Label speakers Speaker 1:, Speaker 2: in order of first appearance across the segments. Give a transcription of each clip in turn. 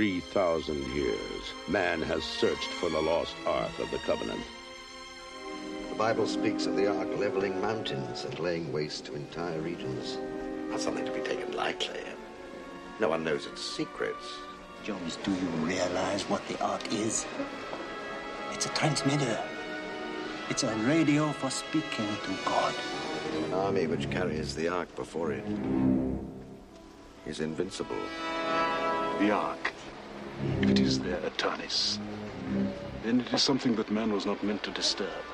Speaker 1: 3,000 years, man has searched for the lost Ark of the Covenant.
Speaker 2: The Bible speaks of the Ark leveling mountains and laying waste to entire regions. Not something to be taken lightly. No one knows its secrets.
Speaker 3: Jones, do you realize what the Ark is? It's a transmitter. It's a radio for speaking to God.
Speaker 2: An army which carries the Ark before it is invincible.
Speaker 4: The Ark. If it is there Eternis, then it is something that man was not meant to disturb.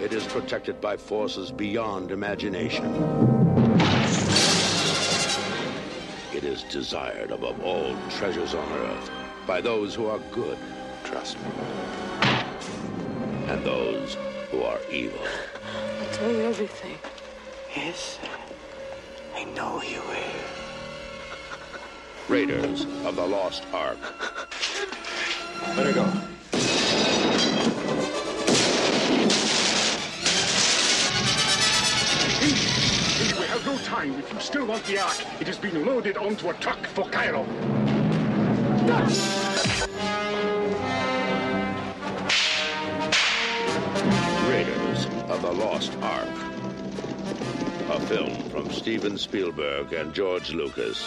Speaker 1: It is protected by forces beyond imagination. It is desired above all treasures on earth by those who are good,
Speaker 2: Trust me.
Speaker 1: and those who are evil.
Speaker 5: I'll tell you everything.
Speaker 3: Yes, I know you will.
Speaker 1: Raiders of the Lost Ark.
Speaker 2: Let her go.
Speaker 4: We have no time. If you still want the Ark, it has been loaded onto a truck for Cairo.
Speaker 1: Raiders of the Lost Ark. A film from Steven Spielberg and George Lucas.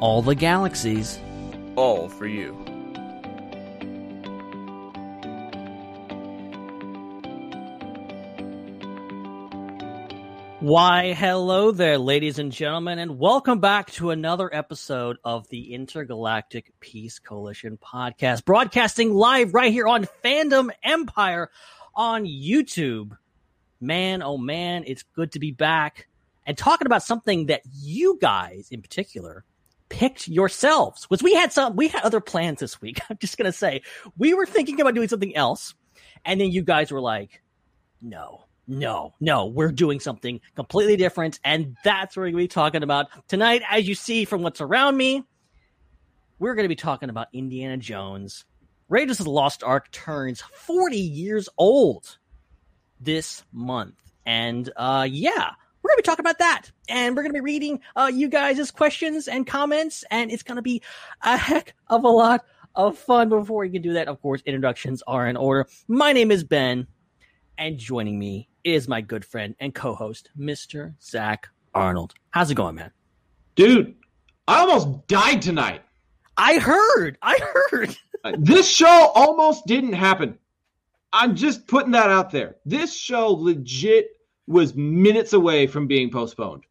Speaker 6: All the galaxies.
Speaker 7: All for you.
Speaker 6: Why, hello there, ladies and gentlemen, and welcome back to another episode of the Intergalactic Peace Coalition podcast, broadcasting live right here on Fandom Empire on YouTube. Man, oh man, it's good to be back and talking about something that you guys in particular picked yourselves. Was we had some, we had other plans this week. I'm just to say we were thinking about doing something else. And then you guys were like, no, no, no, we're doing something completely different. And that's what we're going to be talking about tonight. As you see from what's around me, we're going to be talking about Indiana Jones. Raiders of the Lost Ark turns 40 years old this month. And uh, yeah, we're going to be talking about that. And we're going to be reading uh, you guys' questions and comments. And it's going to be a heck of a lot of fun. Before we can do that, of course, introductions are in order. My name is Ben. And joining me is my good friend and co-host, Mr. Zach Arnold. How's it going, man?
Speaker 8: Dude, I almost died tonight.
Speaker 6: I heard. I heard.
Speaker 8: This show almost didn't happen. I'm just putting that out there. This show legit was minutes away from being postponed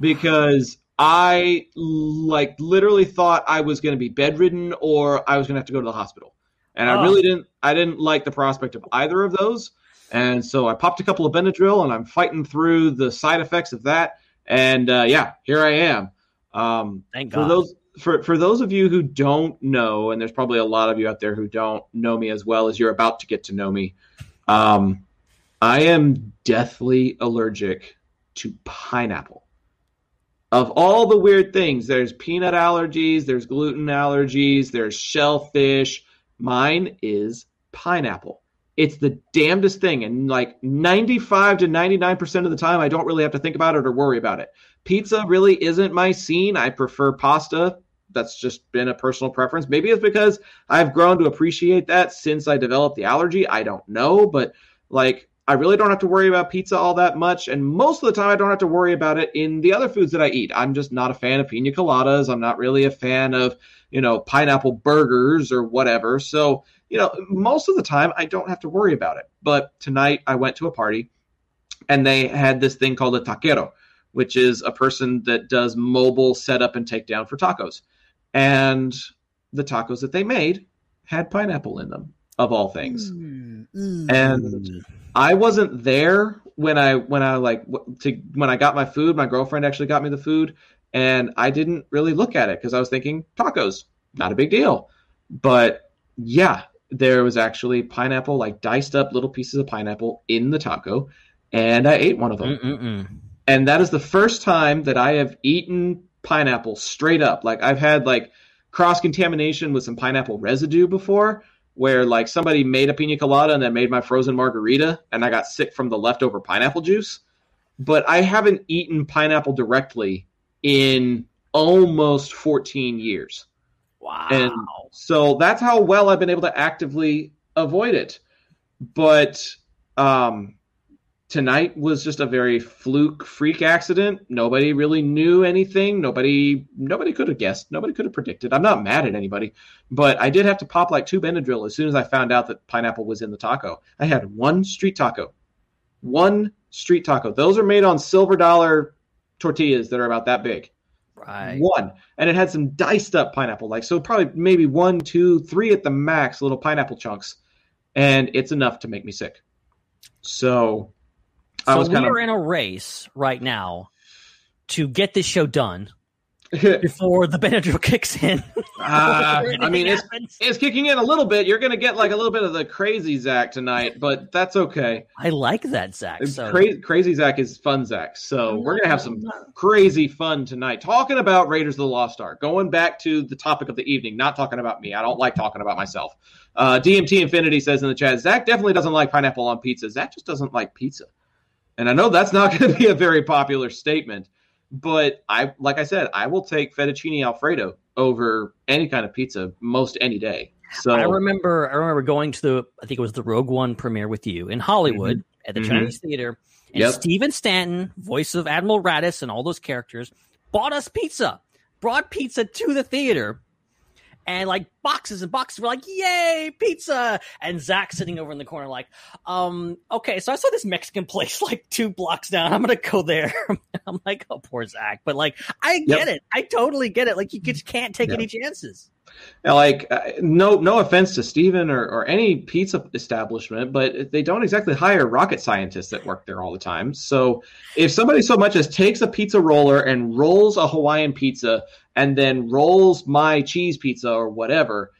Speaker 8: because I like literally thought I was going to be bedridden or I was going to have to go to the hospital. And I
Speaker 6: Oh.
Speaker 8: really didn't I didn't like the prospect of either of those. And so I popped a couple of Benadryl and I'm fighting through the side effects of that. And uh, yeah, here I am. Um,
Speaker 6: Thank
Speaker 8: for
Speaker 6: God.
Speaker 8: those for for those of you who don't know, and there's probably a lot of you out there who don't know me as well as you're about to get to know me. Um, I am deathly allergic to pineapple. Of all the weird things, there's peanut allergies, there's gluten allergies, there's shellfish. Mine is pineapple. It's the damnedest thing. And like 95 to 99% of the time, I don't really have to think about it or worry about it. Pizza really isn't my scene. I prefer pasta. That's just been a personal preference. Maybe it's because I've grown to appreciate that since I developed the allergy. I don't know. But like, I really don't have to worry about pizza all that much. And most of the time, I don't have to worry about it in the other foods that I eat. I'm just not a fan of pina coladas. I'm not really a fan of, you know, pineapple burgers or whatever. So, you know, most of the time, I don't have to worry about it. But tonight, I went to a party and they had this thing called a taquero, which is a person that does mobile setup and takedown for tacos. And the tacos that they made had pineapple in them, of all things. Mm, mm. And I wasn't there when I when I like to when I got my food. My girlfriend actually got me the food, and I didn't really look at it because I was thinking tacos, not a big deal. But yeah, there was actually pineapple, like diced up little pieces of pineapple in the taco, and I ate one of them.
Speaker 6: Mm-mm-mm.
Speaker 8: And that is the first time that I have eaten pineapple straight up. Like I've had like cross contamination with some pineapple residue before, where like somebody made a pina colada and then made my frozen margarita, and I got sick from the leftover pineapple juice. But I haven't eaten pineapple directly in almost 14 years.
Speaker 6: Wow.
Speaker 8: And so that's how well I've been able to actively avoid it. But um, tonight was just a very fluke freak accident. Nobody really knew anything. Nobody nobody could have guessed. Nobody could have predicted. I'm not mad at anybody, but I did have to pop like two Benadryl as soon as I found out that pineapple was in the taco. I had one street taco. One street taco. Those are made on silver dollar tortillas that are about that big.
Speaker 6: right.
Speaker 8: One. And it had some diced up pineapple, like so probably maybe one, two, three at the max, little pineapple chunks. And it's enough to make me sick. So
Speaker 6: So we are in a race right now to get this show done before the Benadryl kicks in. Before
Speaker 8: I mean, it's, it's kicking in a little bit. You're going to get like a little bit of the crazy Zach tonight, but that's okay.
Speaker 6: I like that, Zach. So
Speaker 8: Crazy, crazy Zach is fun Zach. So we're going to have some crazy fun tonight. Talking about Raiders of the Lost Ark. Going back to the topic of the evening, not talking about me. I don't like talking about myself. Uh, DMT Infinity says in the chat, Zach definitely doesn't like pineapple on pizza. Zach just doesn't like pizza. And I know that's not going to be a very popular statement, but I, like I said, I will take fettuccine alfredo over any kind of pizza most any day. So
Speaker 6: I remember I remember going to the I think it was the Rogue One premiere with you in Hollywood at the
Speaker 8: Mhm.
Speaker 6: Chinese Theater. And
Speaker 8: Yep.
Speaker 6: Stephen Stanton, voice of Admiral Raddus and all those characters, bought us pizza, brought pizza to the theater, and like boxes and boxes. We're like, yay, pizza! And Zach sitting over in the corner, like, um, okay, so I saw this Mexican place like two blocks down. I'm gonna go there. I'm like, oh, poor Zach. But like, I get
Speaker 8: Yep.
Speaker 6: it. I totally get it. Like, you just can't take
Speaker 8: Yep.
Speaker 6: any chances.
Speaker 8: Now, like uh, no no offense to Steven or, or any pizza establishment but they don't exactly hire rocket scientists that work there all the time so if somebody so much as takes a pizza roller and rolls a hawaiian pizza and then rolls my cheese pizza or whatever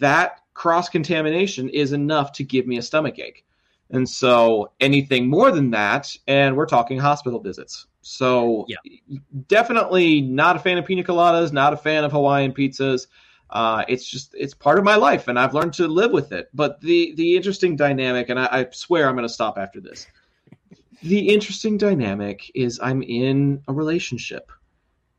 Speaker 8: that cross contamination is enough to give me a stomach ache. And so anything more than that and we're talking hospital visits. So
Speaker 6: Yeah.
Speaker 8: definitely not a fan of pina coladas not a fan of hawaiian pizzas. Uh, it's just it's part of my life and i've learned to live with it. But the the interesting dynamic and i, I swear i'm going to stop after this. The interesting dynamic is i'm in a relationship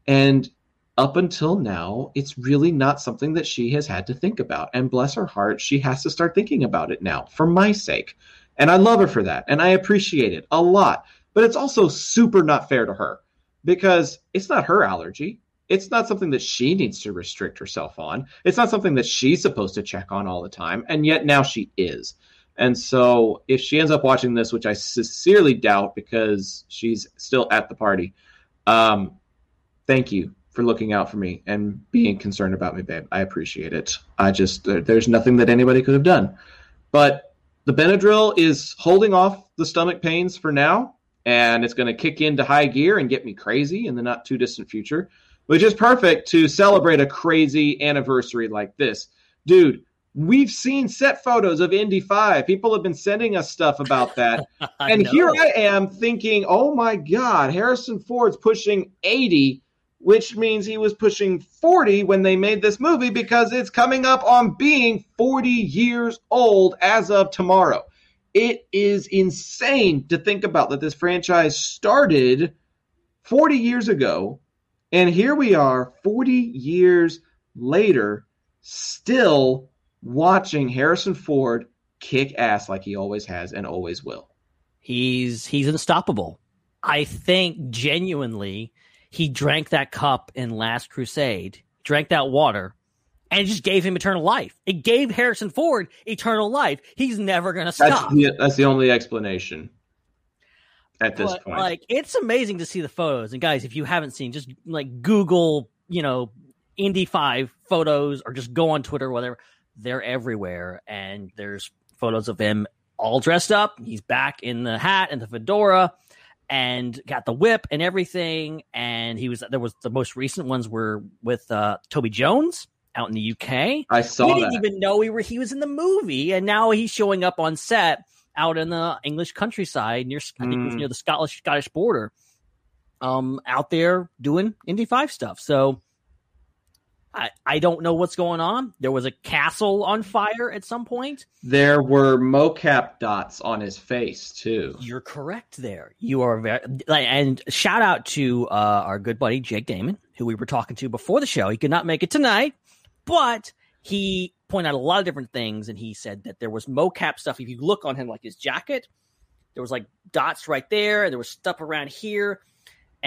Speaker 8: and up until now it's really not something that she has had to think about and bless her heart she has to start thinking about it now for my sake and i love her for that and i appreciate it a lot but it's also super not fair to her because it's not her allergy it's not something that she needs to restrict herself on. It's not something that she's supposed to check on all the time. And yet now she is. And so if she ends up watching this, which I sincerely doubt because she's still at the party, um, thank you for looking out for me and being concerned about me, babe. I appreciate it. I just, there- there's nothing that anybody could have done. But the Benadryl is holding off the stomach pains for now. And it's going to kick into high gear and get me crazy in the not too distant future which is perfect to celebrate a crazy anniversary like this. Dude, we've seen set photos of Indy 5. People have been sending us stuff about that. And
Speaker 6: know.
Speaker 8: here I am thinking, oh my God, Harrison Ford's pushing 80, which means he was pushing 40 when they made this movie because it's coming up on being 40 years old as of tomorrow. It is insane to think about that this franchise started 40 years ago and here we are 40 years later, still watching Harrison Ford kick ass like he always has and always will.
Speaker 6: He's he's unstoppable. I think genuinely he drank that cup in Last Crusade, drank that water, and it just gave him eternal life. It gave Harrison Ford eternal life. He's never going to
Speaker 8: That's
Speaker 6: stop.
Speaker 8: the, that's the only explanation at this
Speaker 6: But,
Speaker 8: point.
Speaker 6: Like it's amazing to see the photos. And guys, if you haven't seen, just like Google, you know, Indy Five photos, or just go on Twitter, whatever. They're everywhere, and there's photos of him all dressed up. He's back in the hat and the fedora, and got the whip and everything. And he was there was the most recent ones were with uh, Toby Jones out in the UK.
Speaker 8: I saw
Speaker 6: we didn't
Speaker 8: that.
Speaker 6: even know he were he was in the movie, and now he's showing up on set out in the English countryside near I think it was
Speaker 8: Mm.
Speaker 6: near the Scottish Scottish border, um, out there doing Indy Five stuff. So. I, I don't know what's going on. There was a castle on fire at some point.
Speaker 8: There were mocap dots on his face too.
Speaker 6: You're correct there. You are very and shout out to uh, our good buddy Jake Damon, who we were talking to before the show. He could not make it tonight, but he pointed out a lot of different things, and he said that there was mocap stuff. If you look on him, like his jacket, there was like dots right there. There was stuff around here,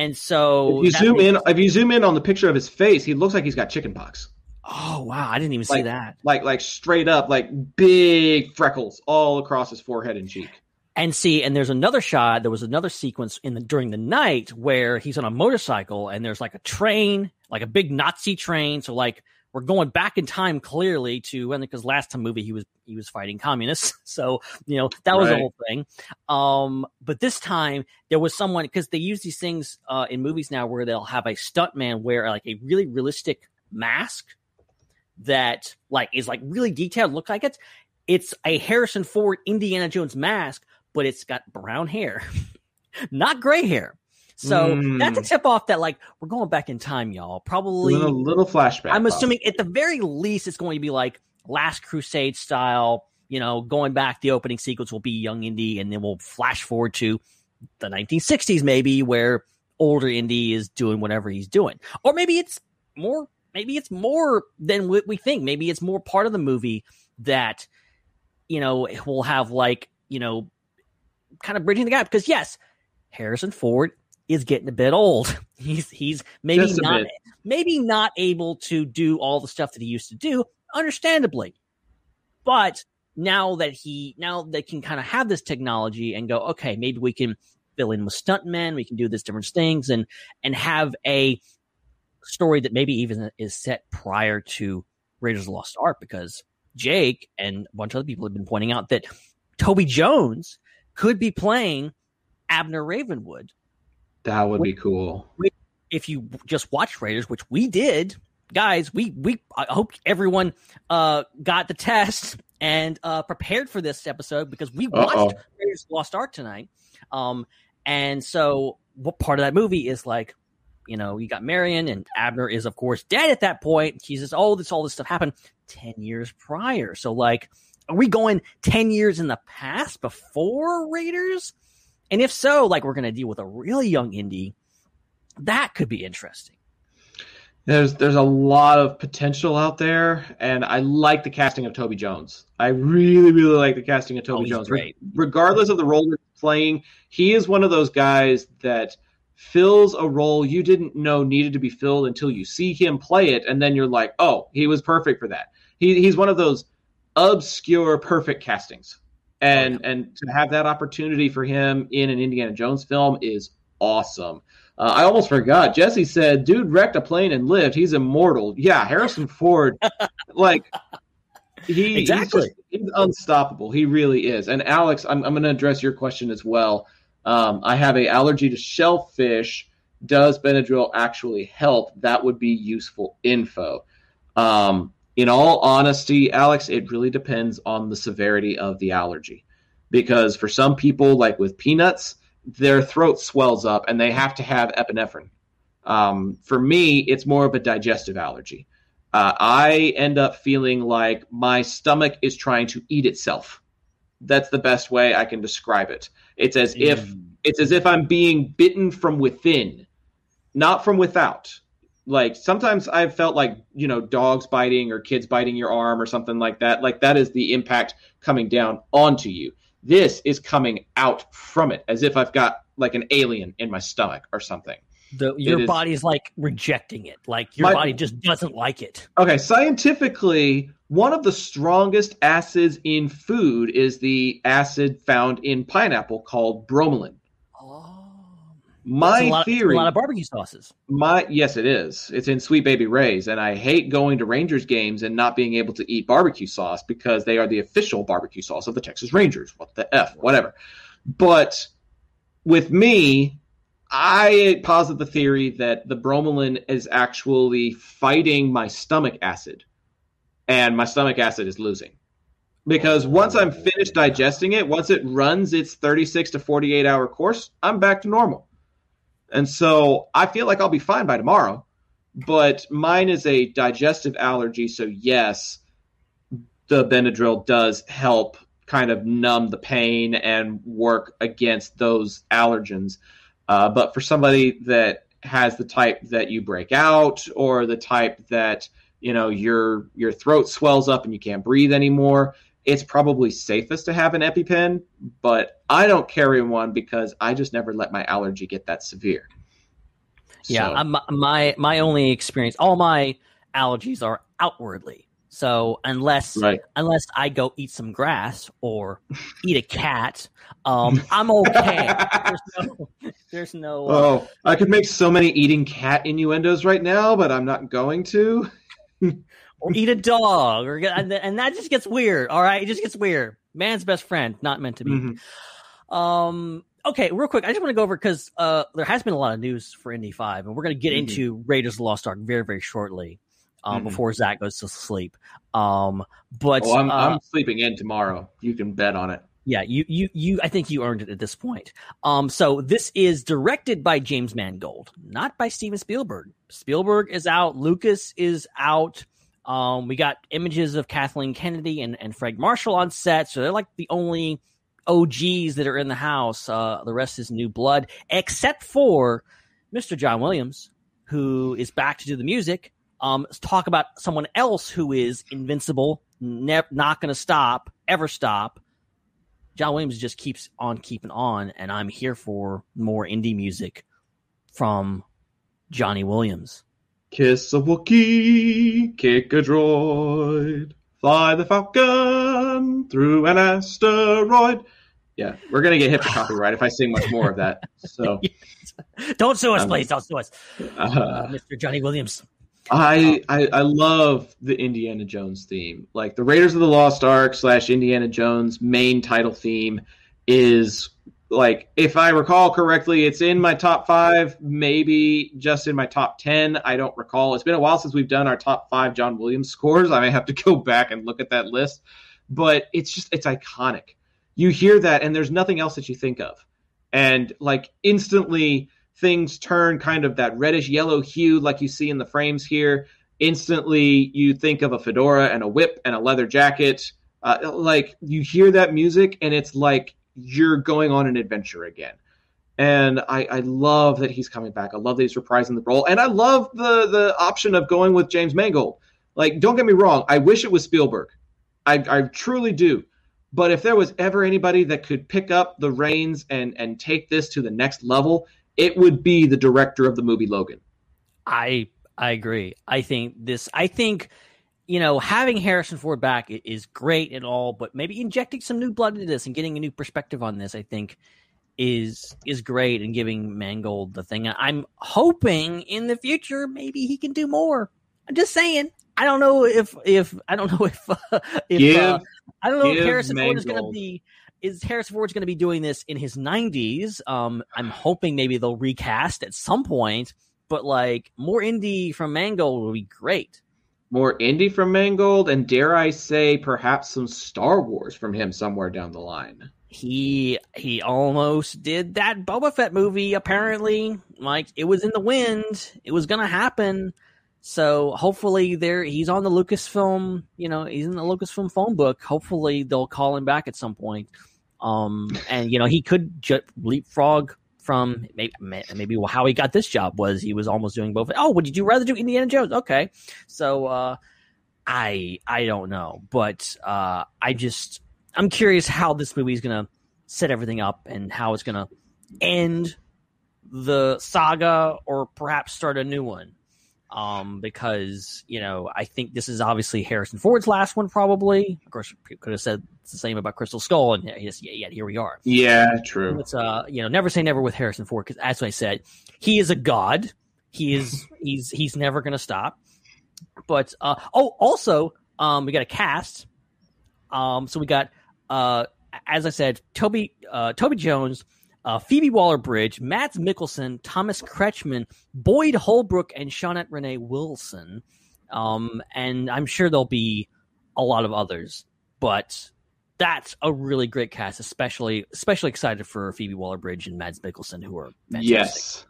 Speaker 6: and so
Speaker 8: If you zoom
Speaker 6: makes-
Speaker 8: in, if you zoom in on the picture of his face, he looks like he's got chicken pox.
Speaker 6: Oh wow, I didn't even see that.
Speaker 8: Like like straight up, like big freckles all across his forehead and cheek.
Speaker 6: And see, and there's another shot. There was another sequence in the during the night where he's on a motorcycle and there's like a train, like a big Nazi train. So like we're going back in time clearly to and because last time movie he was he was fighting communists. So you know that was the whole thing. Um, but this time there was someone because they use these things uh, in movies now where they'll have a stuntman wear like a really realistic mask that like is like really detailed, look like it's it's a Harrison Ford Indiana Jones mask, but it's got brown hair, not gray hair. So
Speaker 8: Mm.
Speaker 6: that's a tip off that like we're going back in time, y'all. Probably
Speaker 8: a little flashback.
Speaker 6: I'm assuming at the very least it's going to be like Last Crusade style. You know, going back, the opening sequence will be young Indy, and then we'll flash forward to the 1960s, maybe where older Indy is doing whatever he's doing, or maybe it's more. Maybe it's more than what we think. Maybe it's more part of the movie that you know will have like you know kind of bridging the gap. Because yes, Harrison Ford is getting a bit old. He's he's maybe
Speaker 8: Just
Speaker 6: not maybe not able to do all the stuff that he used to do, understandably. But now that he now they can kind of have this technology and go, okay, maybe we can fill in with stuntmen, we can do this different things and and have a story that maybe even is set prior to Raiders of the Lost Ark because Jake and a bunch of other people have been pointing out that Toby Jones could be playing Abner Ravenwood
Speaker 8: that would be cool.
Speaker 6: if you just watched Raiders, which we did, guys, we we I hope everyone uh got the test and uh prepared for this episode because we watched
Speaker 8: Uh-oh.
Speaker 6: Raiders Lost Ark tonight. Um and so what part of that movie is like, you know, you got Marion and Abner is of course dead at that point. He says, Oh, this all this stuff happened ten years prior. So like are we going 10 years in the past before Raiders? And if so, like we're going to deal with a really young Indy, that could be interesting.
Speaker 8: There's there's a lot of potential out there, and I like the casting of Toby Jones. I really really like the casting of
Speaker 6: Oh,
Speaker 8: Toby
Speaker 6: he's
Speaker 8: Jones.
Speaker 6: great.
Speaker 8: Regardless of the role he's playing, he is one of those guys that fills a role you didn't know needed to be filled until you see him play it, and then you're like, oh, he was perfect for that. He, he's one of those obscure perfect castings, and and to have that opportunity for him in an Indiana Jones film is awesome. Uh, I almost forgot. Jesse said, "Dude wrecked a plane and lived. He's immortal." Yeah, Harrison Ford, like he
Speaker 6: Exactly.
Speaker 8: he's, just- he's unstoppable. He really is. And Alex, I'm I'm going to address your question as well. Um, I have a allergy to shellfish. Does Benadryl actually help? That would be useful info. Um, in all honesty, Alex, it really depends on the severity of the allergy. Because for some people, like with peanuts, their throat swells up and they have to have epinephrine. Um, for me, it's more of a digestive allergy. Uh, I end up feeling like my stomach is trying to eat itself. That's the best way I can describe it. It's as if it's as if I'm being bitten from within, not from without. Like sometimes I've felt like you know dogs biting or kids biting your arm or something like that. Like that is the impact coming down onto you. This is coming out from it as if I've got like an alien in my stomach or something.
Speaker 6: The, your
Speaker 8: is-
Speaker 6: body's like rejecting it. Like your
Speaker 8: My-
Speaker 6: body just doesn't like it.
Speaker 8: Okay, scientifically, one of the strongest acids in food is the acid found in pineapple called bromelain. My
Speaker 6: a lot,
Speaker 8: theory,
Speaker 6: a lot of barbecue sauces.
Speaker 8: my yes, it is. It's in Sweet Baby Ray's, and I hate going to Rangers games and not being able to eat barbecue sauce because they are the official barbecue sauce of the Texas Rangers. What the f, whatever. But with me, I posit the theory that the bromelain is actually fighting my stomach acid, and my stomach acid is losing. Because once I'm finished digesting it, once it runs its 36 to 48 hour course, I'm back to normal. And so I feel like I'll be fine by tomorrow. But mine is a digestive allergy, so yes, the Benadryl does help kind of numb the pain and work against those allergens. Uh, but for somebody that has the type that you break out, or the type that you know your your throat swells up and you can't breathe anymore, it's probably safest to have an EpiPen. But I don't carry one because I just never let my allergy get that severe.
Speaker 6: Yeah,
Speaker 8: So-
Speaker 6: I'm, my my only experience, all my allergies are outwardly. So unless
Speaker 8: Right.
Speaker 6: unless I go eat some grass or eat a cat, um, I'm okay. there's no, there's no. Uh,
Speaker 8: Oh, I could make so many eating cat innuendos right now, but I'm not going to.
Speaker 6: or eat a dog, or get- and, and that just gets weird. All right, it just gets weird. Man's best friend, not meant to be.
Speaker 8: Mhm.
Speaker 6: Um. Okay, real quick, I just want to go over because uh, there has been a lot of news for Indy Five, and we're going to get
Speaker 8: Mhm.
Speaker 6: into Raiders of the Lost Ark very, very shortly, um,
Speaker 8: Mhm.
Speaker 6: before Zach goes to sleep. Um, but
Speaker 8: Oh, I'm,
Speaker 6: uh,
Speaker 8: I'm sleeping in tomorrow. You can bet on it.
Speaker 6: yeah, you, you, you. I think you earned it at this point. Um, so this is directed by James Mangold, not by Steven Spielberg. Spielberg is out. Lucas is out. Um, we got images of Kathleen Kennedy and, and Frank Marshall on set, so they're like the only OGs that are in the house. Uh, the rest is new blood, except for Mr. John Williams, who is back to do the music. Um, talk about someone else who is invincible, ne- not going to stop, ever stop. John Williams just keeps on keeping on, and I'm here for more Indy music from Johnny Williams.
Speaker 8: Kiss a Wookiee, kick a droid, fly the Falcon through an asteroid. Yeah, we're gonna get hit for copyright if I sing much more of that. So,
Speaker 6: Don't sue us,
Speaker 8: Um,
Speaker 6: please. Don't sue us, uh,
Speaker 8: uh,
Speaker 6: Mr. Johnny Williams.
Speaker 8: I, I I love the Indiana Jones theme. Like the Raiders of the Lost Ark slash Indiana Jones main title theme is like if I recall correctly, it's in my top five, maybe just in my top ten. I don't recall. It's been a while since we've done our top five John Williams scores. I may have to go back and look at that list, but it's just it's iconic. You hear that, and there's nothing else that you think of, and like instantly things turn kind of that reddish yellow hue like you see in the frames here instantly you think of a fedora and a whip and a leather jacket uh, like you hear that music and it's like you're going on an adventure again and I, I love that he's coming back i love that he's reprising the role and i love the the option of going with james mangold like don't get me wrong i wish it was spielberg i, I truly do but if there was ever anybody that could pick up the reins and and take this to the next level it would be the director of the movie Logan.
Speaker 6: I I agree. I think this. I think you know having Harrison Ford back is great and all, but maybe injecting some new blood into this and getting a new perspective on this, I think is is great and giving Mangold the thing. I'm hoping in the future maybe he can do more. I'm just saying. I don't know if if I don't know if uh, if
Speaker 8: Give-
Speaker 6: uh, I don't know if Harrison Ford is going to be is Harrison Ford's going to be doing this in his 90s. Um, I'm hoping maybe they'll recast at some point, but like more Indy from Mangold would be great.
Speaker 8: More Indy from Mangold, and dare I say, perhaps some Star Wars from him somewhere down the line.
Speaker 6: He he almost did that Boba Fett movie. Apparently, like it was in the wind. It was to happen. So hopefully there he's on the Lucasfilm, you know, he's in the Lucasfilm phone book. Hopefully they'll call him back at some point. Um and you know, he could ju- leapfrog from maybe maybe how he got this job was he was almost doing both. Oh, would you rather do Indiana Jones? Okay. So uh I I don't know, but uh I just I'm curious how this movie is to set everything up and how it's to end the saga or perhaps start a new one. Um, because you know, I think this is obviously Harrison Ford's last one, probably. Of course, people could have said the same about Crystal Skull, and yes, yeah, yeah, here we are.
Speaker 8: Yeah, true.
Speaker 6: It's uh, you know, never say never with Harrison Ford because, as I said, he is a god. He is he's he's never going to stop. But uh, oh, also, um, we got a cast. Um, so we got uh, as I said, Toby uh, Toby Jones, uh, Phoebe Waller Bridge, Mads Mikkelsen, Thomas Kretschmann, Boyd Holbrook, and Shaunette Renee Wilson. Um, and I'm sure there'll be a lot of others, but that's a really great cast, especially especially excited for Phoebe Waller Bridge and Mads Mikkelsen, who are fantastic.
Speaker 8: Yes.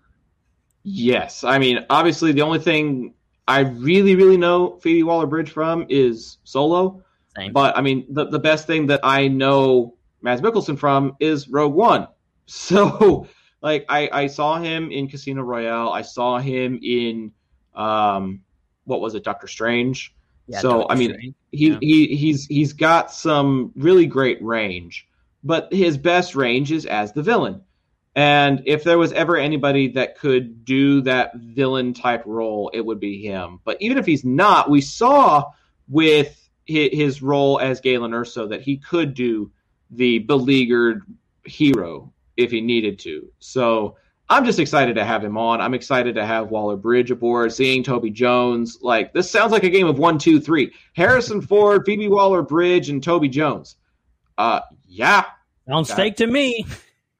Speaker 8: Yes. I mean, obviously, the only thing I really, really know Phoebe Waller Bridge from is Solo.
Speaker 6: Same.
Speaker 8: But I mean, the, the best thing that I know Mads Mikkelsen from is Rogue One. So, like, I, I saw him in Casino Royale. I saw him in, um, what was it, Doctor Strange.
Speaker 6: Yeah,
Speaker 8: so
Speaker 6: Doctor
Speaker 8: I mean,
Speaker 6: Strange.
Speaker 8: he,
Speaker 6: Yeah.
Speaker 8: he he's he's got some really great range, but his best range is as the villain. And if there was ever anybody that could do that villain type role, it would be him. But even if he's not, we saw with his role as Galen Erso that he could do the beleaguered hero if he needed to. So I'm just excited to have him on. I'm excited to have Waller Bridge aboard, seeing Toby Jones. Like, this sounds like a game of one, two, three. Harrison Ford, Phoebe Waller Bridge, and Toby Jones. Uh, yeah.
Speaker 6: Sounds fake to me.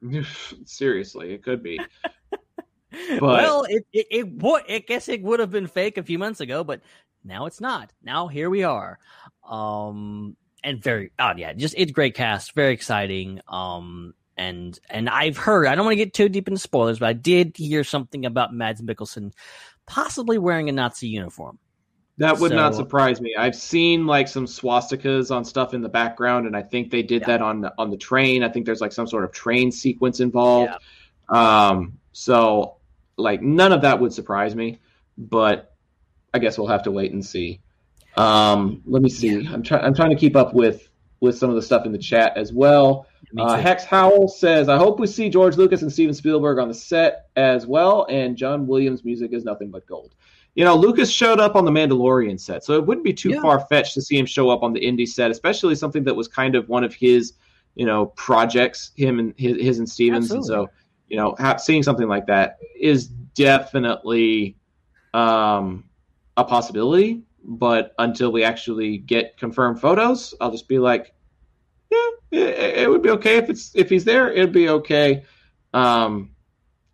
Speaker 8: Seriously, it could be. But-
Speaker 6: well, it, it it would. I guess it would have been fake a few months ago, but now it's not. Now here we are. Um, and very oh yeah, just it's great cast, very exciting. Um, and and I've heard I don't want to get too deep into spoilers, but I did hear something about Mads Mikkelsen possibly wearing a Nazi uniform.
Speaker 8: That would not surprise me. I've seen like some swastikas on stuff in the background, and I think they did
Speaker 6: Yeah.
Speaker 8: that on on the train. I think there's like some sort of train sequence involved. Um, so like none of that would surprise me, but I guess we'll have to wait and see. Um, let me see. I'm trying. I'm trying to keep up with with some of the stuff in the chat as well. Uh. Hex Howell says, "I hope we see George Lucas and Steven Spielberg on the set as well, and John Williams' music is nothing but gold." You know, Lucas showed up on the Mandalorian set, so it wouldn't be too
Speaker 6: Yeah.
Speaker 8: far fetched to see him show up on the Indy set, especially something that was kind of one of his, you know, projects. Him and his, his and Stevens, and so you know, ha- seeing something like that is definitely um, a possibility. But until we actually get confirmed photos, I'll just be like, yeah, it, it would be okay if it's if he's there. It'd be okay. Um,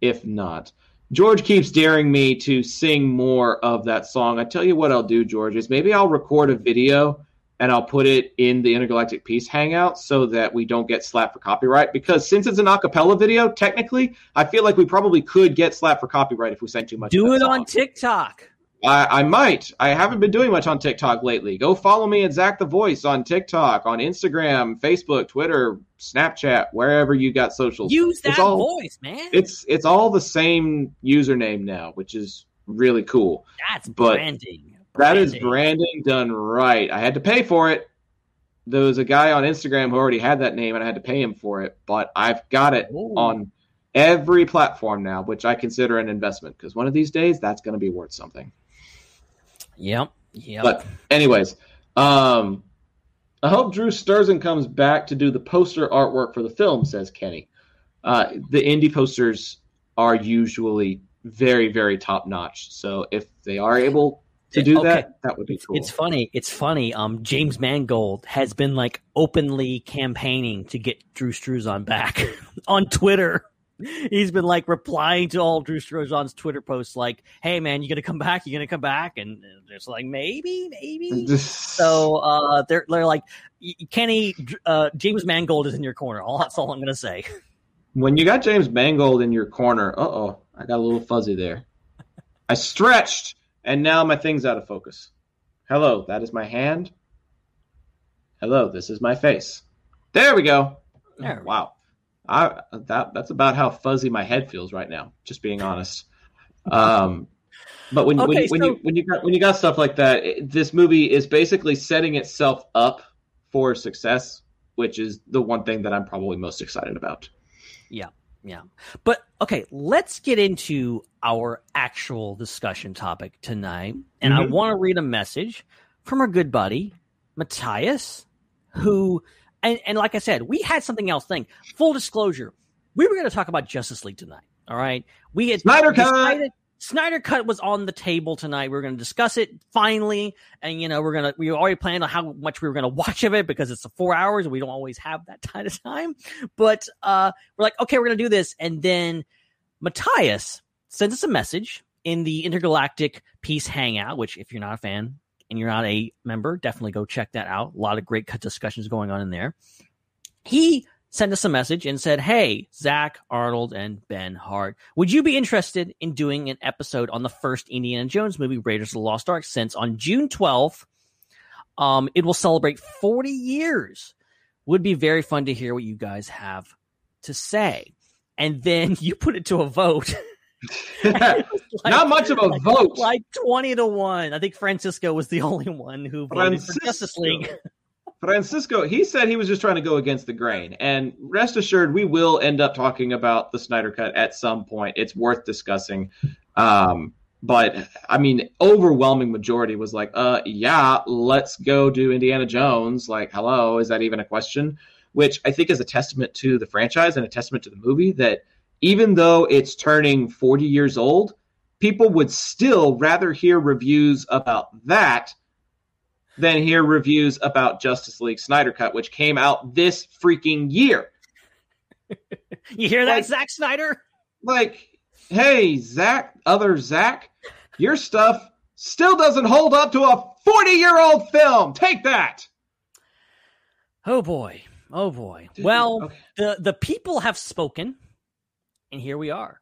Speaker 8: if not, George keeps daring me to sing more of that song. I tell you what, I'll do, George, is maybe I'll record a video and I'll put it in the Intergalactic Peace Hangout so that we don't get slapped for copyright. Because since it's an acapella video, technically, I feel like we probably could get slapped for copyright if we sent too much.
Speaker 6: Do it on. TikTok.
Speaker 8: I, I might. I haven't been doing much on TikTok lately. Go follow me at Zach the Voice on TikTok, on Instagram, Facebook, Twitter, Snapchat, wherever you got socials.
Speaker 6: Use that
Speaker 8: all-
Speaker 6: voice, man.
Speaker 8: It's it's all the same username now, which is really cool.
Speaker 6: That's
Speaker 8: but
Speaker 6: branding.
Speaker 8: That is
Speaker 6: Branding.
Speaker 8: branding done right. I had to pay for it. There was a guy on Instagram who already had that name, and I had to pay him for it. But I've got it
Speaker 6: Ooh.
Speaker 8: on every platform now, which I consider an investment because one of these days that's going to be worth something.
Speaker 6: Yep. Yep.
Speaker 8: But anyways, um, I hope Drew Struzan comes back to do the poster artwork for the film. Says Kenny. Uh, the Indy posters are usually very, very top notch. So if they are able to do
Speaker 6: Okay.
Speaker 8: that, that would be cool.
Speaker 6: It's funny. It's funny. Um, James Mangold has been like openly campaigning to get Drew Struzan back on Twitter. He's been like replying to all Drew Struzan's Twitter posts, like, "Hey man, you gonna come back? You gonna come back?" And they're just like, "Maybe, maybe." so uh, they're they're like, "Kenny, uh, James Mangold is in your corner." All that's all I'm gonna say.
Speaker 8: when you got James Mangold in your corner, uh oh, I got a little fuzzy there. I stretched, and now my thing's out of focus. Hello, that is my hand. Hello, this is my face. There we go.
Speaker 6: There
Speaker 8: wow, I that that's about how fuzzy my head feels right now. Just being honest. Um, but when when,
Speaker 6: Okay,
Speaker 8: you, when
Speaker 6: so-
Speaker 8: you when you got when you got stuff like that, it, this movie is basically setting itself up for success. which is the one thing that I'm probably most excited about.
Speaker 6: Yeah. Yeah. But okay, let's get into our actual discussion topic tonight. And I
Speaker 8: Mhm.
Speaker 6: want to read a message from our good buddy, Matthias, who, and, and like I said, we had something else thing. Full disclosure, we were going to talk about Justice League tonight. All right. We had
Speaker 8: Snyder Cut!
Speaker 6: Snyder Cut was on the table tonight. We are going to discuss it finally, and you know we're gonna we already planned on how much we were going to watch of it because it's four hours and we don't always have that kind of time. But uh, we're like, okay, we're going to do this, and then Matthias sends us a message in the Intergalactic Peace Hangout. Which, if you're not a fan and you're not a member, definitely go check that out. A lot of great discussions going on in there. He sent us a message and said, Hey, Zach, Arnold, and Ben Hart, would you be interested in doing an episode on the first Indiana Jones movie, Raiders of the Lost Ark, since on June 12th, um, it will celebrate 40 years? Would be very fun to hear what you guys have to say. And then you put it to a vote.
Speaker 8: Not much of a vote.
Speaker 6: Like 20 to 1. I think Francisco was the only one who voted for Justice
Speaker 8: Francisco.
Speaker 6: League.
Speaker 8: Francisco, he said he was just trying to go against the grain. And rest assured, we will end up talking about the Snyder Cut at some point. It's worth discussing. Um, but I mean, overwhelming majority was like, uh, yeah, let's go do Indiana Jones. Like, hello, is that even a question? Which I think is a testament to the franchise and a testament to the movie that even though it's turning 40 years old, people would still rather hear reviews about that than hear reviews about Justice League Snyder Cut, which came out this freaking year.
Speaker 6: You hear that,
Speaker 8: Like-
Speaker 6: Zack Snyder?
Speaker 8: Like, hey, Zach, other Zach, your stuff still doesn't hold up to a 40 year old film. Take that.
Speaker 6: Oh boy. Oh boy.
Speaker 8: Dude,
Speaker 6: well,
Speaker 8: okay.
Speaker 6: the the people have spoken, and here we are.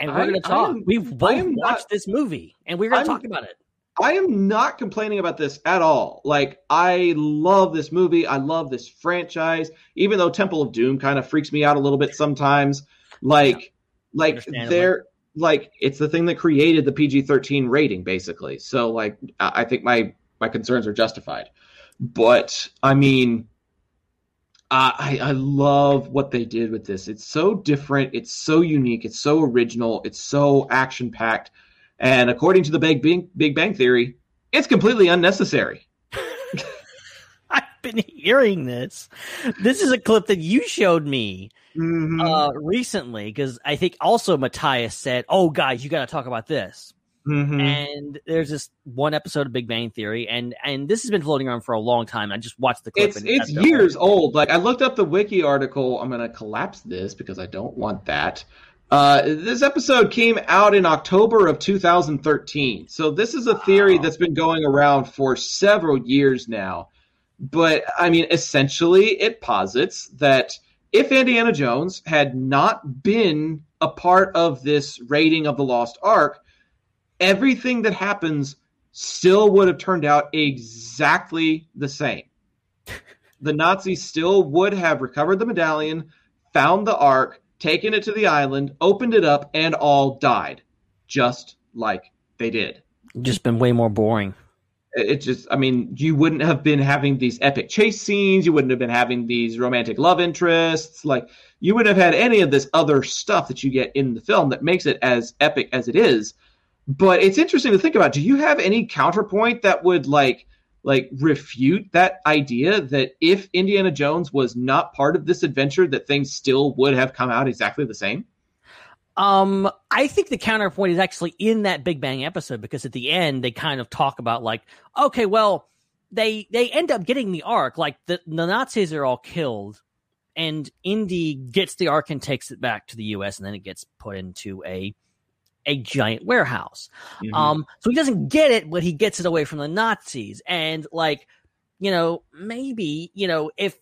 Speaker 6: And we're going to talk.
Speaker 8: am-
Speaker 6: We've both
Speaker 8: am not-
Speaker 6: watched this movie, and we're going to talk about it.
Speaker 8: I am not complaining about this at all. Like, I love this movie. I love this franchise, even though Temple of Doom kind of freaks me out a little bit sometimes. Like, like
Speaker 6: Understandably.
Speaker 8: they're like it's the thing that created the PG thirteen rating, basically. So, like, I think my my concerns are justified. But I mean, I I love what they did with this. It's so different. It's so unique. It's so original. It's so action packed. And according to the Big Bang, Big Bang Theory, it's completely unnecessary.
Speaker 6: I've been hearing this. This is a clip that you showed me
Speaker 8: Mm-hmm.
Speaker 6: uh, recently because I think also Matthias said, "Oh, guys, you got to talk about this."
Speaker 8: Mhm.
Speaker 6: And there's this one episode of Big Bang Theory, and and this has been floating around for a long time. I just watched the clip.
Speaker 8: It's
Speaker 6: and
Speaker 8: it's years old. Like I looked up the wiki article. I'm gonna collapse this because I don't want that. Uh, this episode came out in October of 2013. So this is a theory that's been going around for several years now. But I mean, essentially, it posits that if Indiana Jones had not been a part of this raiding of the Lost Ark, everything that happens still would have turned out exactly the same. The Nazis still would have recovered the medallion, found the Ark, taken it to the island, opened it up, and all died, just like they did
Speaker 6: just been way more boring.
Speaker 8: it just i mean you wouldn't have been having these epic chase scenes you wouldn't have been having these romantic love interests like you wouldn't have had any of this other stuff that you get in the film that makes it as epic as it is but it's interesting to think about do you have any counterpoint that would like like refute that idea that if indiana jones was not part of this adventure that things still would have come out exactly the same
Speaker 6: Um, I think the counterpoint is actually in that Big Bang episode because at the end they kind of talk about like, okay, well, they they end up getting the Ark. Like the the Nazis are all killed, and Indy gets the Ark and takes it back to the U.S. and then it gets put into a a giant warehouse.
Speaker 8: Mm-hmm.
Speaker 6: Um, so he doesn't get it, but he gets it away from the Nazis. And like, you know, maybe, you know, if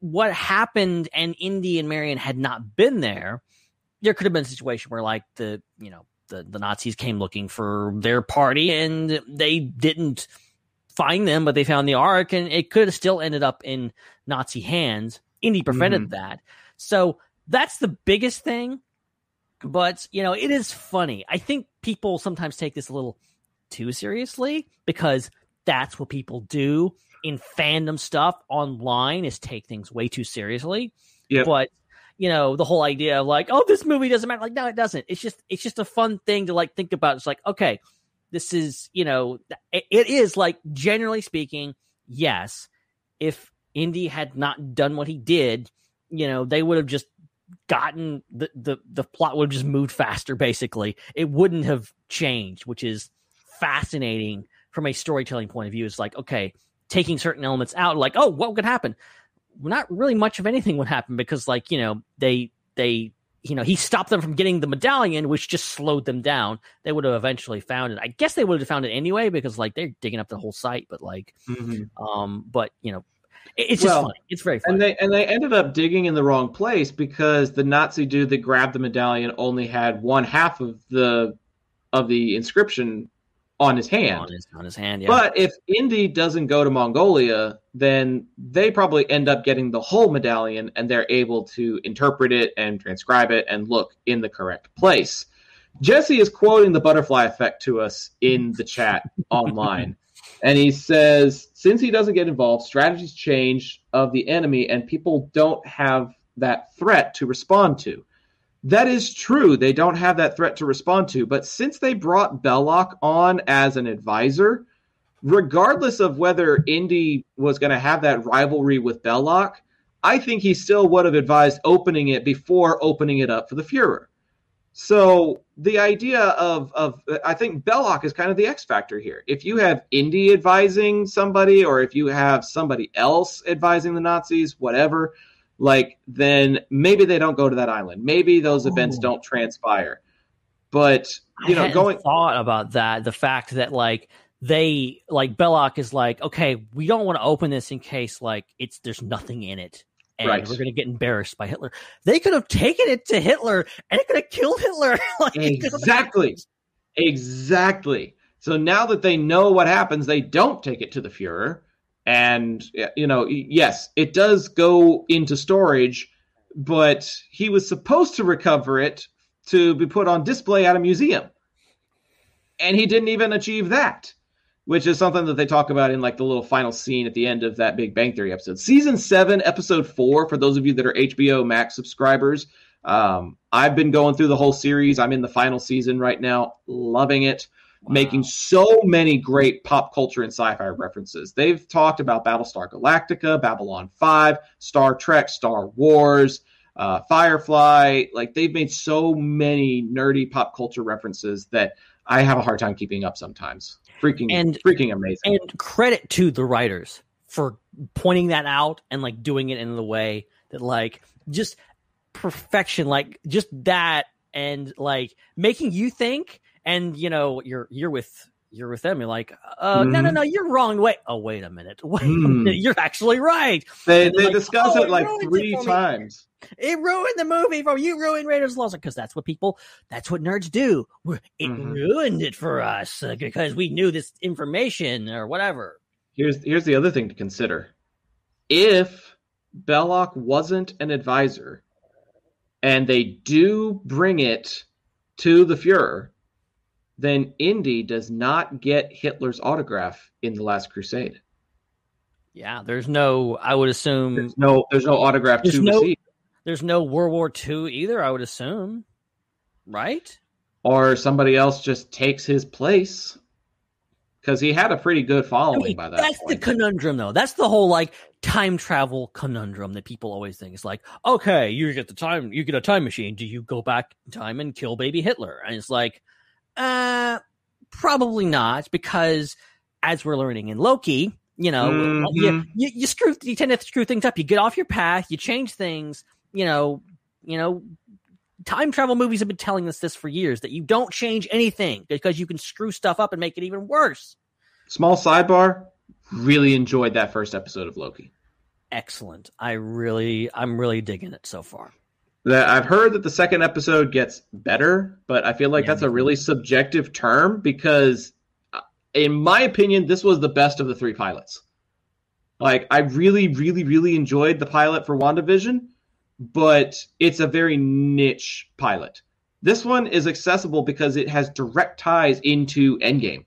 Speaker 6: what happened and Indy and Marion had not been there, there could have been a situation where like the, you know, the, the Nazis came looking for their party and they didn't find them, but they found the Ark and it could have still ended up in Nazi hands. Indy prevented that. So that's the biggest thing. But, you know, it is funny. I think people sometimes take this a little too seriously because that's what people do in fandom stuff online is take things way too seriously.
Speaker 8: Yep.
Speaker 6: But you know, the whole idea of like, oh, this movie doesn't matter. Like, no, it doesn't. It's just it's just a fun thing to like think about. It's like, okay, this is, you know, it, it is like generally speaking, yes, if Indy had not done what he did, you know, they would have just gotten the the the plot would have just moved faster basically. It wouldn't have changed, which is fascinating from a storytelling point of view. It's like, okay, taking certain elements out, like, oh, what could happen? Not really much of anything would happen because, like, you know, they they you know, he stopped them from getting the medallion, which just slowed them down. They would have eventually found it. I guess they would have found it anyway because like they're digging up the whole site, but like,
Speaker 8: Mm-hmm.
Speaker 6: um, but you know, it's just
Speaker 8: Well,
Speaker 6: funny. It's very funny.
Speaker 8: And they and they ended up digging in the wrong place because the Nazi dude that grabbed the medallion only had one half of the of the inscription on his hand.
Speaker 6: on his on his hand, yeah.
Speaker 8: But if Indy doesn't go to Mongolia, then they probably end up getting the whole medallion and they're able to interpret it and transcribe it and look in the correct place. Jesse is quoting the butterfly effect to us in the chat online. And he says, since he doesn't get involved, strategies change of the enemy and people don't have that threat to respond to. That is true. They don't have that threat to respond to. But since they brought Belloc on as an advisor, regardless of whether Indy was going to have that rivalry with Belloc, I think he still would have advised opening it before opening it up for the Fuhrer. So the idea of of I think Belloc is kind of the X factor here. If you have Indy advising somebody, or if you have somebody else advising the Nazis, whatever, like then maybe they don't go to that island. Maybe those events don't transpire. But you
Speaker 6: I
Speaker 8: know,
Speaker 6: hadn't
Speaker 8: going
Speaker 6: thought about that. The fact that like they like Belloc is like, okay, we don't want to open this in case like it's there's nothing in it. And
Speaker 8: Right.
Speaker 6: we're gonna get embarrassed by Hitler. They could have taken it to Hitler and it could have killed Hitler. like, it could have
Speaker 8: Exactly. Exactly. So now that they know what happens, they don't take it to the Fuhrer. And, you know, yes, it does go into storage, but he was supposed to recover it to be put on display at a museum. And he didn't even achieve that, which is something that they talk about in like the little final scene at the end of that Big Bang Theory episode. Season seven, episode four, for those of you that are HBO Max subscribers, um, I've been going through the whole series. I'm in the final season right now, loving it, making so many great pop culture and sci fi references. They've talked about Battlestar Galactica, Babylon 5, Star Trek, Star Wars, uh, Firefly. Like, they've made so many nerdy pop culture references that I have a hard time keeping up sometimes. Freaking,
Speaker 6: And-
Speaker 8: freaking amazing.
Speaker 6: And credit to the writers for pointing that out and like doing it in the way that like just perfection, like just that and like making you think and you know you're you're with you're with them. You're like, uh, no, no,
Speaker 8: Mhm.
Speaker 6: no, you're wrong. Wait, oh, wait a minute. Wait, a
Speaker 8: Hmm.
Speaker 6: minute. you're actually right.
Speaker 8: they
Speaker 6: they're like,
Speaker 8: discuss
Speaker 6: "Oh,
Speaker 8: it like
Speaker 6: ruined it
Speaker 8: three
Speaker 6: me."
Speaker 8: times.
Speaker 6: It ruined the movie for you. Ruined Raiders of the Lost because that's what people. That's what nerds do. It
Speaker 8: Mhm.
Speaker 6: ruined it for us uh, because we knew this information or whatever.
Speaker 8: Here's here's the other thing to consider. If Belloc wasn't an advisor, and they do bring it to the Fuhrer, then Indy does not get Hitler's autograph in the Last Crusade.
Speaker 6: Yeah, there's no. I would assume
Speaker 8: There's no there's no autograph
Speaker 6: There's
Speaker 8: to
Speaker 6: no-
Speaker 8: receive.
Speaker 6: there's no World War II either. I would assume, right?
Speaker 8: Or somebody else just takes his place. Because he had a pretty good
Speaker 6: I
Speaker 8: following
Speaker 6: mean,
Speaker 8: by that
Speaker 6: that's
Speaker 8: point.
Speaker 6: the conundrum, though. That's the whole like time travel conundrum that people always think. It's like, okay, you get the time, you get a time machine. Do you go back in time and kill baby Hitler? And it's like, uh, probably not, because as we're learning in Loki, you know,
Speaker 8: Mhm.
Speaker 6: you, you you screw, you tend to screw things up. You get off your path, you change things. You know, you know, time travel movies have been telling us this for years that you don't change anything because you can screw stuff up and make it even worse.
Speaker 8: Small sidebar. Really enjoyed that first episode of Loki.
Speaker 6: excellent. I really, I'm really digging it so far.
Speaker 8: That I've heard that the second episode gets better, but I feel like
Speaker 6: Yeah,
Speaker 8: that's a really subjective term because, uh, in my opinion, this was the best of the three pilots. Like, I really, really, really enjoyed the pilot for WandaVision, but it's a very niche pilot. This one is accessible because it has direct ties into Endgame.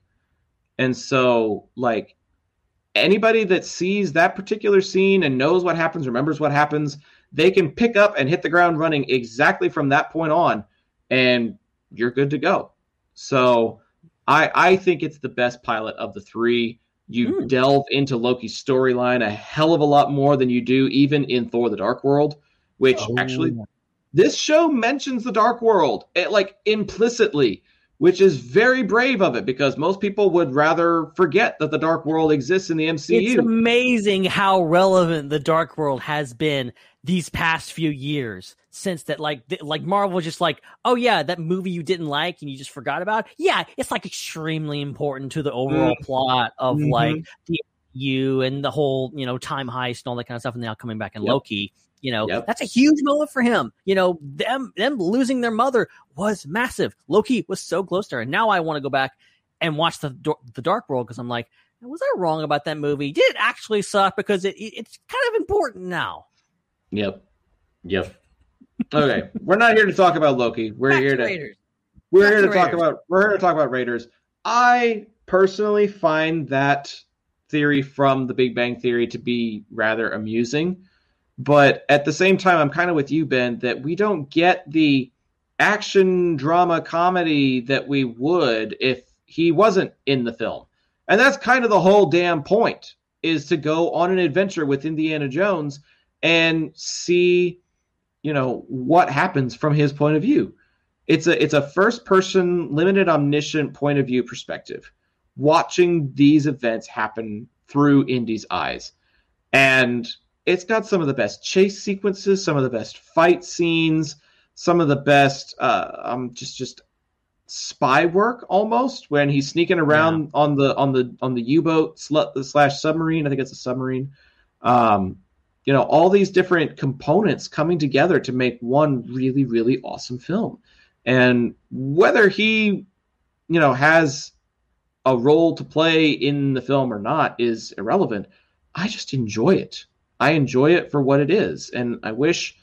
Speaker 8: And so, like, anybody that sees that particular scene and knows what happens, remembers what happens, they can pick up and hit the ground running exactly from that point on, and you're good to go. So I I think it's the best pilot of the three. You
Speaker 6: Hmm.
Speaker 8: delve into Loki's storyline a hell of a lot more than you do even in Thor: The Dark World, which
Speaker 6: Oh.
Speaker 8: actually this show mentions the Dark World it, like implicitly, which is very brave of it because most people would rather forget that the Dark World exists in the MCU.
Speaker 6: It's amazing how relevant the Dark World has been these past few years. Since that, like, th- like Marvel, just like, oh yeah, that movie you didn't like and you just forgot about. Yeah, it's like extremely important to the overall plot of
Speaker 8: Mhm.
Speaker 6: like the you and the whole you know time heist and all that kind of stuff, and now coming back in
Speaker 8: Yep.
Speaker 6: Loki. You know,
Speaker 8: Yep.
Speaker 6: that's a huge moment for him. You know, them them losing their mother was massive. Loki was so close to her. And now I want to go back and watch the the Dark World because I'm like, was I wrong about that movie? Did it actually suck? Because it, it- it's kind of important now.
Speaker 8: Yep. Yep. Okay, we're not here to talk about Loki. We're
Speaker 6: Back
Speaker 8: here
Speaker 6: to
Speaker 8: to we're
Speaker 6: Back
Speaker 8: here
Speaker 6: to
Speaker 8: to talk about we're here to talk about Raiders. I personally find that theory from the Big Bang Theory to be rather amusing, but at the same time, I'm kind of with you, Ben, that we don't get the action drama comedy that we would if he wasn't in the film, and that's kind of the whole damn point is to go on an adventure with Indiana Jones and see you know what happens from his point of view. It's a it's a first person limited omniscient point of view perspective watching these events happen through indy's eyes. And it's got some of the best chase sequences some of the best fight scenes some of the best uh um just just spy work almost when he's sneaking around on the on the on the u-boat sl- slash submarine. I think it's a submarine. Um you know all these different components coming together to make one really really awesome film. And whether he you know has a role to play in the film or not is irrelevant. I just enjoy it i enjoy it for what it is and i wish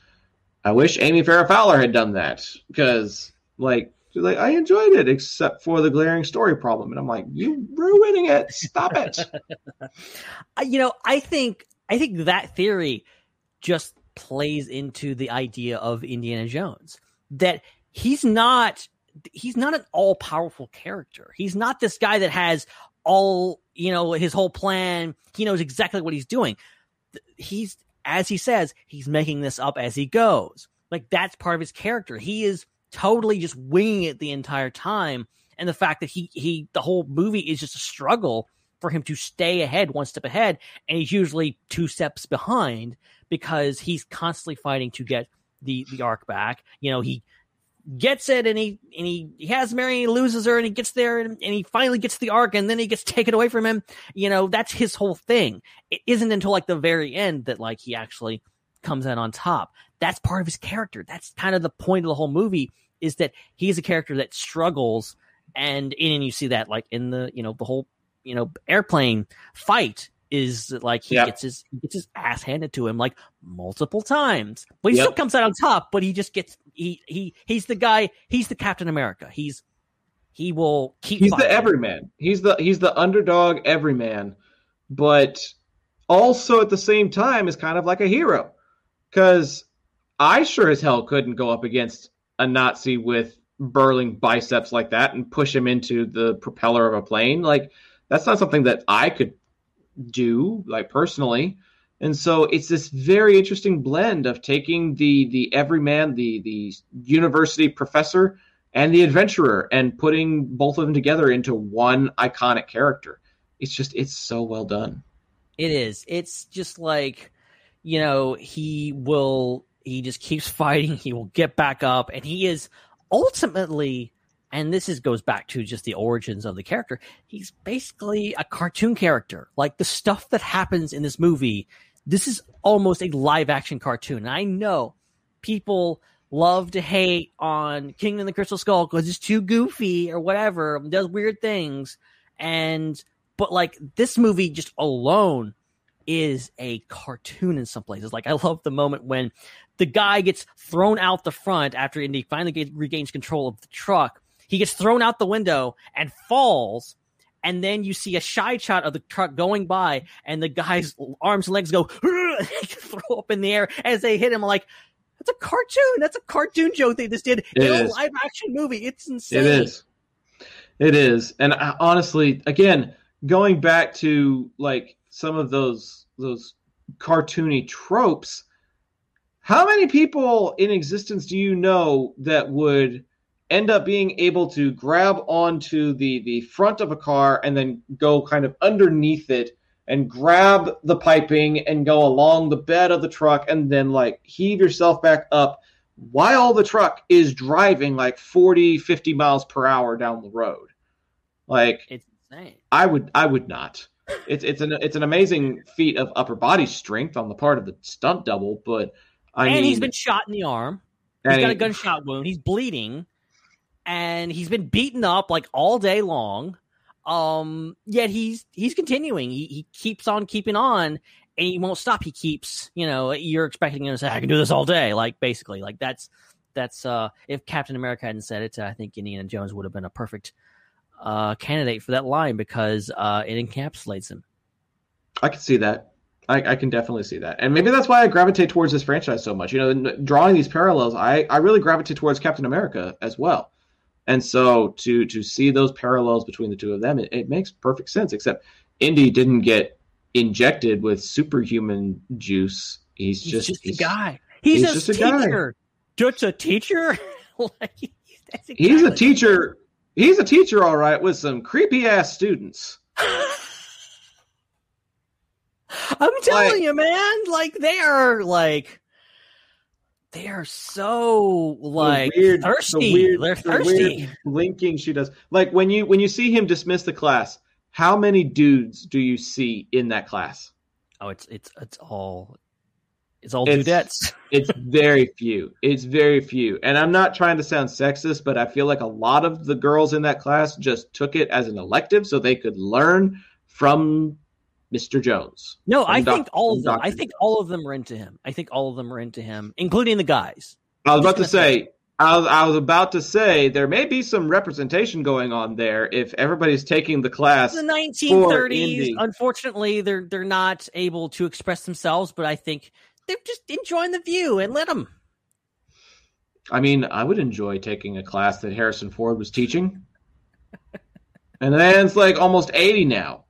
Speaker 8: i wish amy farrah fowler had done that because like like i enjoyed it except for the glaring story problem and i'm like you ruining it stop it
Speaker 6: uh, you know, I think I think that theory just plays into the idea of Indiana Jones that he's not he's not an all powerful character. He's not this guy that has all you know his whole plan. He knows exactly what he's doing. He's as he says, he's making this up as he goes. Like that's part of his character. He is totally just winging it the entire time. And the fact that he he the whole movie is just a struggle for him to stay ahead, one step ahead, and he's usually two steps behind because he's constantly fighting to get the the Ark back. You know, he gets it and he and he, he has Mary, and he loses her, and he gets there and, and he finally gets the Ark, and then he gets taken away from him. You know, that's his whole thing. It isn't until like the very end that like he actually comes out on top. That's part of his character. That's kind of the point of the whole movie is that he's a character that struggles and and you see that like in the you know the whole you know airplane fight is like he
Speaker 8: Yep.
Speaker 6: gets his he gets his ass handed to him like multiple times but he
Speaker 8: Yep.
Speaker 6: still comes out on top but he just gets he he he's the guy he's the captain america he's he will keep
Speaker 8: he's the everyman. He's the he's the underdog everyman, but also at the same time is kind of like a hero. Because I sure as hell couldn't go up against a Nazi with burling biceps like that and push him into the propeller of a plane. Like that's not something that I could do, like personally. And so it's this very interesting blend of taking the the everyman, the the university professor, and the adventurer and putting both of them together into one iconic character. It's just it's so well done.
Speaker 6: It is. It's just like, you know, he will, he just keeps fighting. He will get back up, and he is ultimately, and this is goes back to just the origins of the character. He's basically a cartoon character. Like the stuff that happens in this movie, this is almost a live action cartoon. And I know people love to hate on Kingdom of the Crystal Skull because it's too goofy or whatever, does weird things. And but like this movie just alone is a cartoon in some places. Like I love the moment when the guy gets thrown out the front after Indy finally regains control of the truck. He gets thrown out the window and falls, and then you see a side shot of the truck going by, and the guy's arms and legs go throw up in the air as they hit him. Like that's a cartoon. That's a cartoon joke they just did
Speaker 8: It
Speaker 6: in a live action movie. It's insane.
Speaker 8: It is. It is. And I, honestly, again, going back to like some of those those cartoony tropes, how many people in existence do you know that would end up being able to grab onto the the front of a car and then go kind of underneath it and grab the piping and go along the bed of the truck and then like heave yourself back up while the truck is driving like 40 50 miles per hour down the road like
Speaker 6: It's insane.
Speaker 8: i would i would not it's it's an it's an amazing feat of upper body strength on the part of the stunt double but i
Speaker 6: and
Speaker 8: mean
Speaker 6: he's been shot in the arm. He's got a gunshot wound. He's bleeding, and he's been beaten up like all day long. Um, yet he's he's continuing. He he keeps on keeping on, and he won't stop. He keeps, you know, you're expecting him to say, "I can do this all day." Like basically, like that's that's uh, if Captain America hadn't said it, I think Indiana Jones would have been a perfect uh candidate for that line because uh it encapsulates him.
Speaker 8: I can see that. I, I can definitely see that, and maybe that's why I gravitate towards this franchise so much. You know, drawing these parallels, I, I really gravitate towards Captain America as well, and so to to see those parallels between the two of them, it, it makes perfect sense. Except Indy didn't get injected with superhuman juice. He's,
Speaker 6: He's
Speaker 8: just,
Speaker 6: just,
Speaker 8: he's,
Speaker 6: a guy. He's,
Speaker 8: he's
Speaker 6: a
Speaker 8: just a guy.
Speaker 6: teacher. Just a teacher. like, that's
Speaker 8: He's a teacher. He's a teacher, all right, with some creepy ass students.
Speaker 6: I'm telling
Speaker 8: Like-
Speaker 6: you, man. Like they are like they are so
Speaker 8: The
Speaker 6: like
Speaker 8: weird- the
Speaker 6: thirsty.
Speaker 8: weird-
Speaker 6: They're
Speaker 8: the
Speaker 6: thirsty.
Speaker 8: weird blinking she does. Like when you when you see him dismiss the class, how many dudes do you see in that class?
Speaker 6: Oh, it's it's it's all it's all
Speaker 8: It's-
Speaker 6: dudettes.
Speaker 8: It's very few. It's very few. And I'm not trying to sound sexist, but I feel like a lot of the girls in that class just took it as an elective so they could learn from Mr. Jones.
Speaker 6: No, I
Speaker 8: Doc-
Speaker 6: think all of them. I
Speaker 8: Dr.
Speaker 6: think all of them are into him. I think all of them are into him, including the guys.
Speaker 8: I was about to
Speaker 6: Just
Speaker 8: say, I was, I was about to say there may be some representation going on there if everybody's taking the class.
Speaker 6: In
Speaker 8: the
Speaker 6: 1930s.
Speaker 8: Indy.
Speaker 6: Unfortunately, they're they're not able to express themselves, but I think they're just enjoying the view and let them.
Speaker 8: I mean, I would enjoy taking a class that Harrison Ford was teaching. and the man's like almost 80 now.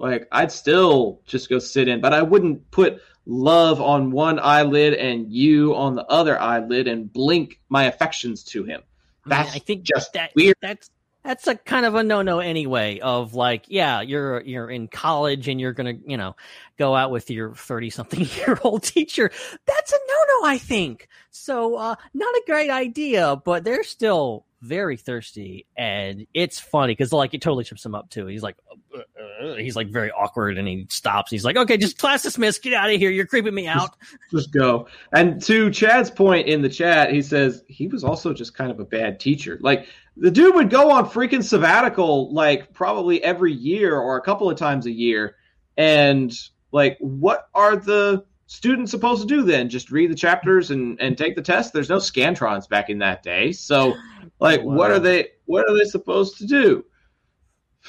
Speaker 8: Like, I'd still just go sit in, but I wouldn't put love on one eyelid and you on the other eyelid and blink my affections to him. That's
Speaker 6: I think
Speaker 8: just
Speaker 6: that
Speaker 8: weird.
Speaker 6: that's that's a kind of a no no anyway. Of like, yeah, you're you're in college and you're gonna you know go out with your thirty something year old teacher. That's a no no. I think so. Uh, not a great idea, but they're still very thirsty, and it's funny because like it totally trips him up too. He's like, uh, uh, he's like very awkward, and he stops. He's like, okay, just class dismissed. Get out of here. You're creeping me out.
Speaker 8: Just go. And to Chad's point in the chat, he says he was also just kind of a bad teacher. Like the dude would go on freaking sabbatical like probably every year or a couple of times a year. And like what are the students supposed to do then? Just read the chapters and, and take the test? There's no scantrons back in that day. So like what
Speaker 6: Wow.
Speaker 8: are they what are they supposed to do?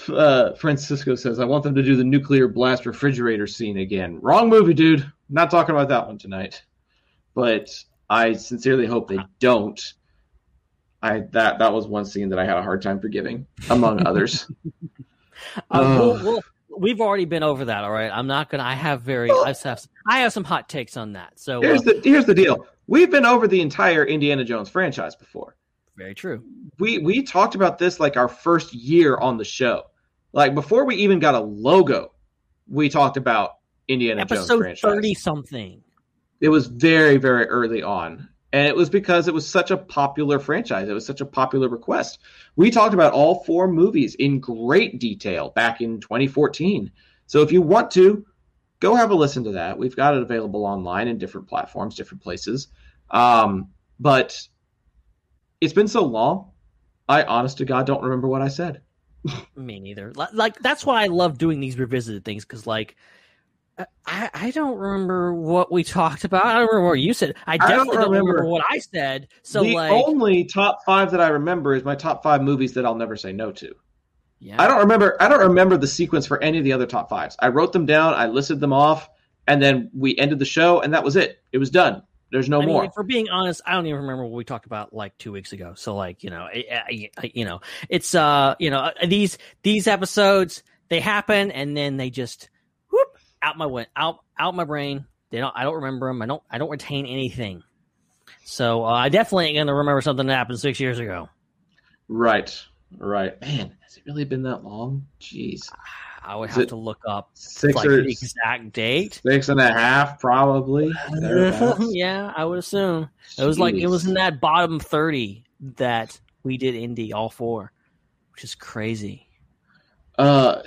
Speaker 8: Uh, Francisco says, I want them to do the nuclear blast refrigerator scene again. Wrong movie, dude. Not talking about that one tonight. But I sincerely hope they don't. I that that was one scene that I had a hard time forgiving, among others.
Speaker 6: Uh, we'll, we'll, we've already been over that. All right. I'm not gonna. I have very. I have. I have some hot takes on that. So uh,
Speaker 8: Here's the here's the deal. We've been over the entire Indiana Jones franchise before.
Speaker 6: Very true.
Speaker 8: we we talked about this like our first year on the show. Like before we even got a logo, we talked about Indiana Jones
Speaker 6: Episode
Speaker 8: franchise.
Speaker 6: thirty something.
Speaker 8: It was very very early on. And it was because it was such a popular franchise. It was such a popular request. We talked about all four movies in great detail back in 2014. So if you want to, go have a listen to that. We've got it available online in different platforms, different places. Um, but it's been so long. I, honest to God, don't remember what I said.
Speaker 6: Me neither. Like that's why I love doing these revisited things because like. Uh, I, I don't remember what we talked about. I don't remember what you said. I
Speaker 8: don't
Speaker 6: definitely don't remember,
Speaker 8: remember.
Speaker 6: what I said. So
Speaker 8: the
Speaker 6: like,
Speaker 8: only top five that I remember is my top five movies that I'll never say no to.
Speaker 6: Yeah.
Speaker 8: I don't remember. I don't remember the sequence for any of the other top fives. I wrote them down. I listed them off, and then we ended the show, and that was it. It was done. There's no
Speaker 6: I
Speaker 8: more.
Speaker 6: if we're being honest, I don't even remember what we talked about like two weeks ago. So, like, you know, I, I, you know, it's uh, you know, uh, these these episodes they happen and then they just whoop out my out out my brain. They don't. I don't remember them. I don't. I don't retain anything. So uh, I definitely ain't gonna remember something that happened six years ago.
Speaker 8: Right. Right. Man, has it really been that long? Jeez.
Speaker 6: I would have to look up
Speaker 8: Six
Speaker 6: like
Speaker 8: or
Speaker 6: the exact date.
Speaker 8: six and a half, probably.
Speaker 6: yeah, I would assume it was like it was in that bottom thirty that we did Indy all four, which is crazy.
Speaker 8: Uh,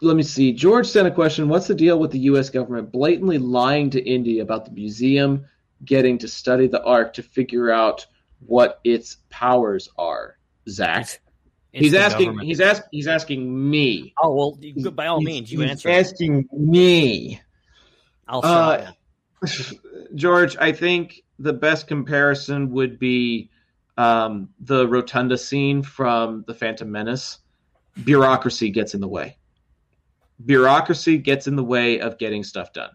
Speaker 8: let me see. George sent a question. What's the deal with the U.S. government blatantly lying to Indy about the museum getting to study the Ark to figure out what its powers are? Zach, he's
Speaker 6: the
Speaker 8: asking.
Speaker 6: government.
Speaker 8: He's ask. He's asking me.
Speaker 6: Oh well, you- by all means, you
Speaker 8: He's
Speaker 6: answer.
Speaker 8: Asking me.
Speaker 6: I'll
Speaker 8: Uh. George, I think the best comparison would be um, the rotunda scene from The Phantom Menace. Bureaucracy gets in the way. Bureaucracy gets in the way of getting stuff done,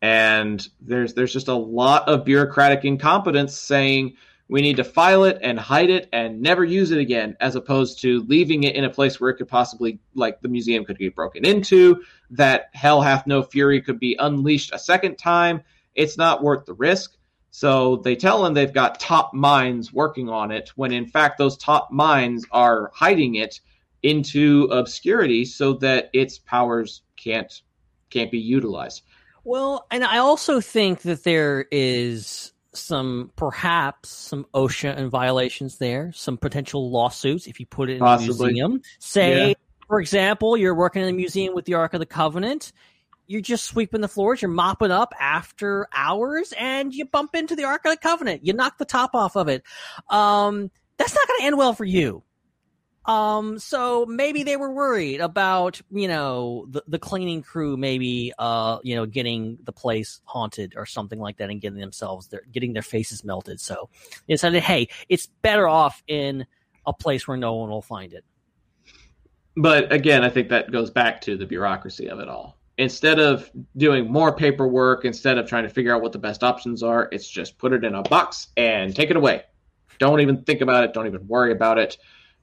Speaker 8: and there's there's just a lot of bureaucratic incompetence saying we need to file it and hide it and never use it again, as opposed to leaving it in a place where it could possibly, like the museum, could get broken into. That hell hath no fury could be unleashed a second time it's not worth the risk. So they tell him they've got top minds working on it, when in fact those top minds are hiding it into obscurity so that its powers can't can't be utilized.
Speaker 6: Well, and I also think that there is some perhaps some OSHA and violations there, some potential lawsuits if you put it in
Speaker 8: Possibly.
Speaker 6: the museum. Say,
Speaker 8: Yeah.
Speaker 6: for example, you're working in a museum with the Ark of the Covenant. You're just sweeping the floors, you're mopping up after hours, and you bump into the Ark of the Covenant. You knock the top off of it. Um, that's not going to end well for you. Um, so maybe they were worried about, you know, the, the cleaning crew maybe, uh, you know, getting the place haunted or something like that and getting themselves, their, getting their faces melted. So they decided, hey, it's better off in a place where no one will find it.
Speaker 8: But again, I think that goes back to the bureaucracy of it all. Instead of doing more paperwork, instead of trying to figure out what the best options are, it's just put it in a box and take it away. Don't even think about it. Don't even worry about it.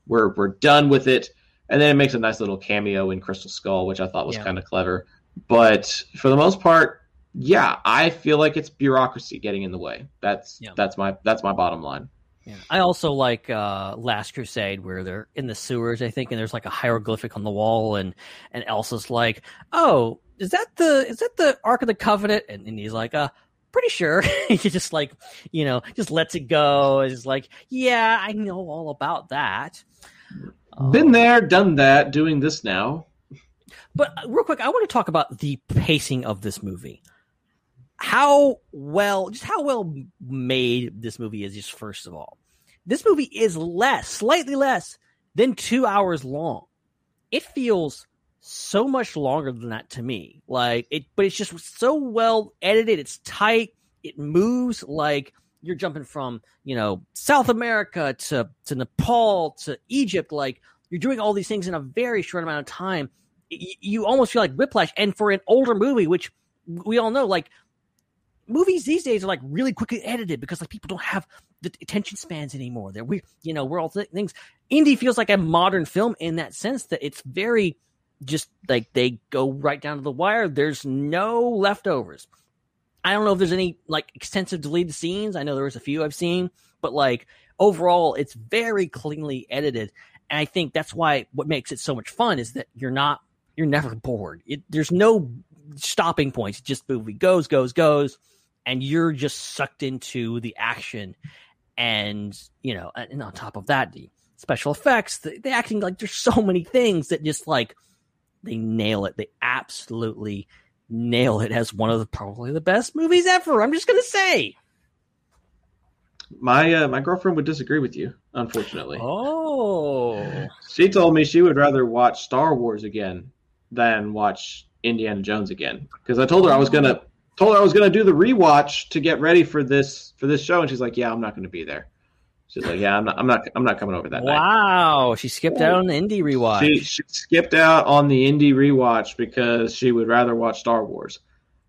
Speaker 8: We're we're done with it. And then it makes a nice little cameo in Crystal Skull, which I thought was
Speaker 6: Yeah.
Speaker 8: kind of clever. But for the most part, yeah, I feel like it's bureaucracy getting in the way. That's
Speaker 6: Yeah.
Speaker 8: that's my that's my bottom line.
Speaker 6: Yeah. I also like uh, Last Crusade where they're in the sewers, I think, and there's like a hieroglyphic on the wall, and and Elsa's like, "Oh, is that the is that the Ark of the Covenant?" And, and he's like, "Uh, pretty sure." he just like, you know, just lets it go. It's like, "Yeah, I know all about that."
Speaker 8: Been
Speaker 6: Um,
Speaker 8: there, done that, doing this now.
Speaker 6: But uh, real quick, I want to talk about the pacing of this movie. How well, just how well made this movie is. Just first of all, this movie is less, slightly less than two hours long. It feels so much longer than that to me. Like it, but it's just so well edited. It's tight. It moves like you're jumping from you know South America to to Nepal to Egypt. Like you're doing all these things in a very short amount of time. Y- You almost feel like whiplash. And for an older movie, which we all know, like movies these days are like really quickly edited because like people don't have the attention spans anymore. They're we, you know, we're all th- things. Indy feels like a modern film in that sense that it's very just like they go right down to the wire. There's no leftovers. I don't know if there's any like extensive deleted scenes. I know there was a few I've seen, but like overall, it's very cleanly edited, and I think that's why what makes it so much fun is that you're not you're never bored. It, there's no stopping points. It just movie goes, goes, goes, and you're just sucked into the action. And you know, and on top of that, the special effects, the, the acting, like there's so many things that just like they nail it. They absolutely nail it as one of the probably the best movies ever. I'm just gonna say.
Speaker 8: My uh, my girlfriend would disagree with you, unfortunately.
Speaker 6: Oh,
Speaker 8: She told me she would rather watch Star Wars again than watch Indiana Jones again. Because I told her I was gonna told her I was gonna do the rewatch to get ready for this for this show, and she's like, "Yeah, I'm not gonna be there." She's like, yeah, I'm not, I'm not, I'm not coming over that night.
Speaker 6: Wow, she skipped out on the Indy rewatch.
Speaker 8: She, she skipped out on the Indy rewatch because she would rather watch Star Wars.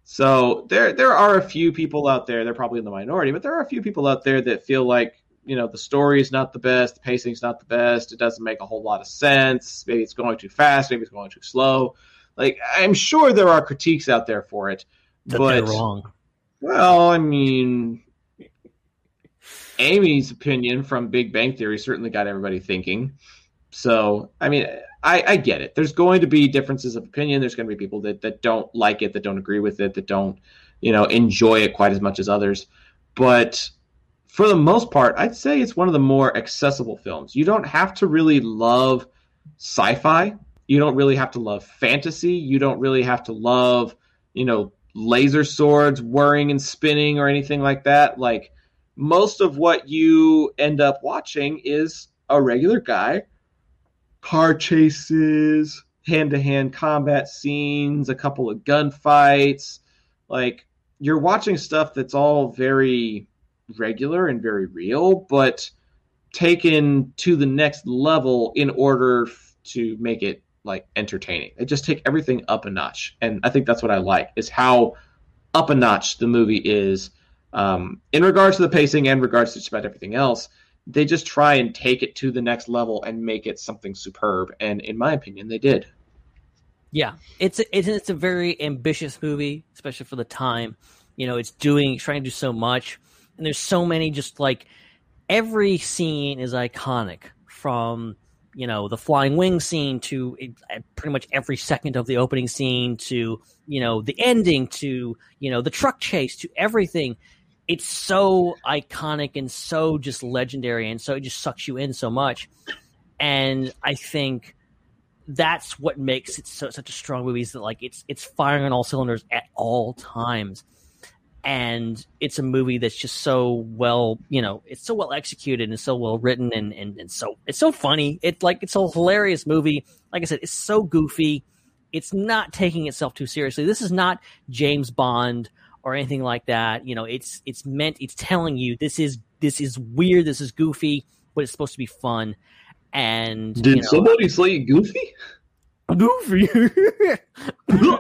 Speaker 8: So there, there are a few people out there. They're probably in the minority, but there are a few people out there that feel like you know the story is not the best, the pacing is not the best. It doesn't make a whole lot of sense. Maybe it's going too fast. Maybe it's going too slow. Like I'm sure there are critiques out there for it,
Speaker 6: But
Speaker 8: but
Speaker 6: wrong.
Speaker 8: well, I mean, Amy's opinion from Big Bang Theory certainly got everybody thinking. So, I mean, I, I get it. There's going to be differences of opinion. There's going to be people that, that don't like it, that don't agree with it, that don't, you know, enjoy it quite as much as others. But for the most part, I'd say it's one of the more accessible films. You don't have to really love sci fi. You don't really have to love fantasy. You don't really have to love, you know, laser swords whirring and spinning or anything like that. Like most of what you end up watching is a regular guy, car chases, hand to hand combat scenes, a couple of gunfights. Like you're watching stuff that's all very regular and very real, but taken to the next level in order to make it like entertaining. They just take everything up a notch, and I think that's what I like is how up a notch the movie is um, in regards to the pacing and regards to just about everything else. They just try and take it to the next level and make it something superb, and in my opinion, they did.
Speaker 6: Yeah, it's a, it's it's a very ambitious movie, especially for the time. You know, it's doing trying to do so much, and there's so many just like every scene is iconic from you know the flying wing scene to pretty much every second of the opening scene to you know the ending to you know the truck chase to everything it's so iconic and so just legendary and so it just sucks you in so much. And i think that's what makes it so, such a strong movie is that like it's it's firing on all cylinders at all times. And it's a movie that's just so well you know it's so well executed and so well written and, and, and so it's so funny. It's like it's a hilarious movie. Like i said it's so goofy. It's not taking itself too seriously. This is not james bond or anything like that you know it's it's meant it's telling you this is this is weird this is goofy but it's supposed to be fun and
Speaker 8: Did
Speaker 6: you know,
Speaker 8: somebody say Goofy?
Speaker 6: goofy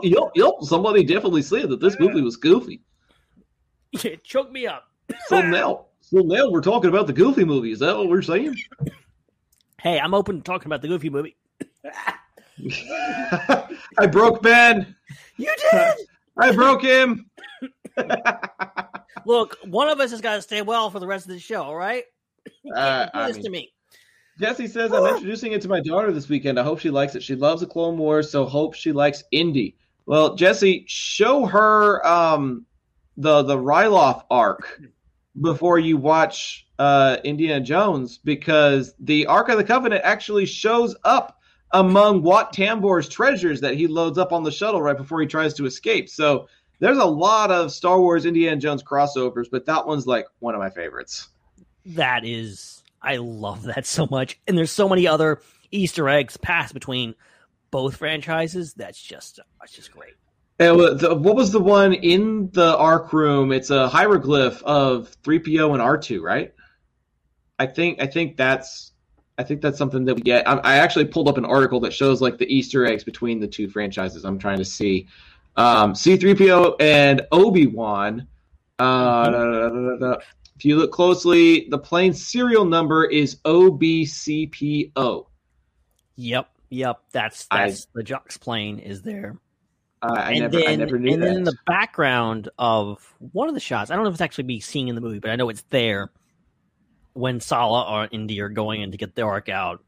Speaker 8: yep, yep. Somebody definitely said that this movie was goofy.
Speaker 6: Yeah, choke me up
Speaker 8: So now, so now we're talking about the Goofy movie. Is that what we're saying?
Speaker 6: hey i'm open to talking about the goofy movie
Speaker 8: I broke Ben.
Speaker 6: you did
Speaker 8: I broke him.
Speaker 6: Look, one of us has got to stay well for the rest of the show, all right? You
Speaker 8: Uh,
Speaker 6: do this
Speaker 8: mean-
Speaker 6: to me.
Speaker 8: Jesse says I'm introducing it to my daughter this weekend. I hope she likes it. She loves the Clone Wars, so hope she likes Indy. Well, Jesse, show her um, the the Ryloth arc before you watch uh, Indiana Jones because the Ark of the Covenant actually shows up among Wat Tambor's treasures that he loads up on the shuttle right before he tries to escape. So there's a lot of Star Wars Indiana Jones crossovers, but that one's like one of my favorites.
Speaker 6: That is, I love that so much. And there's so many other Easter eggs passed between both franchises. That's just, that's just great.
Speaker 8: And what was the one in the Ark room? It's a hieroglyph of 3PO and R2, right? I think I think that's I think that's something that we get. I, I actually pulled up an article that shows like the Easter eggs between the two franchises. I'm trying to see um, C3PO and Obi Wan. Uh. If you look closely, the plane serial number is OBCPO.
Speaker 6: Yep, yep. That's
Speaker 8: I-
Speaker 6: the Jux plane is there.
Speaker 8: Uh, I
Speaker 6: and
Speaker 8: never
Speaker 6: then,
Speaker 8: I never knew
Speaker 6: and
Speaker 8: that.
Speaker 6: then in the background of one of the shots, I don't know if it's actually be seen in the movie, but I know it's there when Sallah or Indy are going in to get the Ark out.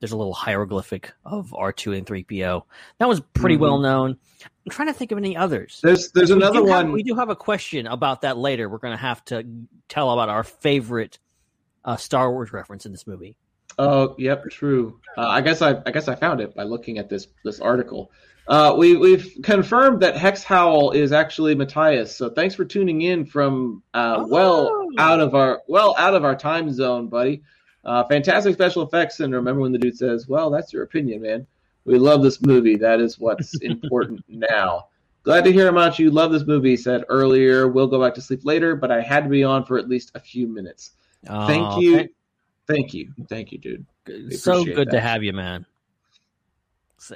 Speaker 6: There's a little hieroglyphic of R2 and 3PO. That was pretty
Speaker 8: Mhm.
Speaker 6: well known. I'm trying to think of any others.
Speaker 8: there's there's
Speaker 6: We
Speaker 8: another
Speaker 6: do have-
Speaker 8: one.
Speaker 6: we do have a question about that later. We're going to have to tell about our favorite uh, Star Wars reference in this movie.
Speaker 8: Oh, yep, true. Uh, I guess I, I guess I found it by looking at this this article. Uh, we we've confirmed that Hex Howl is actually Matthias. So thanks for tuning in from uh, well
Speaker 6: Oh.
Speaker 8: out of our well out of our time zone, buddy. Uh, fantastic special effects, and remember when the dude says, "Well, that's your opinion, man. We love this movie. That is what's important now." Glad to hear about you. Love this movie. Said earlier. We'll go back to sleep later, but I had to be on for at least a few minutes. Thank
Speaker 6: Oh,
Speaker 8: you.
Speaker 6: thank-
Speaker 8: Thank you, thank you, dude.
Speaker 6: so good to have you, man.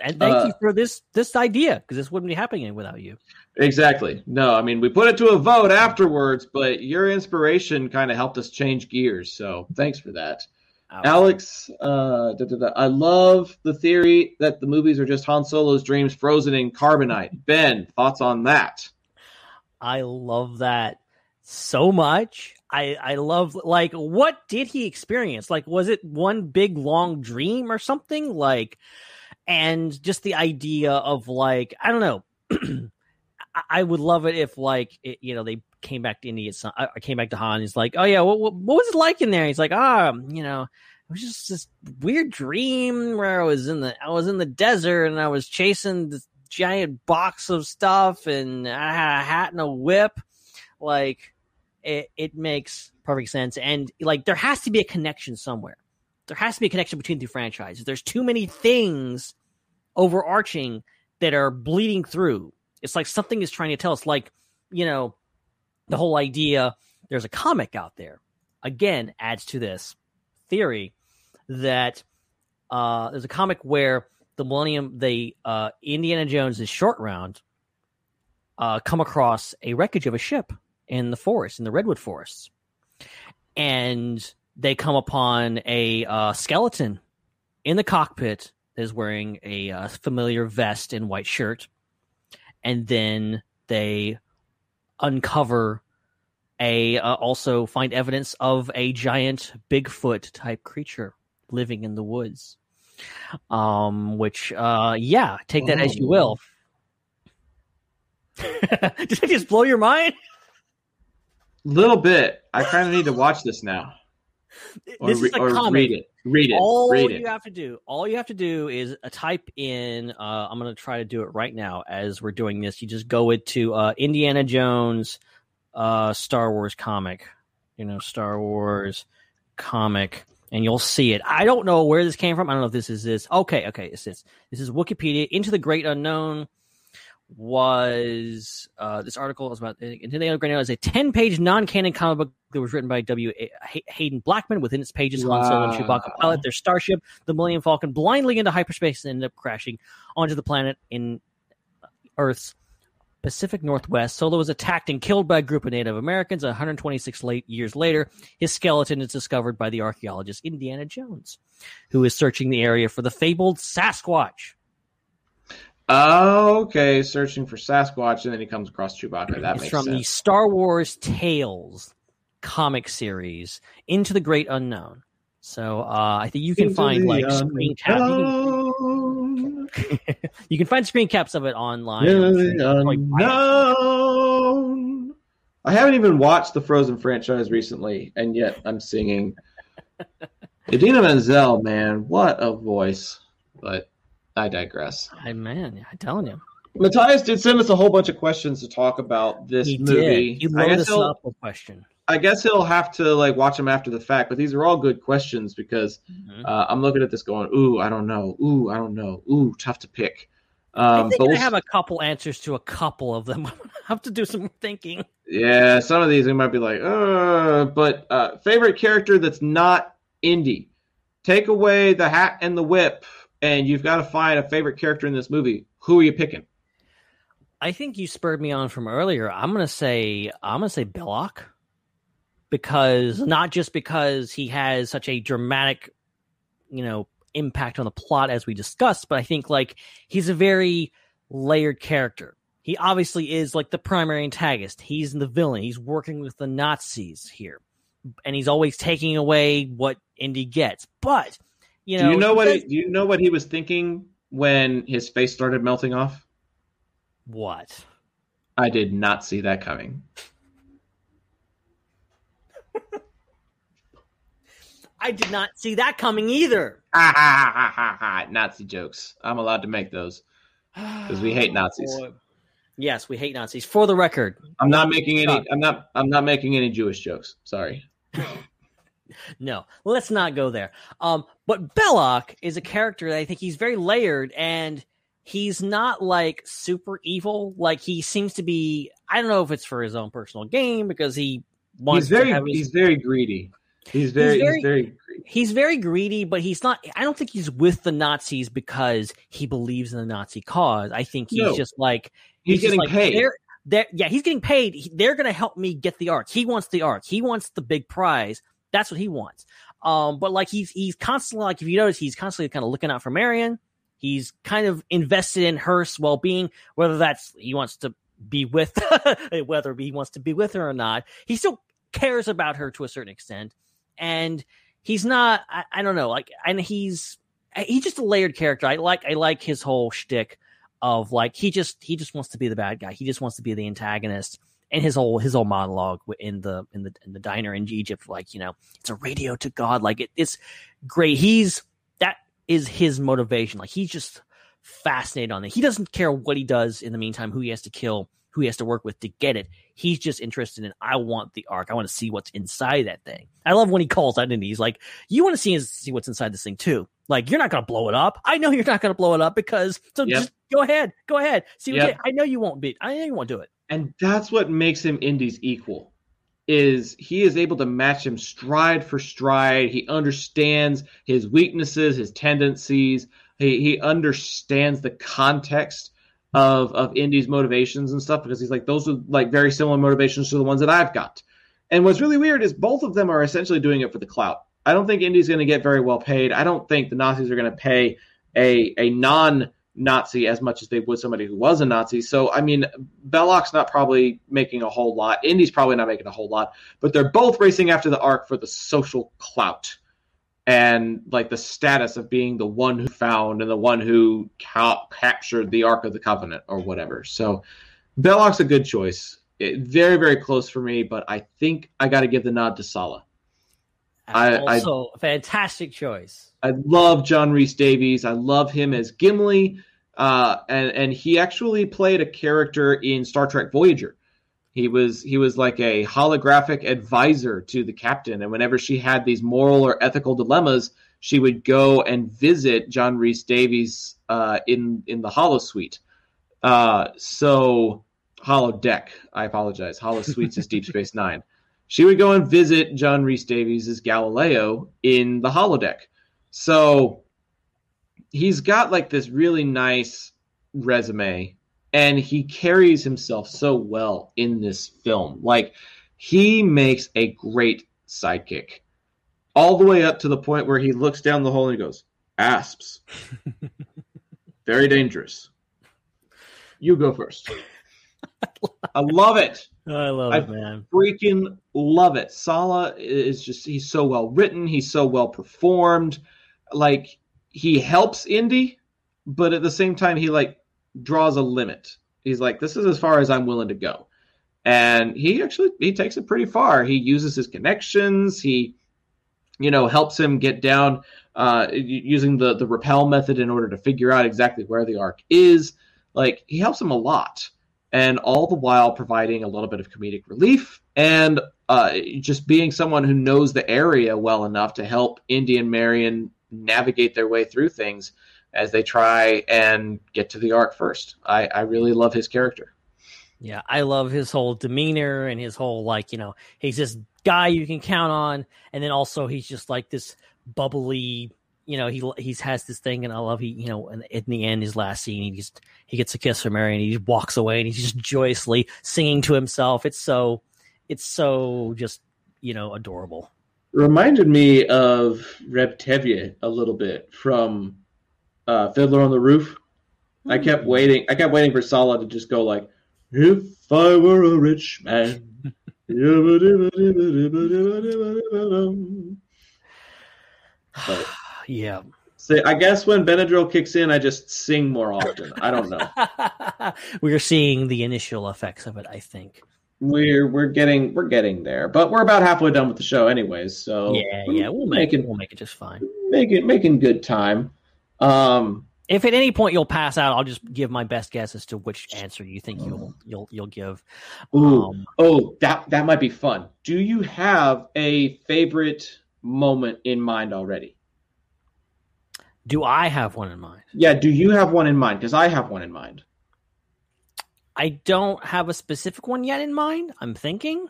Speaker 6: And thank
Speaker 8: Uh,
Speaker 6: you for this this idea because this wouldn't be happening without you.
Speaker 8: Exactly. No, I mean we put it to a vote afterwards, but your inspiration kind of helped us change gears. So thanks for that. Alex, uh, da, da, da. I love the theory that the movies are just Han Solo's dreams frozen in carbonite. Ben, thoughts on that?
Speaker 6: I love that so much. I I love like what did he experience? Like was it one big long dream or something? Like and just the idea of like I don't know. I- would love it if like it, you know they came back to India. I came back to Han. He's like, oh yeah, what, what what was it like in there? He's like, ah, you know, it was just this weird dream where I was in the I was in the desert and I was chasing this giant box of stuff and I had a hat and a whip. Like it, it makes perfect sense. And like there has to be a connection somewhere. There has to be a connection between the franchises. There's too many things overarching that are bleeding through. It's like something is trying to tell us, like, you know, the whole idea there's a comic out there. Again, adds to this theory that uh, there's a comic where the Millennium, the uh, Indiana Jones' short round, uh, come across a wreckage of a ship in the forest, in the redwood forests, and they come upon a uh, skeleton in the cockpit that is wearing a uh, familiar vest and white shirt, and then they uncover a uh, also find evidence of a giant Bigfoot type creature living in the woods. Um, which, uh, yeah, take that as you will. Did I just blow your mind?
Speaker 8: A little bit. I kind of need to watch this now, or,
Speaker 6: this
Speaker 8: re-
Speaker 6: is a comic.
Speaker 8: read it. Read it.
Speaker 6: All
Speaker 8: read
Speaker 6: you
Speaker 8: it.
Speaker 6: have to do, all you have to do is type in. Uh, I'm going to try to do it right now as we're doing this. You just go into uh, Indiana Jones, uh, Star Wars comic. You know, Star Wars comic, and you'll see it. I don't know where this came from. I don't know if this is this. Okay, okay, it's this. This is Wikipedia. Into the Great Unknown was uh, this article is about Great Unknown is a 10 page non canon comic book that was written by W. A- Hay- Haden Blackman. Within its pages, Han Solo and Chewbacca pilot their starship, the Millennium Falcon, blindly into hyperspace and end up crashing onto the planet in Earth's Pacific Northwest. Solo is attacked and killed by a group of Native Americans. 126 late years later, his skeleton is discovered by the archaeologist Indiana Jones, who is searching the area for the fabled Sasquatch.
Speaker 8: Oh, okay. Searching for Sasquatch, and then he comes across Chewbacca. That
Speaker 6: it's
Speaker 8: makes
Speaker 6: from the. Star Wars Tales comic series Into the Great Unknown. So uh, I think you can
Speaker 8: Into
Speaker 6: find
Speaker 8: the
Speaker 6: like screen cap. You can, you can find screen caps of it online. I'm sure you can probably buy it.
Speaker 8: unknown. I haven't even watched the Frozen franchise recently, and yet I'm singing. Idina Menzel, man, what a voice! But I digress.
Speaker 6: I man, I'm telling you,
Speaker 8: Matthias did send us a whole bunch of questions to talk about this
Speaker 6: he
Speaker 8: movie.
Speaker 6: did. You
Speaker 8: I
Speaker 6: loaded
Speaker 8: guess
Speaker 6: us
Speaker 8: he'll,
Speaker 6: up with question.
Speaker 8: I guess he'll have to like watch them after the fact. But these are all good questions because
Speaker 6: Mhm.
Speaker 8: uh, I'm looking at this going, "Ooh, I don't know. Ooh, I don't know. Ooh, tough to pick."
Speaker 6: I
Speaker 8: Um,
Speaker 6: think
Speaker 8: but
Speaker 6: I
Speaker 8: we'll
Speaker 6: have a couple answers to a couple of them. I have to do some thinking.
Speaker 8: Yeah, some of these we might be like, uh, but uh, favorite character that's not Indy. Take away the hat and the whip, and you've got to find a favorite character in this movie. Who are you picking?
Speaker 6: I think you spurred me on from earlier. I'm gonna say I'm gonna say Belloc because not just because he has such a dramatic, you know, impact on the plot as we discussed, but I think like he's a very layered character. He obviously is like the primary antagonist. He's the villain. He's working with the Nazis here, and he's always taking away what Indy gets. But you know,
Speaker 8: do you know what?
Speaker 6: does-
Speaker 8: He, do you know what he was thinking when his face started melting off?
Speaker 6: what?
Speaker 8: I did not see that coming.
Speaker 6: I did not see that coming either.
Speaker 8: Ha ha ha ha ha! Nazi jokes. I'm allowed to make those because we hate Nazis.
Speaker 6: Boy. Yes, we hate Nazis. For the record,
Speaker 8: I'm not making any. I'm not. I'm not making any Jewish jokes. Sorry.
Speaker 6: no, let's not go there. Um, but Belloc is a character that I think he's very layered, and he's not like super evil. Like he seems to be. I don't know if it's for his own personal gain because he wants
Speaker 8: He's very.
Speaker 6: to have his,
Speaker 8: He's very greedy. He's very. He's
Speaker 6: very-
Speaker 8: very,
Speaker 6: he's very greedy, but he's not. I don't think he's with the Nazis because he believes in the Nazi cause. I think he's
Speaker 8: No.
Speaker 6: just like
Speaker 8: He's
Speaker 6: just
Speaker 8: getting
Speaker 6: like,
Speaker 8: paid.
Speaker 6: They're, they're, yeah, he's getting paid. He- They're going to help me get the Ark. He wants the Ark. He wants the big prize. That's what he wants. Um, but like he's he's constantly like if you notice, he's constantly kind of looking out for Marion. He's kind of invested in her well being, whether that's he wants to be with, whether he wants to be with her or not. He still cares about her to a certain extent, and he's not. I, I don't know, like, and he's he's just a layered character. I like I like his whole shtick of like he just he just wants to be the bad guy. He just wants to be the antagonist. And his whole his whole monologue in the in the in the diner in Egypt, like you know, it's a radio to God. Like it, it's great. He's that is his motivation. Like he's just fascinated on it. He doesn't care what he does in the meantime, who he has to kill, who he has to work with to get it. He's just interested in I want the Ark. I want to see what's inside that thing. I love when he calls out and he's like, You want to see see what's inside this thing too. Like you're not gonna blow it up. I know you're not gonna blow it up because so
Speaker 8: Yep.
Speaker 6: just go ahead. Go ahead. See what
Speaker 8: Yep.
Speaker 6: I know you won't be I know you won't do it.
Speaker 8: And that's what makes him Indy's equal. Is he is able to match him stride for stride. He understands his weaknesses, his tendencies. He he understands the context of of Indy's motivations and stuff because he's like those are like very similar motivations to the ones that I've got. And what's really weird is both of them are essentially doing it for the clout. I don't think Indy's going to get very well paid. I don't think the Nazis are going to pay a a non Nazi as much as they would somebody who was a Nazi. So I mean, Belloq's not probably making a whole lot. Indy's probably not making a whole lot, but they're both racing after the Ark for the social clout and like the status of being the one who found and the one who ca- captured the Ark of the Covenant or whatever. So Belloq's a good choice. It, very very close for me, but I think I got to give the nod to Sallah. I- I-
Speaker 6: also a fantastic choice.
Speaker 8: I love John Rhys-Davies. I love him as Gimli, uh, and and he actually played a character in Star Trek Voyager. He was he was like a holographic advisor to the captain, and whenever she had these moral or ethical dilemmas, she would go and visit John Rhys-Davies uh, in in the Holosuite. Uh, so Holodeck. I apologize. Holosuites is Deep Space Nine. She would go and visit John Rhys-Davies as Galileo in the holodeck. So he's got like this really nice resume and he carries himself so well in this film. Like he makes a great sidekick. All the way up to the point where he looks down the hole and he goes, "Asps. Very dangerous. You go first. I love it
Speaker 6: I love
Speaker 8: I-
Speaker 6: it, man.
Speaker 8: freaking love it. Sallah is just he's so well written, he's so well performed. Like he helps Indy, but at the same time he like draws a limit. He's like this is as far as I'm willing to go. And he actually he takes it pretty far. He uses his connections, he you know helps him get down uh using the the repel method in order to figure out exactly where the Ark is. Like he helps him a lot and all the while providing a little bit of comedic relief and uh, just being someone who knows the area well enough to help Indy and Marion navigate their way through things as they try and get to the Ark first. I, I really love his character.
Speaker 6: Yeah, I love his whole demeanor and his whole like, you know, he's this guy you can count on, and then also he's just like this bubbly, you know, he he's has this thing, and I love he, you know, in, in the end, his last scene, he just he gets a kiss from Mary, and he just walks away, and he's just joyously singing to himself. It's so, it's so just you know adorable.
Speaker 8: Reminded me of Reb Tevye a little bit from uh, Fiddler on the Roof. I kept waiting. I kept waiting for Sallah to just go like, "If I were a rich man." But,
Speaker 6: Yeah,
Speaker 8: see, I guess when Benadryl kicks in, I just sing more often. I don't know.
Speaker 6: we're seeing the initial effects of it. I think.
Speaker 8: We're we're getting we're getting there, but we're about halfway done with the show, anyways. So
Speaker 6: yeah, yeah, we'll make it. We'll make it just fine.
Speaker 8: making making good time. Um,
Speaker 6: if at any point you'll pass out, I'll just give my best guess as to which answer you think you'll you'll you'll give.
Speaker 8: Ooh,
Speaker 6: Um,
Speaker 8: oh, that that might be fun. Do you have a favorite moment in mind already?
Speaker 6: Do I have one in mind?
Speaker 8: Yeah, do you have one in mind? Because I have one in mind.
Speaker 6: I don't have a specific one yet in mind. I'm thinking.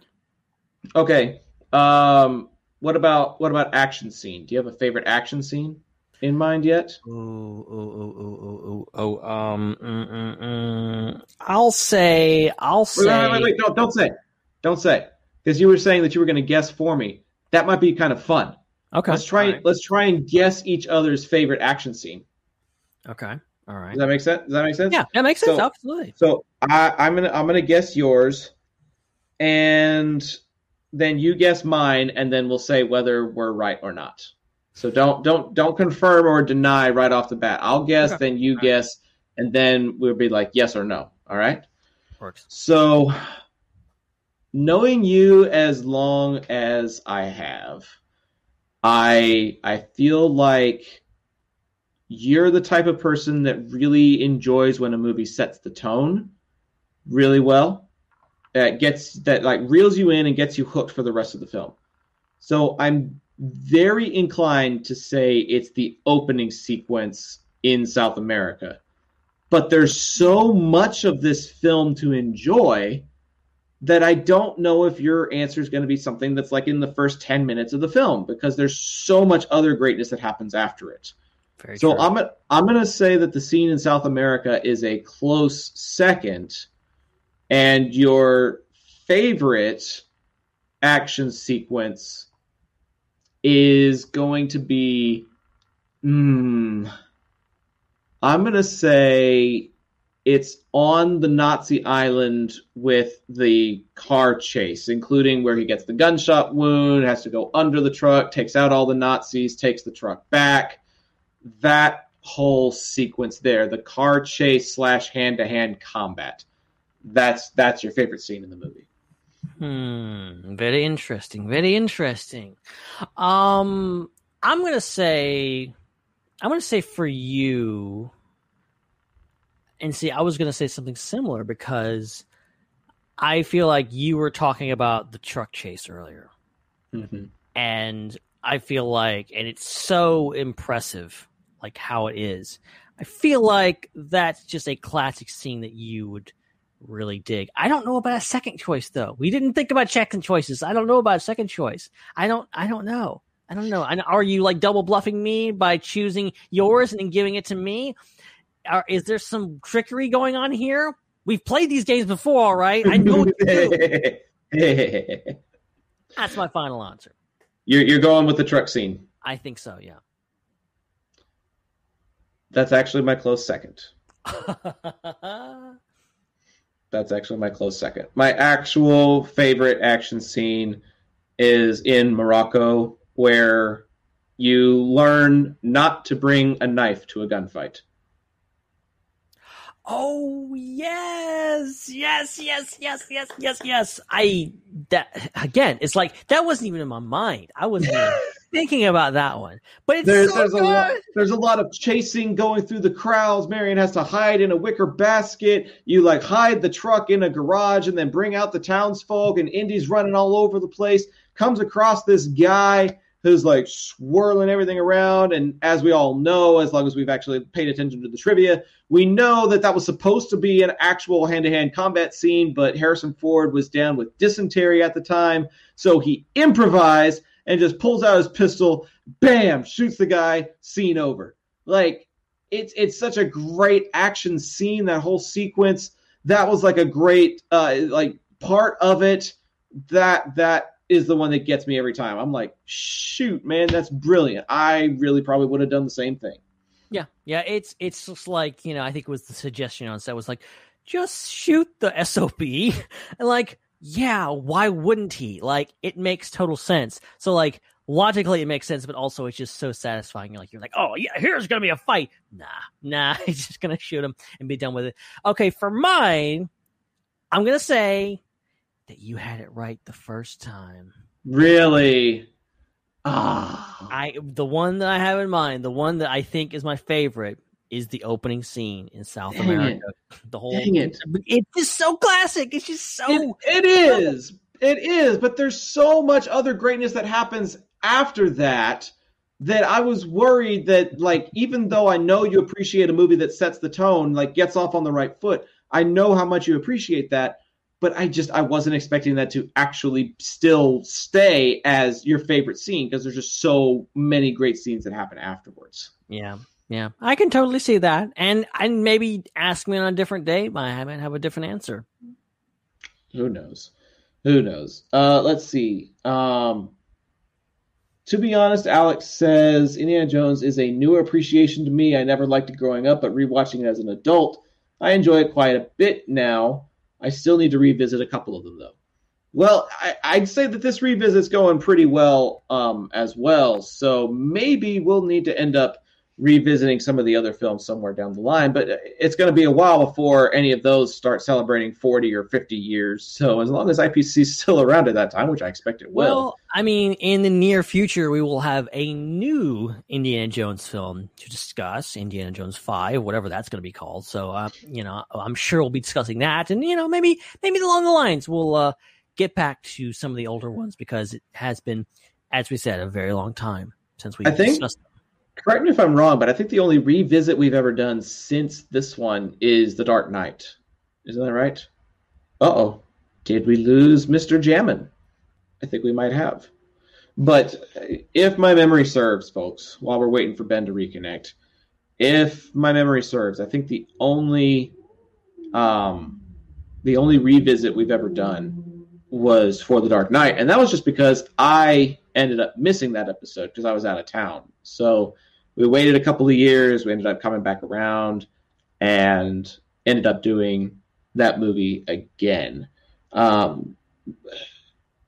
Speaker 8: Okay. Um, what about what about action scene? Do you have a favorite action scene in mind yet?
Speaker 6: Oh, oh, ooh, ooh, ooh, ooh, oh, um, mm, mm, mm. I'll say, I'll
Speaker 8: Wait,
Speaker 6: say,
Speaker 8: wait, wait, wait, don't, don't say, don't say, because you were saying that you were going to guess for me. That might be kind of fun.
Speaker 6: Okay,
Speaker 8: Let's try.
Speaker 6: all right.
Speaker 8: Let's try and guess each other's favorite action scene.
Speaker 6: Okay, all right.
Speaker 8: Does that make sense? Does that make sense?
Speaker 6: Yeah, that makes sense.
Speaker 8: So-
Speaker 6: absolutely.
Speaker 8: So I, I'm gonna I'm gonna guess yours, and then you guess mine, and then we'll say whether we're right or not. So don't don't don't confirm or deny right off the bat. I'll guess,
Speaker 6: Okay.
Speaker 8: then you guess, and then we'll be like yes or no. All right.
Speaker 6: Works.
Speaker 8: So, knowing you as long as I have, I I feel like you're the type of person that really enjoys when a movie sets the tone really well. That gets that like reels you in and gets you hooked for the rest of the film. So I'm very inclined to say it's the opening sequence in South America but there's so much of this film to enjoy that I don't know if your answer is going to be something that's like in the first 10 minutes of the film because there's so much other greatness that happens after it.
Speaker 6: Very
Speaker 8: So
Speaker 6: true.
Speaker 8: I'm I'm going to say that the scene in South America is a close second and your favorite action sequence is going to be hmm I'm going to say it's on the Nazi island with the car chase, including where he gets the gunshot wound, has to go under the truck, takes out all the Nazis, takes the truck back. That whole sequence there, the car chase slash hand to hand combat. That's that's your favorite scene in the movie.
Speaker 6: Hmm. Very interesting. Very interesting. Um, I'm gonna say, I'm gonna say for you. And see, I was gonna say something similar because I feel like you were talking about the truck chase earlier,
Speaker 8: Mm-hmm.
Speaker 6: and I feel like, and it's so impressive, like how it is. I feel like that's just a classic scene that you would really dig. I don't know about a second choice though. We didn't think about second choices. I don't know about a second choice. I don't. I don't know. I don't know. And are you like double bluffing me by choosing yours and then giving it to me? Are, is there some trickery going on here? We've played these games before, all right? I know what to do. That's my final answer.
Speaker 8: you're you're going with the truck scene.
Speaker 6: I think so. Yeah.
Speaker 8: That's actually my close second. That's actually my close second. My actual favorite action scene is in Morocco, where you learn not to bring a knife to a gunfight.
Speaker 6: Oh yes, yes, yes, yes, yes, yes, yes. I that again. It's like that wasn't even in my mind. I wasn't thinking about that one. But it's
Speaker 8: There's,
Speaker 6: so
Speaker 8: there's a lot.
Speaker 6: good.
Speaker 8: There's a lot of chasing going through the crowds. Marion has to hide in a wicker basket. You like hide the truck in a garage and then bring out the townsfolk. And Indy's running all over the place. Comes across this guy who's like swirling everything around. And as we all know, as long as we've actually paid attention to the trivia, we know that that was supposed to be an actual hand-to-hand combat scene. But Harrison Ford was down with dysentery at the time, so he improvised and just pulls out his pistol, bam, shoots the guy, scene over. Like it's it's such a great action scene. That whole sequence that was like a great uh, like part of it. That that is the one that gets me every time. I'm like, shoot, man, that's brilliant. I really probably would have done the same thing.
Speaker 6: Yeah, yeah. It's it's just like you know. I think it was the suggestion on set was like, just shoot the SOP, and like, yeah, why wouldn't he? Like, it makes total sense. So like. Logically, it makes sense, but also it's just so satisfying. You're like, you're like, oh yeah, here's gonna be a fight. Nah, nah, he's just gonna shoot him and be done with it. Okay, for mine, I'm gonna say that you had it right the first time.
Speaker 8: Really, ah,
Speaker 6: I the one that I have in mind, the one that I think is my favorite, is the opening scene in South
Speaker 8: Dang
Speaker 6: America. The whole
Speaker 8: Dang it.
Speaker 6: it's just so classic. It's just so
Speaker 8: it, it is. It is, but there's so much other greatness that happens after that that I was worried that like even though I know you appreciate a movie that sets the tone, like gets off on the right foot, I know how much you appreciate that. But I just I wasn't expecting that to actually still stay as your favorite scene because there's just so many great scenes that happen afterwards.
Speaker 6: Yeah. Yeah. I can totally see that. And and maybe ask me on a different day, I might have a different answer.
Speaker 8: Who knows? Who knows? Uh let's see. Um to be honest, Alex says Indiana Jones is a newer appreciation to me. I never liked it growing up, but rewatching it as an adult, I enjoy it quite a bit now. I still need to revisit a couple of them though. Well, I, would say that this revisit's going pretty well um, as well. So maybe we'll need to end up revisiting some of the other films somewhere down the line. But it's going to be a while before any of those start celebrating 40 or 50 years. So as long as IPC is still around at that time, which I expect it will.
Speaker 6: Well, I mean, in the near future, we will have a new Indiana Jones film to discuss, Indiana Jones 5, whatever that's going to be called. So, uh, you know, I'm sure we'll be discussing that. And, you know, maybe, maybe along the lines, we'll uh, get back to some of the older ones because it has been, as we said, a very long time since we
Speaker 8: I think,
Speaker 6: discussed them
Speaker 8: correct me if I'm wrong, but I think the only revisit we've ever done since this one is The Dark Knight. Isn't that right? Uh oh. Did we lose Mr. Jammin? I think we might have. But if my memory serves, folks, while we're waiting for Ben to reconnect, if my memory serves, I think the only um the only revisit we've ever done was for The Dark Knight, and that was just because I ended up missing that episode because I was out of town. So we waited a couple of years. We ended up coming back around and ended up doing that movie again. Um,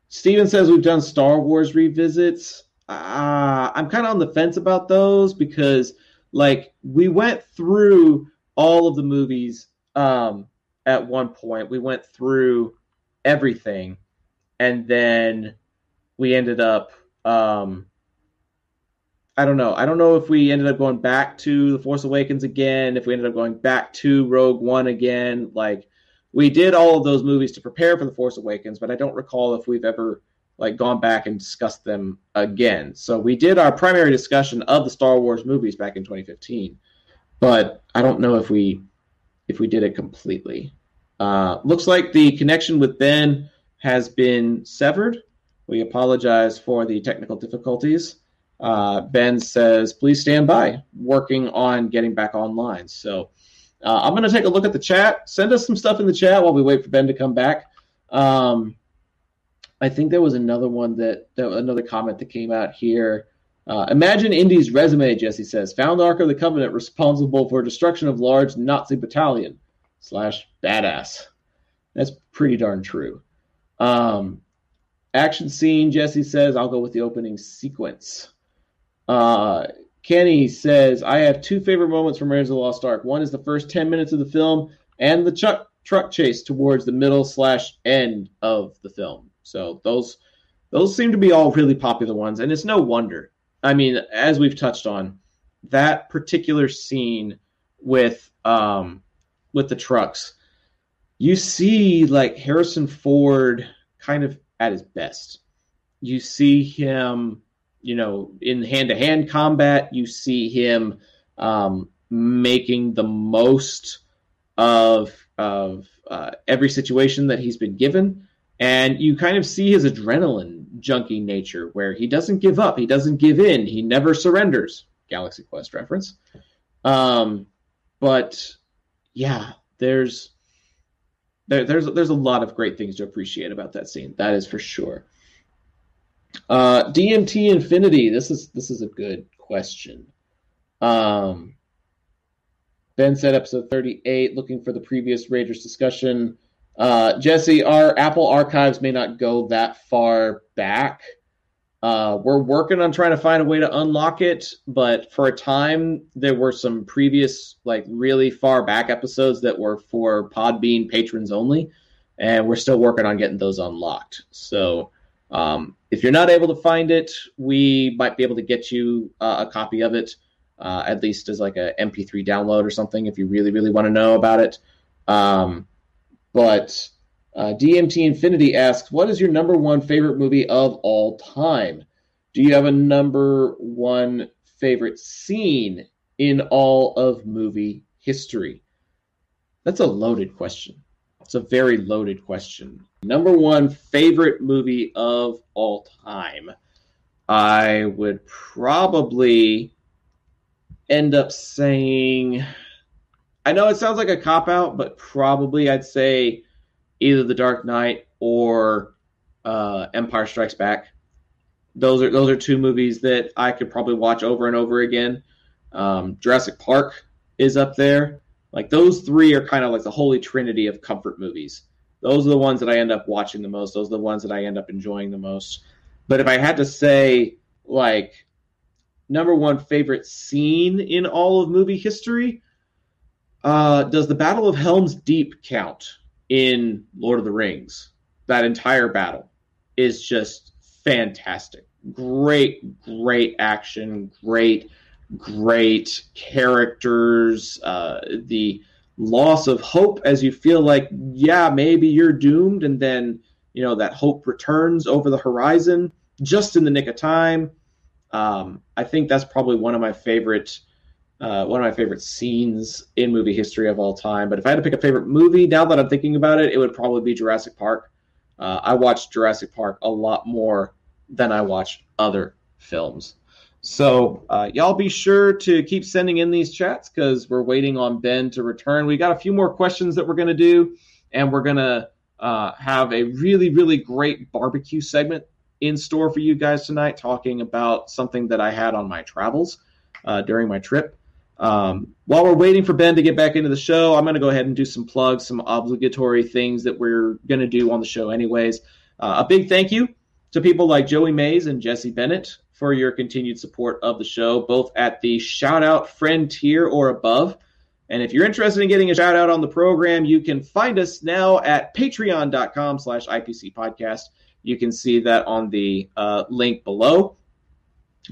Speaker 8: Steven says we've done Star Wars revisits. Uh, I'm kind of on the fence about those because, like, we went through all of the movies um, at one point. We went through everything, and then we ended up um, I don't know. I don't know if we ended up going back to The Force Awakens again, if we ended up going back to Rogue One again. Like we did all of those movies to prepare for The Force Awakens, but I don't recall if we've ever like gone back and discussed them again. So we did our primary discussion of the Star Wars movies back in 2015, but I don't know if we if we did it completely. Uh, looks like the connection with Ben has been severed. We apologize for the technical difficulties uh, Ben says, please stand by, working on getting back online. So uh, I'm going to take a look at the chat. Send us some stuff in the chat while we wait for Ben to come back. Um, I think there was another one that, that another comment that came out here. Uh, imagine Indy's resume, Jesse says. Found Ark of the Covenant responsible for destruction of large Nazi battalion slash badass. That's pretty darn true. Um, action scene, Jesse says. I'll go with the opening sequence. Uh, Kenny says, I have two favorite moments from Raiders of the Lost Ark. One is the first 10 minutes of the film and the truck, truck chase towards the middle slash end of the film. So those those seem to be all really popular ones, and it's no wonder. I mean, as we've touched on, that particular scene with um with the trucks, you see like Harrison Ford kind of at his best. You see him you know, in hand to hand combat, you see him um, making the most of of uh, every situation that he's been given, and you kind of see his adrenaline junkie nature, where he doesn't give up, he doesn't give in, he never surrenders. Galaxy Quest reference. Um, but yeah, there's there, there's there's a lot of great things to appreciate about that scene. That is for sure. Uh, DMT Infinity. This is this is a good question. Um, ben said episode 38, looking for the previous Raiders discussion. Uh, Jesse, our Apple archives may not go that far back. Uh, we're working on trying to find a way to unlock it, but for a time there were some previous, like really far back episodes that were for Podbean patrons only, and we're still working on getting those unlocked. So um, if you're not able to find it, we might be able to get you uh, a copy of it, uh, at least as like a MP3 download or something, if you really, really want to know about it. Um, but uh, DMT Infinity asks, "What is your number one favorite movie of all time? Do you have a number one favorite scene in all of movie history?" That's a loaded question. It's a very loaded question. Number one favorite movie of all time. I would probably end up saying. I know it sounds like a cop out, but probably I'd say either The Dark Knight or uh, Empire Strikes Back. Those are those are two movies that I could probably watch over and over again. Um, Jurassic Park is up there. Like those three are kind of like the holy trinity of comfort movies. Those are the ones that I end up watching the most. Those are the ones that I end up enjoying the most. But if I had to say like number one favorite scene in all of movie history, uh, does the Battle of Helm's Deep count in Lord of the Rings? That entire battle is just fantastic. Great, great action, great, great characters. Uh, the loss of hope as you feel like, yeah, maybe you're doomed, and then you know that hope returns over the horizon just in the nick of time. Um, I think that's probably one of my favorite uh, one of my favorite scenes in movie history of all time. But if I had to pick a favorite movie, now that I'm thinking about it, it would probably be Jurassic Park. Uh, I watched Jurassic Park a lot more than I watched other films. So uh, y'all be sure to keep sending in these chats because we're waiting on Ben to return. We got a few more questions that we're going to do, and we're going to uh, have a really, really great barbecue segment in store for you guys tonight, talking about something that I had on my travels uh, during my trip. Um, while we're waiting for Ben to get back into the show, I'm going to go ahead and do some plugs, some obligatory things that we're going to do on the show, anyways. Uh, a big thank you to people like Joey Mays and Jesse Bennett for your continued support of the show, both at the shout out friend tier or above. And if you're interested in getting a shout out on the program, you can find us now at patreon.com slash IPC podcast. You can see that on the uh, link below.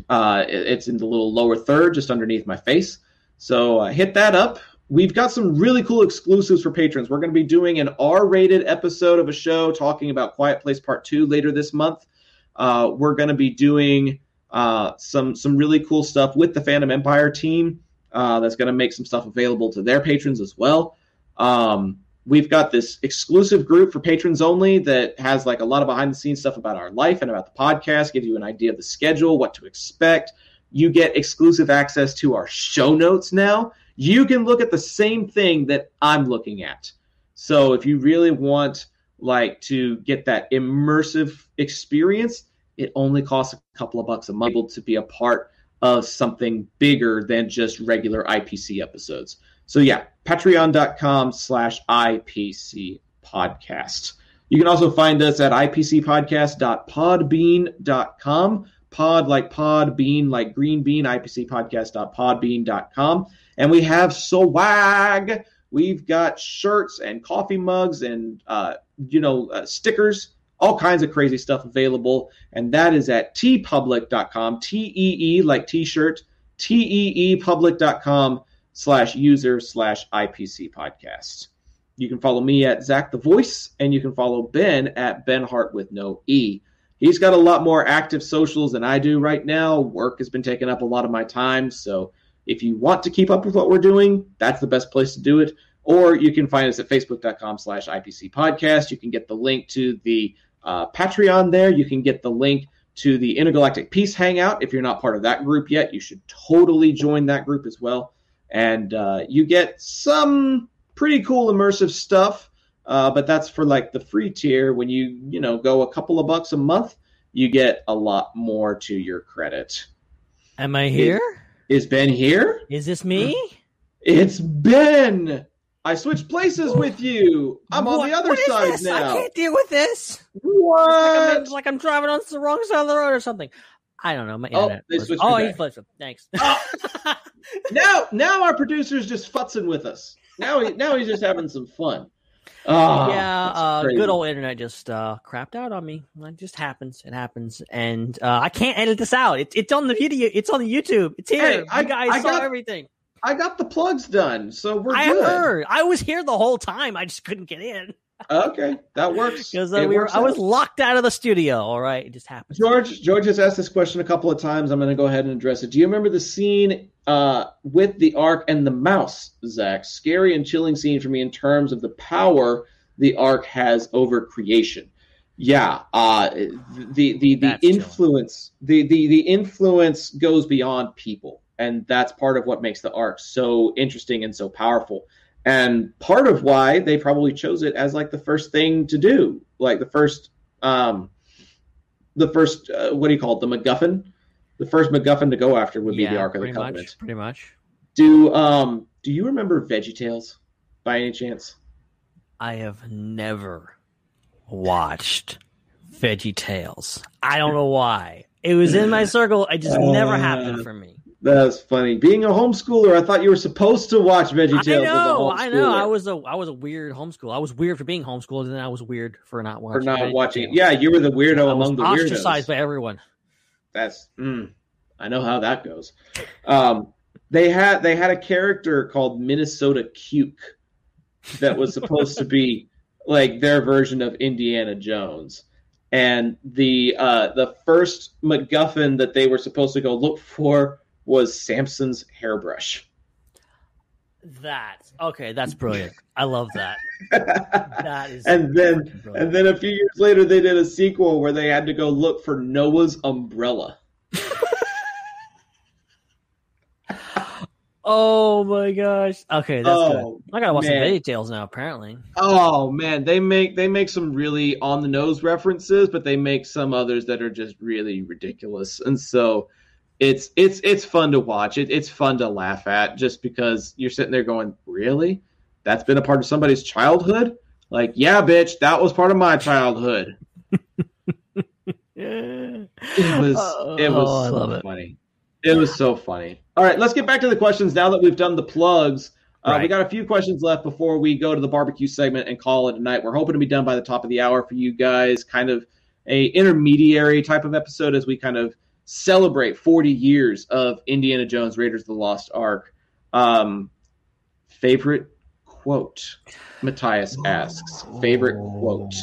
Speaker 8: Uh, it's in the little lower third, just underneath my face. So uh, hit that up. We've got some really cool exclusives for patrons. We're going to be doing an R rated episode of a show talking about Quiet Place Part 2 later this month. Uh, we're going to be doing uh, some, some really cool stuff with the Fandom Empire team uh, that's going to make some stuff available to their patrons as well. Um, we've got this exclusive group for patrons only that has like a lot of behind the scenes stuff about our life and about the podcast, gives you an idea of the schedule, what to expect you get exclusive access to our show notes now. You can look at the same thing that I'm looking at. So if you really want like to get that immersive experience, it only costs a couple of bucks a month to be a part of something bigger than just regular IPC episodes. So yeah, patreon.com slash IPC podcast. You can also find us at ipcpodcast.podbean.com pod like pod, bean like green bean, ipcpodcast.podbean.com. And we have swag. We've got shirts and coffee mugs and, uh, you know, uh, stickers, all kinds of crazy stuff available. And that is at teepublic.com, T E E like t shirt, T E E public.com slash user slash IPC podcast. You can follow me at Zach the Voice, and you can follow Ben at Ben Hart with no E. He's got a lot more active socials than I do right now. Work has been taking up a lot of my time. So if you want to keep up with what we're doing, that's the best place to do it. Or you can find us at facebook.com slash IPC podcast. You can get the link to the uh, Patreon there. You can get the link to the Intergalactic Peace Hangout. If you're not part of that group yet, you should totally join that group as well. And uh, you get some pretty cool immersive stuff uh, but that's for like the free tier. When you you know go a couple of bucks a month, you get a lot more to your credit.
Speaker 6: Am I here?
Speaker 8: Is, is Ben here?
Speaker 6: Is this me?
Speaker 8: It's Ben. I switched places with you. I'm what? on the other side
Speaker 6: this?
Speaker 8: now.
Speaker 6: I can't deal with this.
Speaker 8: What?
Speaker 6: Like I'm, like I'm, driving on the wrong side of the road or something. I don't know. My
Speaker 8: oh,
Speaker 6: internet.
Speaker 8: They switched
Speaker 6: oh,
Speaker 8: he
Speaker 6: flipped. Thanks.
Speaker 8: now, now our producer's just futzing with us. Now, he, now he's just having some fun. Oh,
Speaker 6: yeah, uh, good old internet just uh, crapped out on me. It just happens. It happens, and uh, I can't edit this out. It, it's on the video. It's on the YouTube. It's here. Hey, I, guys I saw got, everything.
Speaker 8: I got the plugs done, so we're
Speaker 6: I
Speaker 8: good.
Speaker 6: heard. I was here the whole time. I just couldn't get in.
Speaker 8: Okay, that works.
Speaker 6: Because uh, we were, I was locked out of the studio. All right, it just happened.
Speaker 8: George, George has asked this question a couple of times. I'm going to go ahead and address it. Do you remember the scene uh, with the Ark and the mouse, Zach? Scary and chilling scene for me in terms of the power the Ark has over creation. Yeah, uh, the the the
Speaker 6: chilling.
Speaker 8: influence the, the the influence goes beyond people, and that's part of what makes the Ark so interesting and so powerful. And part of why they probably chose it as like the first thing to do, like the first um, the first uh, what do you call it, the MacGuffin? The first MacGuffin to go after would be the Ark of the Covenant.
Speaker 6: much. Pretty much.
Speaker 8: Do um do you remember VeggieTales by any chance?
Speaker 6: I have never watched Veggie Tales. I don't know why. It was in my circle. It just never
Speaker 8: Uh,
Speaker 6: happened for me.
Speaker 8: That's funny. Being a homeschooler, I thought you were supposed to watch Veggie Tales.
Speaker 6: I know. I know. I was a I was a weird homeschool. I was weird for being homeschooled, and then I was weird for not watching.
Speaker 8: for not
Speaker 6: Veggie
Speaker 8: watching.
Speaker 6: Tales.
Speaker 8: Yeah, you were the weirdo
Speaker 6: I was
Speaker 8: among the
Speaker 6: ostracized
Speaker 8: weirdos.
Speaker 6: by everyone.
Speaker 8: That's mm, I know how that goes. Um, they had they had a character called Minnesota Cuke that was supposed to be like their version of Indiana Jones. And the uh, the first MacGuffin that they were supposed to go look for was Samson's hairbrush.
Speaker 6: That okay. That's brilliant. I love that. That is
Speaker 8: and then
Speaker 6: brilliant.
Speaker 8: and then a few years later they did a sequel where they had to go look for Noah's umbrella.
Speaker 6: Oh my gosh. Okay, that's
Speaker 8: Oh,
Speaker 6: good. I gotta watch some
Speaker 8: man.
Speaker 6: Veggie Tales now. Apparently,
Speaker 8: Oh man, they make they make some really on the nose references, but they make some others that are just really ridiculous. And so it's it's it's fun to watch. It, it's fun to laugh at just because you're sitting there going, "Really? That's been a part of somebody's childhood?" Like, "Yeah, bitch, that was part of my childhood." It was it was
Speaker 6: Oh,
Speaker 8: so
Speaker 6: it.
Speaker 8: funny. It was so funny. All right, let's get back to the questions now that we've done the plugs. Uh, We got a few questions left before we go to the barbecue segment and call it a night. We're hoping to be done by the top of the hour for you guys, kind of a intermediary type of episode as we kind of celebrate 40 years of Indiana Jones Raiders of the Lost Ark. Um, favorite quote? Matthias asks. Favorite quote?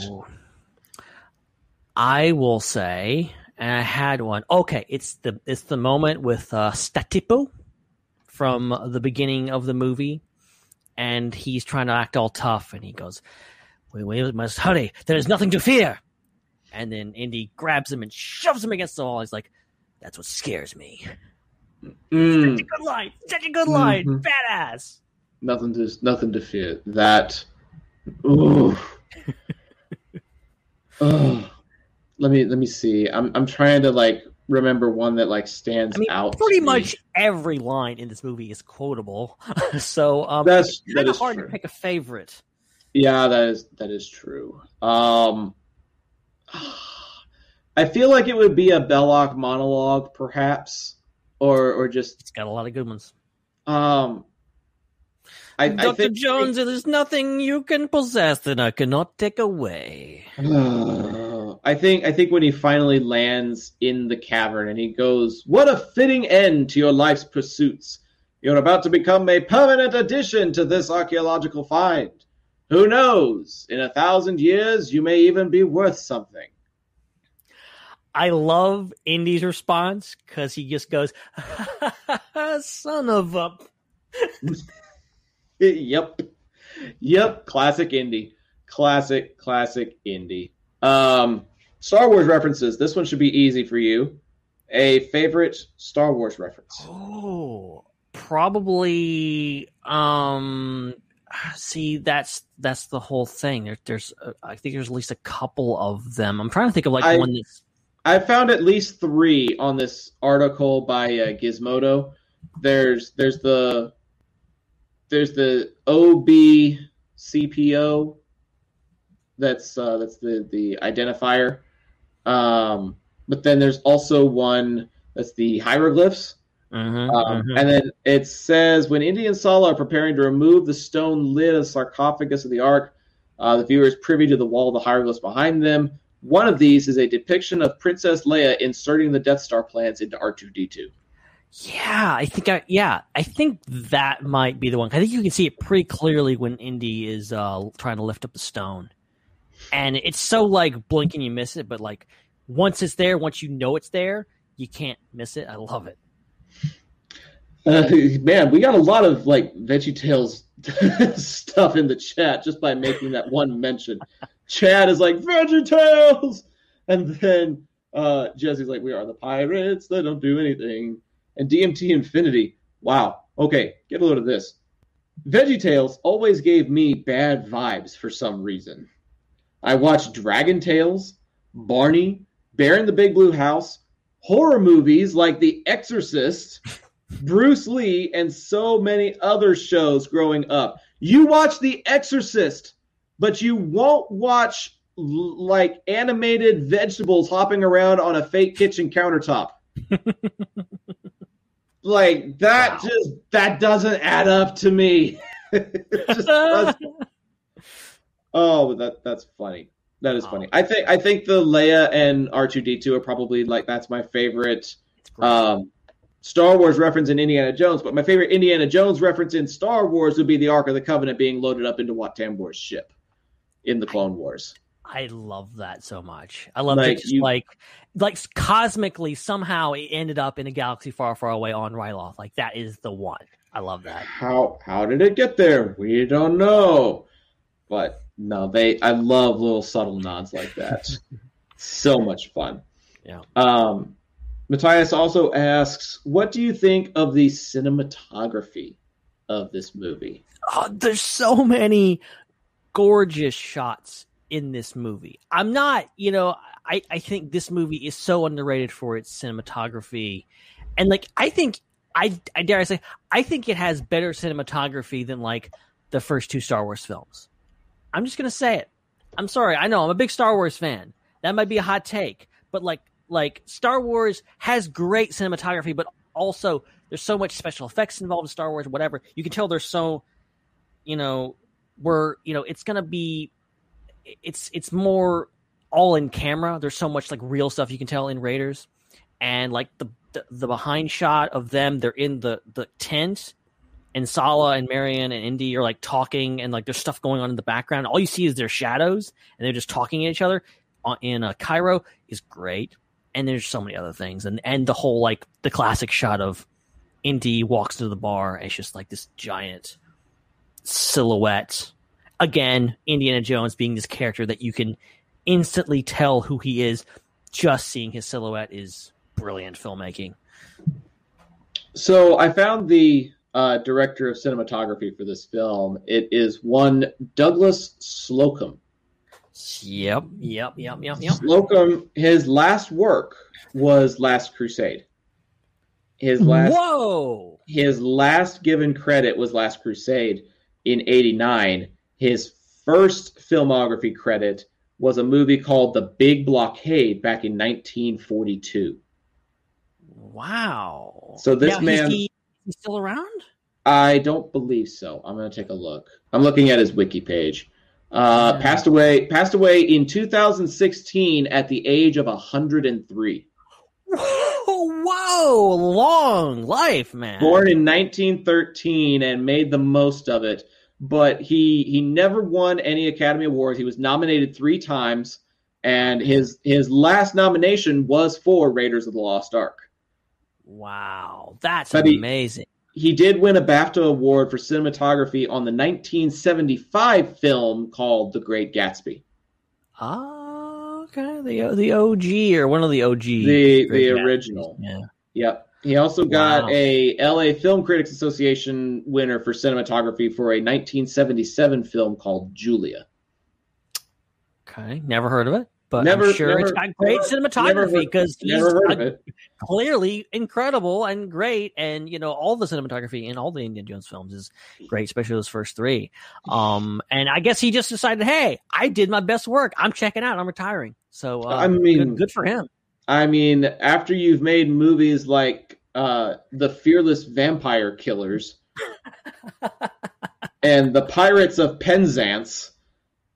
Speaker 6: I will say, and I had one. Okay, it's the it's the moment with uh, Satipo from the beginning of the movie, and he's trying to act all tough, and he goes, "We, we must hurry. There is nothing to fear." And then Indy grabs him and shoves him against the wall. He's like, "That's what scares me."
Speaker 8: Mm.
Speaker 6: Such a good line. Such a good line.
Speaker 8: Mhm.
Speaker 6: Badass.
Speaker 8: Nothing to nothing to fear. That. Ooh. Ugh. Let me let me see. I'm I'm trying to like remember one that like stands
Speaker 6: I mean,
Speaker 8: out.
Speaker 6: pretty much every line in this movie is quotable. so um,
Speaker 8: That's
Speaker 6: it's
Speaker 8: that
Speaker 6: kind of
Speaker 8: is
Speaker 6: hard
Speaker 8: true.
Speaker 6: to pick a favorite.
Speaker 8: Yeah, that is that is true. Um, I feel like it would be a Belloq monologue, perhaps, or or just
Speaker 6: It's got a lot of good ones.
Speaker 8: um. I, think
Speaker 6: Jones, there's nothing you can possess that I cannot take away.
Speaker 8: I think I think when he finally lands in the cavern and he goes, "What a fitting end to your life's pursuits! You're about to become a permanent addition to this archaeological find. Who knows? In a thousand years, you may even be worth something."
Speaker 6: I love Indy's response because he just goes, son of a.
Speaker 8: yep, yep. Classic Indy. Classic, classic Indy. Um, Star Wars references. This one should be easy for you. A favorite Star Wars reference.
Speaker 6: Oh, probably. Um, see, that's that's the whole thing. There, there's, uh, I think there's at least a couple of them. I'm trying to think of like
Speaker 8: I-
Speaker 6: one that's.
Speaker 8: I found at least three on this article by uh, Gizmodo. There's there's the there's the OBCPO. That's uh, that's the the identifier. Um, but then there's also one that's the hieroglyphs.
Speaker 6: Mhm,
Speaker 8: Um,
Speaker 6: mhm.
Speaker 8: And then it says when Indy and Sallah are preparing to remove the stone lid of the sarcophagus of the Ark, uh, the viewer is privy to the wall of the hieroglyphs behind them. One of these is a depiction of Princess Leia inserting the Death Star plans into R2D2.
Speaker 6: Yeah, I think I yeah, I think that might be the one. I think you can see it pretty clearly when Indy is uh trying to lift up the stone. And it's so like blink and you miss it, but like once it's there, once you know it's there, you can't miss it. I love it.
Speaker 8: Uh, man, we got a lot of like Veggie Tales stuff in the chat just by making that one mention. Chad is like Veggie Tales, and then uh, Jesse's like, "We are the pirates. They don't do anything." And DMT Infinity. Wow. Okay, get a load of this. Veggie Tales always gave me bad vibes for some reason. I watched Dragon Tales, Barney, Bear in the Big Blue House, horror movies like The Exorcist, Bruce Lee, and so many other shows growing up. You watch The Exorcist, but you won't watch like animated vegetables hopping around on a fake kitchen countertop. like that
Speaker 6: Wow.
Speaker 8: just that doesn't add up to me. It just doesn't. Oh, that that's funny. That is
Speaker 6: Oh.
Speaker 8: funny. I think I think the Leia and R two D two are probably like that's my favorite um, Star Wars reference in Indiana Jones. But my favorite Indiana Jones reference in Star Wars would be the Ark of the Covenant being loaded up into Wat Tambor's ship in the Clone Wars.
Speaker 6: I love that so much. I love
Speaker 8: Like,
Speaker 6: it just
Speaker 8: you-
Speaker 6: like like cosmically somehow it ended up in a galaxy far, far away on Ryloth. Like that is the one. I love that.
Speaker 8: How how did it get there? We don't know. But no, they I love little subtle nods like that. so much fun.
Speaker 6: Yeah.
Speaker 8: Um Matthias also asks, what do you think of the cinematography of this movie?
Speaker 6: Oh, there's so many gorgeous shots in this movie. I'm not, you know, I, I think this movie is so underrated for its cinematography. And like I think I I dare I say I think it has better cinematography than like the first two Star Wars films. I'm just gonna say it. I'm sorry. I know I'm a big Star Wars fan. That might be a hot take, but like like Star Wars has great cinematography, but also there's so much special effects involved in Star Wars. Whatever you can tell, there's so you know we're you know it's gonna be it's it's more all in camera. There's so much like real stuff you can tell in Raiders, and like the the, the behind shot of them. They're in the the tent and Sallah and Marion and Indy are like talking and like there's stuff going on in the background. All you see is their shadows and they're just talking at each other. On- In uh, Cairo is great, and there's so many other things, and and the whole like the classic shot of Indy walks to the bar. It's just like this giant silhouette. Again, Indiana Jones being this character that you can instantly tell who he is. Just seeing his silhouette is brilliant filmmaking.
Speaker 8: So I found the uh, director of cinematography for this film. It is one Douglas Slocombe.
Speaker 6: Yep, yep, yep, yep, yep.
Speaker 8: Slocombe, his last work was Last Crusade. His last
Speaker 6: Whoa!
Speaker 8: his last given credit was Last Crusade in 89. His first filmography credit was a movie called The Big Blockade back in 1942.
Speaker 6: Wow.
Speaker 8: So this
Speaker 6: Now,
Speaker 8: man-
Speaker 6: is he, he's still around?
Speaker 8: I don't believe so. I'm going to take a look. I'm looking at his wiki page. Uh. Passed away. Passed away in 2016 at the age of 103.
Speaker 6: Whoa, whoa, long life, man.
Speaker 8: Born in 1913 and made the most of it, but he he never won any Academy Awards. He was nominated three times, and his his last nomination was for Raiders of the Lost Ark.
Speaker 6: Wow, that's
Speaker 8: But
Speaker 6: amazing.
Speaker 8: He did win a BAFTA award for cinematography on the 1975 film called The Great Gatsby.
Speaker 6: Ah, okay. The the OG or one of the OG.
Speaker 8: The
Speaker 6: Great
Speaker 8: the
Speaker 6: Gatsbys.
Speaker 8: original.
Speaker 6: Yeah.
Speaker 8: Yep. He also got
Speaker 6: Wow.
Speaker 8: a LA Film Critics Association winner for cinematography for a 1977 film called Julia.
Speaker 6: Okay. Never heard of it, but
Speaker 8: Never-
Speaker 6: I'm sure it's got great
Speaker 8: never- never
Speaker 6: cinematography because he's
Speaker 8: Never heard of it.
Speaker 6: clearly incredible and great. And you know, all the cinematography in all the Indiana Jones films is great, especially those first three. Um, and I guess he just decided, hey, I did my best work. I'm checking out. I'm retiring. So uh,
Speaker 8: I mean-
Speaker 6: good, good for him.
Speaker 8: I mean, after you've made movies like uh, The Fearless Vampire Killers and The Pirates of Penzance,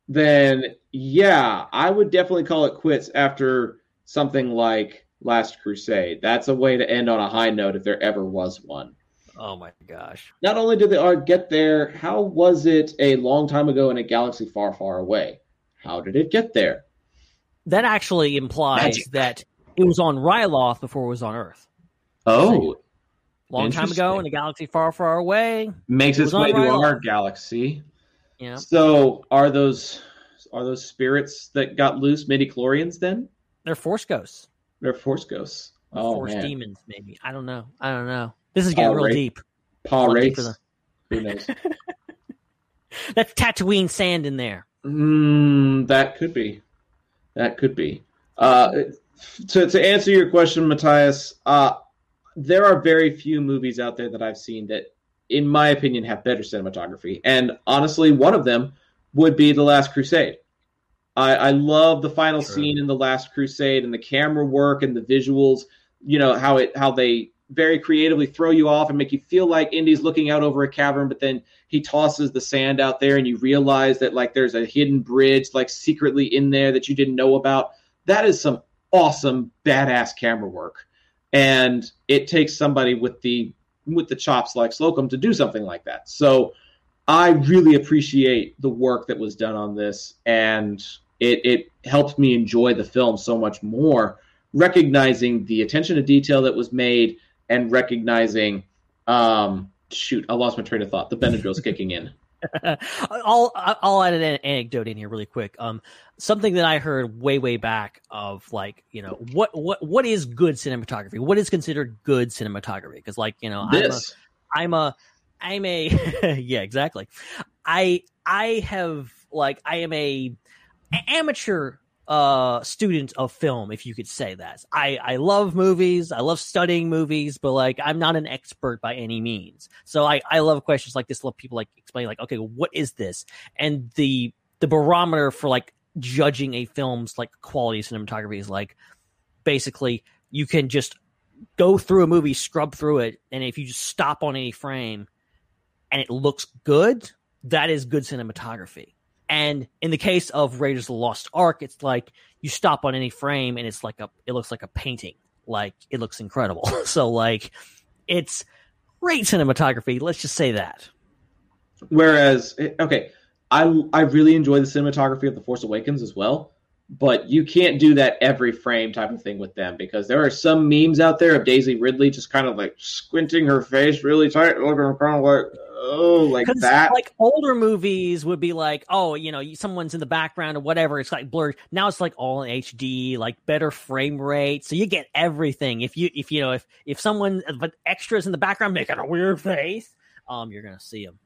Speaker 8: then yeah, I would definitely call it quits after something like Last Crusade. That's a way to end on a high note if there ever was one.
Speaker 6: Oh my gosh.
Speaker 8: Not only did the art get there, how was it a long time ago in a galaxy far, far away? How did it get there?
Speaker 6: That actually implies
Speaker 8: Magic.
Speaker 6: that it was on Ryloth before it was on Earth.
Speaker 8: Oh,
Speaker 6: long time ago in a galaxy far, far away.
Speaker 8: Makes
Speaker 6: It
Speaker 8: its way to
Speaker 6: right
Speaker 8: our galaxy.
Speaker 6: Yeah,
Speaker 8: So are those are those spirits that got loose midi-chlorians then?
Speaker 6: they're force ghosts,
Speaker 8: They're force ghosts. Oh
Speaker 6: force
Speaker 8: man.
Speaker 6: demons, maybe. I don't know. I don't know. This is getting
Speaker 8: Oh,
Speaker 6: real
Speaker 8: right.
Speaker 6: deep.
Speaker 8: Paw
Speaker 6: Going
Speaker 8: race.
Speaker 6: deeper than-
Speaker 8: Who knows?
Speaker 6: That's Tatooine sand in there.
Speaker 8: Mm, that could be. That could be. Uh, to to answer your question, Matthias, uh, there are very few movies out there that I've seen that, in my opinion, have better cinematography. And honestly, one of them would be The Last Crusade. I, I love the final
Speaker 6: True.
Speaker 8: scene in The Last Crusade and the camera work and the visuals. You know how it how they very creatively throw you off and make you feel like Indy's looking out over a cavern, but then he tosses the sand out there and you realize that like there's a hidden bridge like secretly in there that you didn't know about. That is some awesome badass camera work. And it takes somebody with the with the chops like Slocombe to do something like that. So I really appreciate the work that was done on this and it it helped me enjoy the film so much more recognizing the attention to detail that was made and recognizing um shoot i lost my train of thought the benadryl's kicking in
Speaker 6: I'll I'll add an anecdote in here really quick. Um, something that I heard way way back of like you know what what what is good cinematography? What is considered good cinematography? Because like you know
Speaker 8: this
Speaker 6: I'm a I'm a I'm a yeah exactly. I I have like I am a amateur uh student of film if you could say that. I i love movies. I love studying movies but like i'm not an expert by any means. So i i love questions like this love people like explain like okay what is this? And the the barometer for like judging a film's like quality cinematography is like basically you can just go through a movie scrub through it and if you just stop on any frame and it looks good that is good cinematography and in the case of Raiders of the Lost Ark, it's like you stop on any frame and it's like a it looks like a painting. Like it looks incredible. so like it's great cinematography, let's just say that.
Speaker 8: whereas eh, okay i i really enjoy the cinematography of the force awakens as well but you can't do that every frame type of thing with them because there are some memes out there of daisy ridley just kind of like squinting her face really tight looking kind of like oh like that
Speaker 6: like older movies would be like, oh, you know, someone's in the background or whatever. It's like blurred. Now it's like all in HD, like better frame rate, so you get everything. If you if you know if if someone but extras in the background making a weird face, um, you're gonna see them.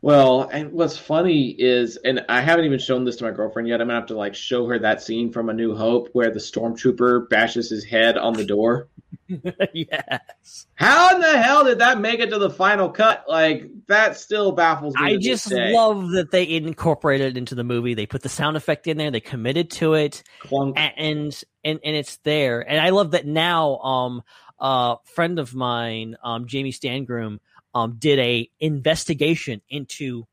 Speaker 8: Well, and what's funny is, and I haven't even shown this to my girlfriend yet. I'm gonna have to like show her that scene from A New Hope where the stormtrooper bashes his head on the door.
Speaker 6: yes.
Speaker 8: How in the hell did that make it to the final cut? Like that still baffles me.
Speaker 6: I just love that they incorporated it into the movie. They put the sound effect in there. They committed to it,
Speaker 8: Clunk.
Speaker 6: and and and it's there. And I love that now. Um, a friend of mine, um, Jamie Stangroom, um, did a investigation into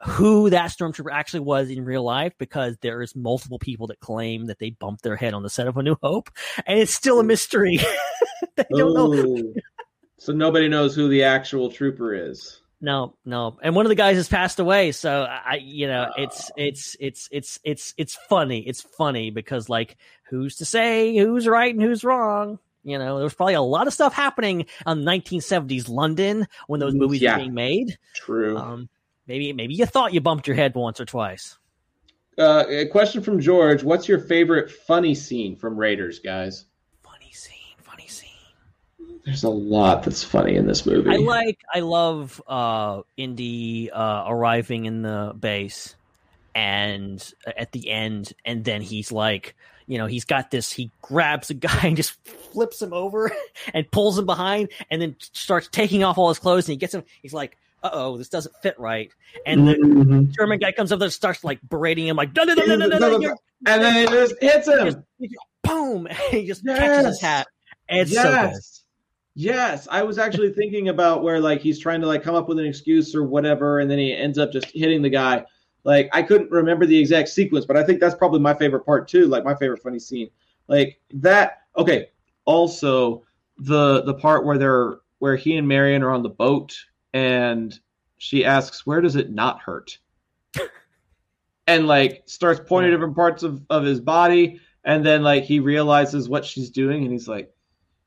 Speaker 6: who that stormtrooper actually was in real life because there is multiple people that claim that they bumped their head on the set of A New Hope, and it's still a mystery. they don't know
Speaker 8: So nobody knows who the actual trooper is.
Speaker 6: No, no. And one of the guys has passed away, so I you know, it's it's it's it's it's it's funny. It's funny because like who's to say who's right and who's wrong? You know, there was probably a lot of stuff happening on 1970s London when those movies
Speaker 8: Yeah.
Speaker 6: were being made.
Speaker 8: True.
Speaker 6: Um maybe maybe you thought you bumped your head once or twice.
Speaker 8: Uh, a question from George: What's your favorite funny scene from Raiders, guys?
Speaker 6: Funny scene, funny scene.
Speaker 8: There's a lot that's funny in this movie.
Speaker 6: I like I love uh Indy uh arriving in the base and at the end and then he's like you know he's got this he grabs a guy and just flips him over and pulls him behind and then starts taking off all his clothes and he gets him he's like uh-oh this doesn't fit right and the
Speaker 8: Mhm.
Speaker 6: german guy comes up there and starts like berating him like no no no no no no,
Speaker 8: and then it just hits
Speaker 6: he
Speaker 8: him.
Speaker 6: just, he just- boom and he just catches his
Speaker 8: Yes.
Speaker 6: hat it's so good
Speaker 8: yes. Yes, I was actually thinking about where like he's trying to like come up with an excuse or whatever, and then he ends up just hitting the guy. Like I couldn't remember the exact sequence, but I think that's probably my favorite part too. Like my favorite funny scene, like that. Okay. Also, the the part where they're where he and Marion are on the boat, and she asks, "Where does it not hurt?" and like starts pointing different parts of of his body, and then like he realizes what she's doing, and he's like,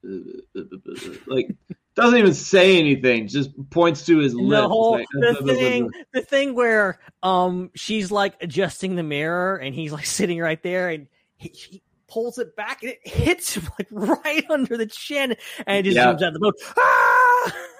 Speaker 8: like doesn't even say anything. Just points to his lips.
Speaker 6: the whole
Speaker 8: like,
Speaker 6: the thing the thing where um she's like adjusting the mirror and he's like sitting right there and he, he pulls it back and it hits him like right under the chin and just
Speaker 8: Yeah.
Speaker 6: zooms out the boat. Ah!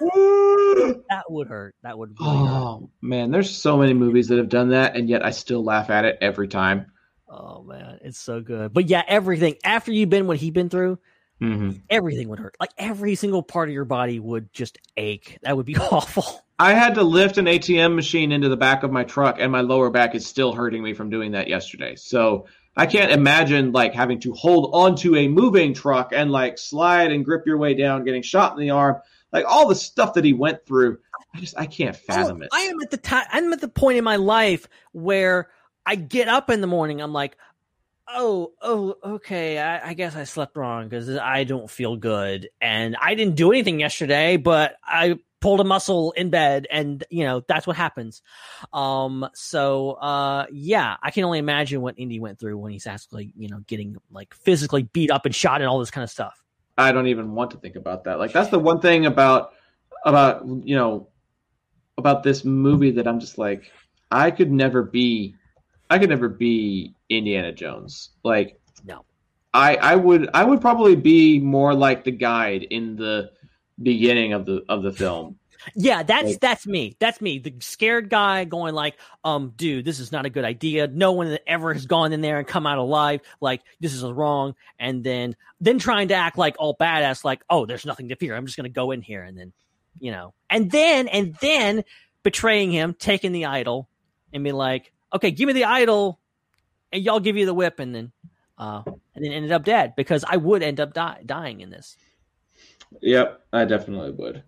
Speaker 6: that would hurt. That would really hurt.
Speaker 8: Oh man, there's so many movies that have done that, and yet I still laugh at it every time.
Speaker 6: Oh man, it's so good. But yeah, everything after you've been what he's been through,
Speaker 8: hmm
Speaker 6: everything would hurt. Like every single part of your body would just ache. That would be awful.
Speaker 8: I had to lift an ATM machine into the back of my truck, and my lower back is still hurting me from doing that yesterday. So I can't imagine like having to hold onto a moving truck and like slide and grip your way down, getting shot in the arm, like all the stuff that he went through. I just I can't fathom it.
Speaker 6: I am at the time. I'm at the point in my life where I get up in the morning. I'm like, oh, oh, okay. I, I guess I slept wrong because I don't feel good, and I didn't do anything yesterday, but I pulled a muscle in bed, and you know that's what happens. Um. So, uh, yeah, I can only imagine what Indy went through when he's actually, you know, getting like physically beat up and shot and all this kind of stuff.
Speaker 8: I don't even want to think about that. Like that's the one thing about about you know about this movie that I'm just like I could never be I could never be Indiana Jones. Like
Speaker 6: No.
Speaker 8: I I would I would probably be more like the guide in the beginning of the of the film.
Speaker 6: Yeah, that's
Speaker 8: Like-
Speaker 6: that's me. That's me. The scared guy going like, um, dude, this is not a good idea. No one that ever has gone in there and come out alive. Like, this is wrong. And then then trying to act like all badass, like, oh, there's nothing to fear. I'm just gonna go in here and then, you know. And then and then betraying him, taking the idol, and be like, okay, give me the idol, and y'all give you the whip, and then uh and then ended up dead because I would end up die- dying in this.
Speaker 8: Yep, I definitely would.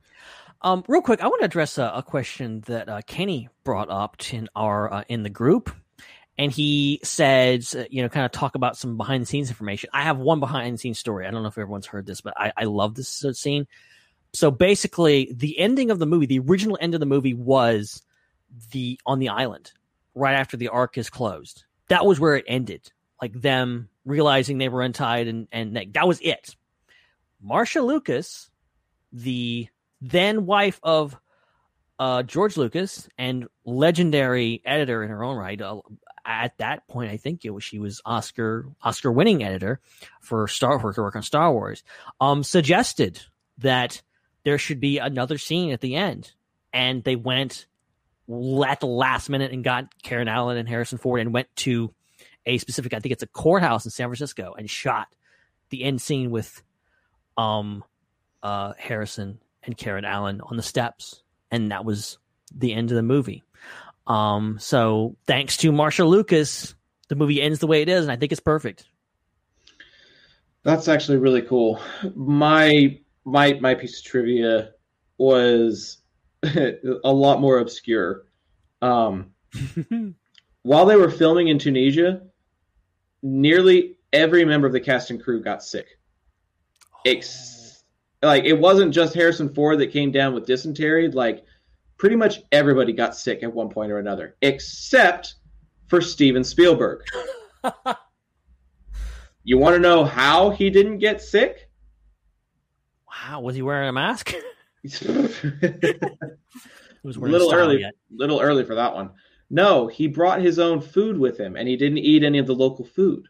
Speaker 6: Um, real quick, I want to address a, a question that uh, Kenny brought up in our uh, in the group, and he said, uh, you know, kind of talk about some behind the scenes information. I have one behind the scenes story. I don't know if everyone's heard this, but I, I love this scene. So basically, the ending of the movie, the original end of the movie, was the on the island right after the Ark is closed. That was where it ended, like them realizing they were untied, and and that, that was it. Marcia Lucas, the then wife of uh, George Lucas and legendary editor in her own right. Uh, at that point, I think it was she was Oscar Oscar winning editor for Star Wars, work on Star Wars. Um, suggested that there should be another scene at the end, and they went at the last minute and got Karen Allen and Harrison Ford and went to a specific, I think it's a courthouse in San Francisco, and shot the end scene with um uh Harrison and Karen Allen on the steps, and that was the end of the movie. Um, so thanks to Marcia Lucas, the movie ends the way it is, and I think it's perfect.
Speaker 8: That's actually really cool. My my my piece of trivia was a lot more obscure. Um, while they were filming in Tunisia, nearly every member of the cast and crew got sick. Ex- like it wasn't just Harrison Ford that came down with dysentery. Like pretty much everybody got sick at one point or another, except for Steven Spielberg. you want to know how he didn't get sick?
Speaker 6: Wow, was he wearing a mask?
Speaker 8: A
Speaker 6: He was wearing
Speaker 8: little early,
Speaker 6: yet.
Speaker 8: little early for that one. No, he brought his own food with him, and he didn't eat any of the local food.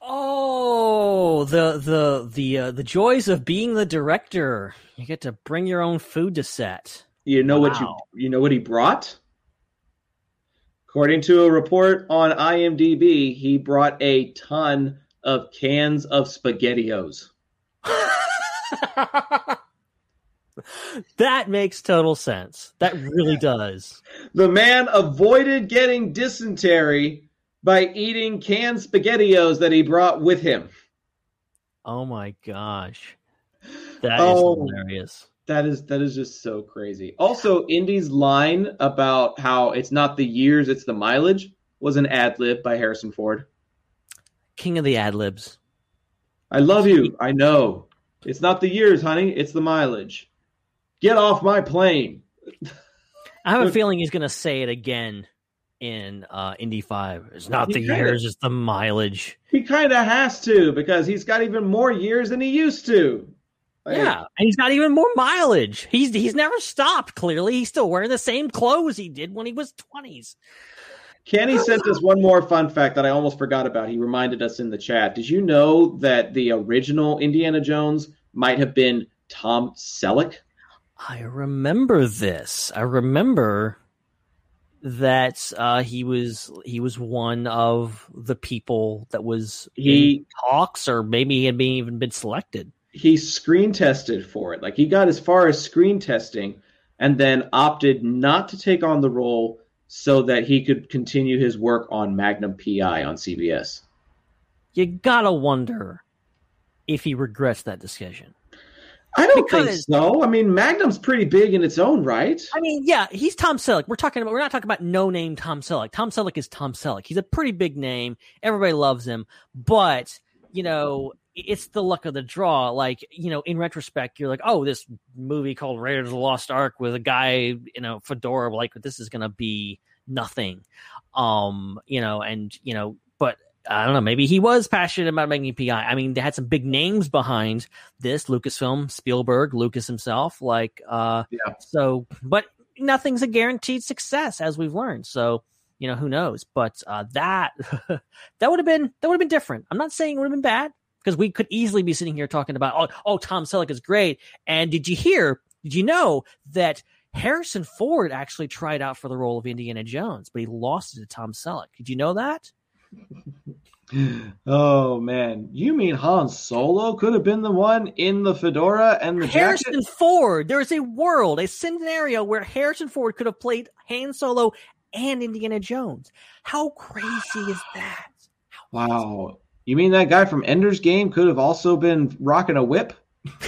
Speaker 6: Oh, the the the uh, the joys of being the director. You get to bring your own food to set.
Speaker 8: You know what you you know what he brought? According to a report on IMDb, he brought a ton of cans of spaghettios.
Speaker 6: that makes total sense. That really does.
Speaker 8: The man avoided getting dysentery by eating canned spaghettios that he brought with him.
Speaker 6: Oh my gosh. that is
Speaker 8: Oh.
Speaker 6: hilarious.
Speaker 8: That is that is just so crazy. Also, Indy's line about how it's not the years, it's the mileage was an ad lib by Harrison Ford.
Speaker 6: King of the ad libs.
Speaker 8: I love you. I know. It's not the years, honey. It's the mileage. Get off my plane.
Speaker 6: I have a feeling he's going to say it again in uh, Indy 5. It's not
Speaker 8: He
Speaker 6: the
Speaker 8: kinda-
Speaker 6: years, it's the mileage.
Speaker 8: He kind of has to because he's got even more years than he used to.
Speaker 6: Yeah, and he's got even more mileage. He's he's never stopped. Clearly, he's still wearing the same clothes he did when he was twenties.
Speaker 8: Kenny sent us one more fun fact that I almost forgot about. He reminded us in the chat. Did you know that the original Indiana Jones might have been Tom Selleck?
Speaker 6: I remember this. I remember that uh, he was he was one of the people that was
Speaker 8: He-
Speaker 6: in talks, or maybe he had been, even been selected.
Speaker 8: He screen tested for it. Like he got as far as screen testing and then opted not to take on the role so that he could continue his work on Magnum PI on CBS.
Speaker 6: You gotta wonder if he regrets that decision.
Speaker 8: I don't think so. I mean, Magnum's pretty big in its own right.
Speaker 6: I mean, yeah, he's Tom Selleck. We're talking about we're not talking about no name Tom Selleck. Tom Selleck is Tom Selleck. He's a pretty big name. Everybody loves him, but you know, it's the luck of the draw. Like, you know, in retrospect, you're like, oh, this movie called Raiders of the Lost Ark with a guy in a fedora, like this is gonna be nothing. Um, you know, and you know, but I don't know, maybe he was passionate about making PI. I mean, they had some big names behind this, Lucasfilm, Spielberg, Lucas himself, like uh
Speaker 8: Yeah.
Speaker 6: so but nothing's a guaranteed success as we've learned. So, you know, who knows? But uh that that would have been that would have been different. I'm not saying it would have been bad because we could easily be sitting here talking about oh oh Tom Selleck is great. And did you hear did you know that Harrison Ford actually tried out for the role of Indiana Jones, but he lost it to Tom Selleck. Did you know that?
Speaker 8: Oh man, you mean Han Solo could have been the one in the fedora and the
Speaker 6: Harrison
Speaker 8: jacket?
Speaker 6: Ford. There is a world, a scenario where Harrison Ford could have played Han Solo and Indiana Jones. How crazy is that?
Speaker 8: Wow, you mean that guy from Ender's Game could have also been rocking a whip?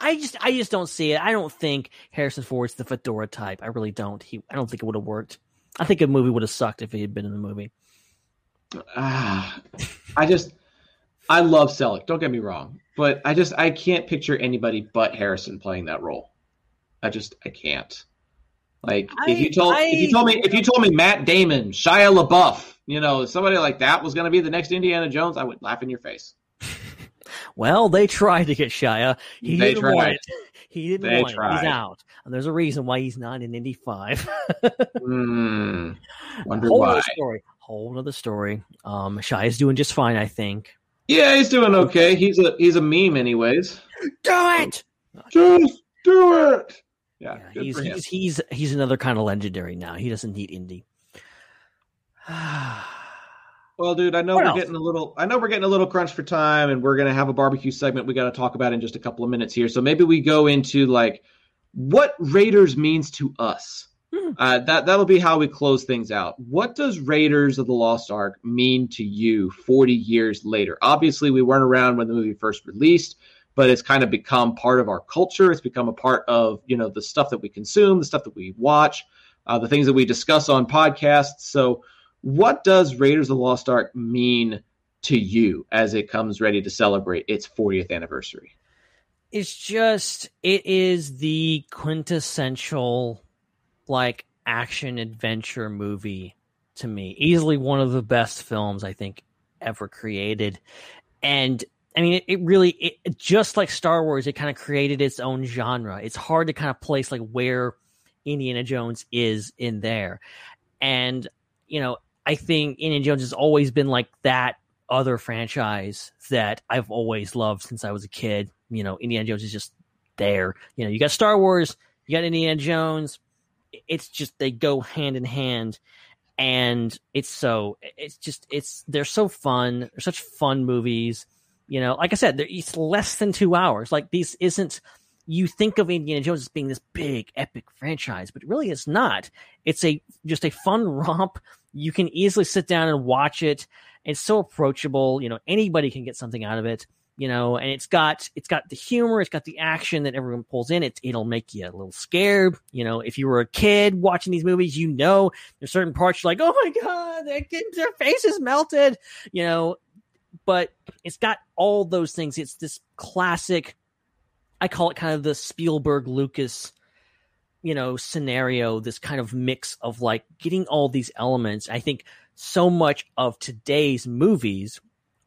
Speaker 6: I just, I just don't see it. I don't think Harrison Ford's the fedora type. I really don't. He, I don't think it would have worked. I think a movie would have sucked if he had been in the movie.
Speaker 8: Ah, I just, I love Selleck. Don't get me wrong, but I just, I can't picture anybody but Harrison playing that role. I just, I can't. Like if you
Speaker 6: I-
Speaker 8: told, if you told me, if you told me Matt Damon, Shia LaBeouf, you know, somebody like that was going to be the next Indiana Jones, I would laugh in your face.
Speaker 6: Well, they tried to get Shia. He
Speaker 8: They
Speaker 6: didn't want
Speaker 8: tried.
Speaker 6: it. He didn't
Speaker 8: They
Speaker 6: want it. He's out. And there's a reason why he's not in Indy 5.
Speaker 8: Hmm. Wonder
Speaker 6: Whole
Speaker 8: why.
Speaker 6: other story. Whole other story. Um, Shia's doing just fine, I think.
Speaker 8: Yeah, he's doing okay. He's a he's a meme, anyways.
Speaker 6: Do it.
Speaker 8: Just do it. Yeah,
Speaker 6: Yeah, he's, he's he's he's another kind of legendary now. He doesn't need Indy.
Speaker 8: Well, dude, I know
Speaker 6: What
Speaker 8: we're
Speaker 6: else?
Speaker 8: getting a little. I know we're getting a little crunch for time, and we're gonna have a barbecue segment we got to talk about in just a couple of minutes here. So maybe we go into like what Raiders means to us.
Speaker 6: Hmm.
Speaker 8: Uh, that that'll be how we close things out. What does Raiders of the Lost Ark mean to you 40 years later? Obviously, we weren't around when the movie first released, but it's kind of become part of our culture. It's become a part of you know the stuff that we consume, the stuff that we watch, uh, the things that we discuss on podcasts. So what does Raiders of the Lost Ark mean to you as it comes ready to celebrate its 40th anniversary?
Speaker 6: it's just it is the quintessential like action adventure movie to me. Easily one of the best films i think ever created. And i mean it, it really it, just like star wars it kind of created its own genre. It's hard to kind of place like where indiana jones is in there. And you know i think indiana jones has always been like that other franchise that i've always loved since i was a kid. You know indiana jones is just there. You know you got star wars you got indiana jones. It's just they go hand in hand. And it's so it's just it's they're so fun. They're such fun movies. You know like i said it's less than two hours. Like these isn't you think of indiana jones as being this big epic franchise but really it's not. It's a just a fun romp you can easily sit down and watch it. It's so approachable you know anybody can get something out of it you know and it's got it's got the humor it's got the action that everyone pulls in. It it'll make you a little scared you know. If you were a kid watching these movies you know there's certain parts you're like oh my god their, their face is melted you know. But it's got all those things. It's this classic i call it kind of the spielberg lucas you know scenario this kind of mix of like getting all these elements i think so much of today's movies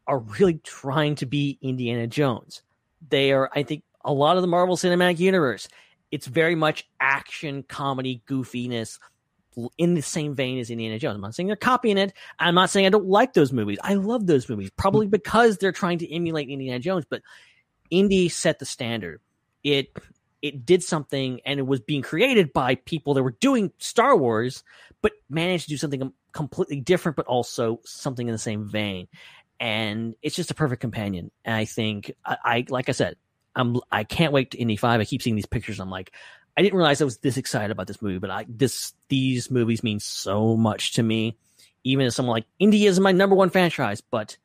Speaker 6: are really trying to be Indiana Jones. they are, I think, a lot of the Marvel Cinematic Universe. It's very much action, comedy, goofiness in the same vein as Indiana Jones. I'm not saying they're copying it. I'm not saying I don't like those movies. I love those movies, probably because they're trying to emulate Indiana Jones, but Indy set the standard. It it did something and it was being created by people that were doing Star Wars, but managed to do something completely different, but also something in the same vein. And it's just a perfect companion. And I think I, I like I said, I'm I can't wait to Indy Five. I keep seeing these pictures. I'm like, I didn't realize I was this excited about this movie, but I this these movies mean so much to me. Even as someone like Indy is my number one franchise, but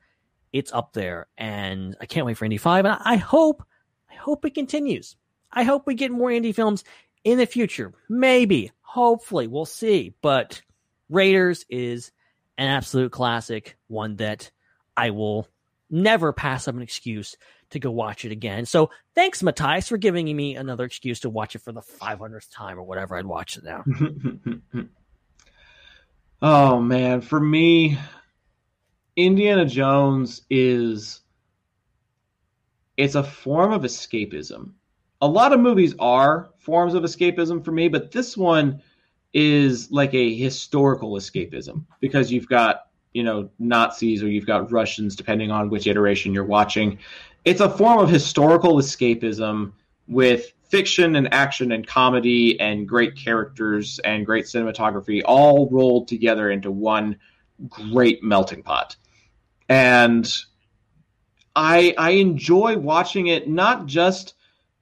Speaker 6: it's up there, and I can't wait for Indy Five. And I hope, I hope it continues. I hope we get more Indy films in the future. Maybe, hopefully, we'll see. But Raiders is an absolute classic, one that I will never pass up an excuse to go watch it again. So thanks, Matthias, for giving me another excuse to watch it for the 500th time or whatever I'd watch it now.
Speaker 8: oh, man. For me, Indiana Jones is it's a form of escapism. A lot of movies are forms of escapism for me, but this one is like a historical escapism because you've got you know Nazis or you've got Russians, depending on which iteration you're watching. It's a form of historical escapism with fiction and action and comedy and great characters and great cinematography all rolled together into one great melting pot. And I I enjoy watching it not just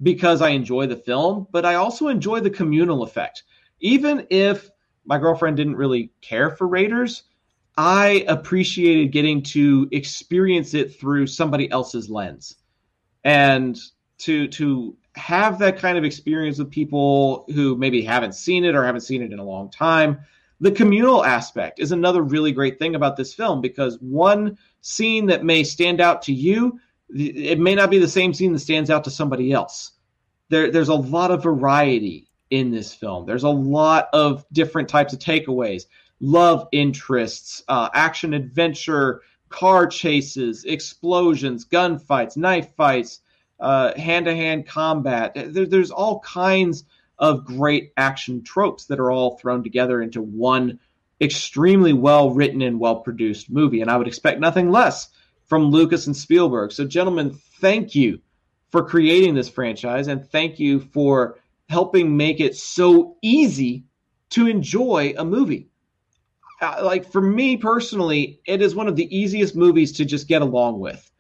Speaker 8: because I enjoy the film, but I also enjoy the communal effect. Even if my girlfriend didn't really care for Raiders, I appreciated getting to experience it through somebody else's lens, and to to have that kind of experience with people who maybe haven't seen it or haven't seen it in a long time. The communal aspect is another really great thing about this film because one scene that may stand out to you, it may not be the same scene that stands out to somebody else. There, there's a lot of variety in this film. There's a lot of different types of takeaways love interests, uh, action adventure, car chases, explosions, gunfights, knife fights, hand to hand combat. There, there's all kinds of great action tropes that are all thrown together into one extremely well written and well produced movie. And I would expect nothing less from Lucas and Spielberg. So, gentlemen, thank you for creating this franchise and thank you for helping make it so easy to enjoy a movie uh, like for me personally, it is one of the easiest movies to just get along with.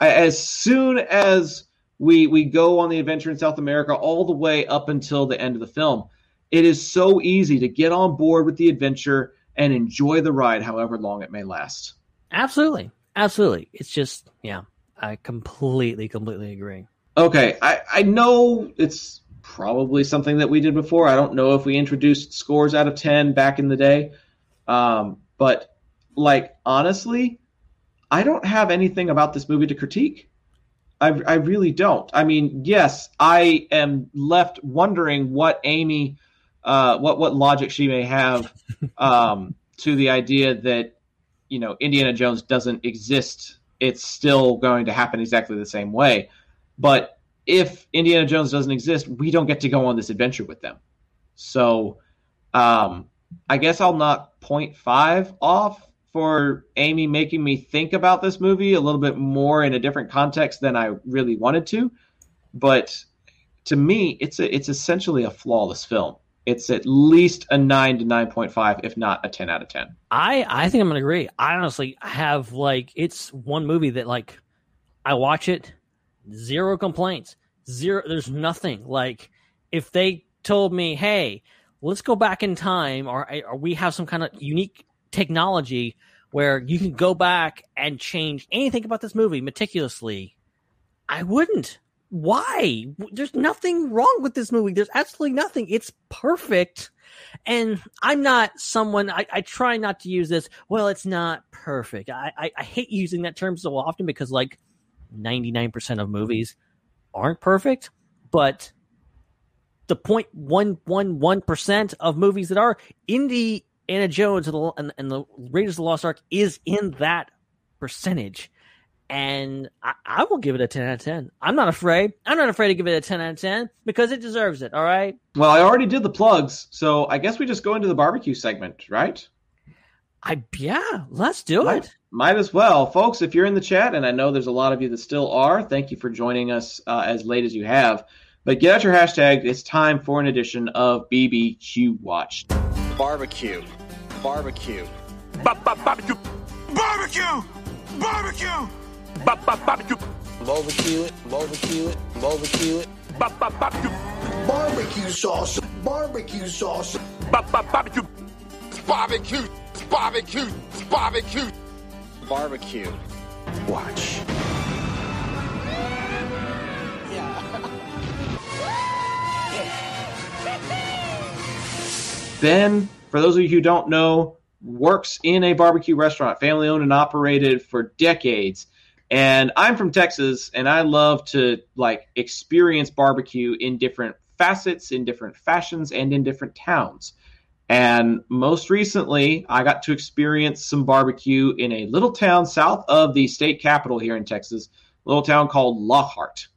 Speaker 8: As soon as we we go on the adventure in South America, all the way up until the end of the film, it is so easy to get on board with the adventure and enjoy the ride, however long it may last.
Speaker 6: Absolutely, absolutely. It's just yeah, I completely, completely agree.
Speaker 8: Okay, I I know it's probably something that we did before. I don't know if we introduced scores out of ten back in the day. Um, but like honestly, I don't have anything about this movie to critique. I, I really don't. I mean, yes, I am left wondering what Amy, uh, what what logic she may have um, to the idea that you know Indiana Jones doesn't exist. It's still going to happen exactly the same way. But if Indiana Jones doesn't exist, we don't get to go on this adventure with them. So, um, I guess I'll knock 0.5 off for Amy making me think about this movie a little bit more in a different context than I really wanted to. But to me, it's a, it's essentially a flawless film. It's at least a nine to nine point five, if not a ten out of ten.
Speaker 6: I I think I'm gonna agree. I honestly have like it's one movie that like I watch it, zero complaints, zero. There's nothing. Like if they told me, hey, let's go back in time or, or we have some kind of unique technology where you can go back and change anything about this movie meticulously i wouldn't. Why? There's nothing wrong with this movie. There's absolutely nothing. It's perfect. And i'm not someone i, I try not to use this well it's not perfect. I, I, I hate using that term so often because like 99% of movies aren't perfect but the 0.111% of movies that are Indiana Jones and the, and, and the Raiders of the Lost Ark is in that percentage. and I, I will give it a 10 out of 10. I'm not afraid. I'm not afraid to give it a 10 out of 10 because it deserves it. All right.
Speaker 8: Well, I already did the plugs, so I guess we just go into the barbecue segment, right?
Speaker 6: I yeah, let's do it.
Speaker 8: Might as well, folks. If you're in the chat, and I know there's a lot of you that still are, thank you for joining us uh, as late as you have. But get out your hashtag. It's time for an edition of BBQ Watch.
Speaker 9: Barbecue. Barbecue.
Speaker 10: Barbecue. Barbecue. Barbecue. Barbecue.
Speaker 9: Barbecue it. Barbecue it. Barbecue it.
Speaker 10: Barbecue.
Speaker 11: Barbecue sauce. Barbecue sauce.
Speaker 10: Barbecue. Barbecue. Barbecue. Barbecue.
Speaker 9: Barbecue.
Speaker 11: Watch.
Speaker 8: Ben, for those of you who don't know, works in a barbecue restaurant, family owned and operated for decades. And I'm from Texas, and I love to like experience barbecue in different facets, in different fashions, and in different towns. And most recently, I got to experience some barbecue in a little town south of the state capital here in Texas, a little town called Lockhart.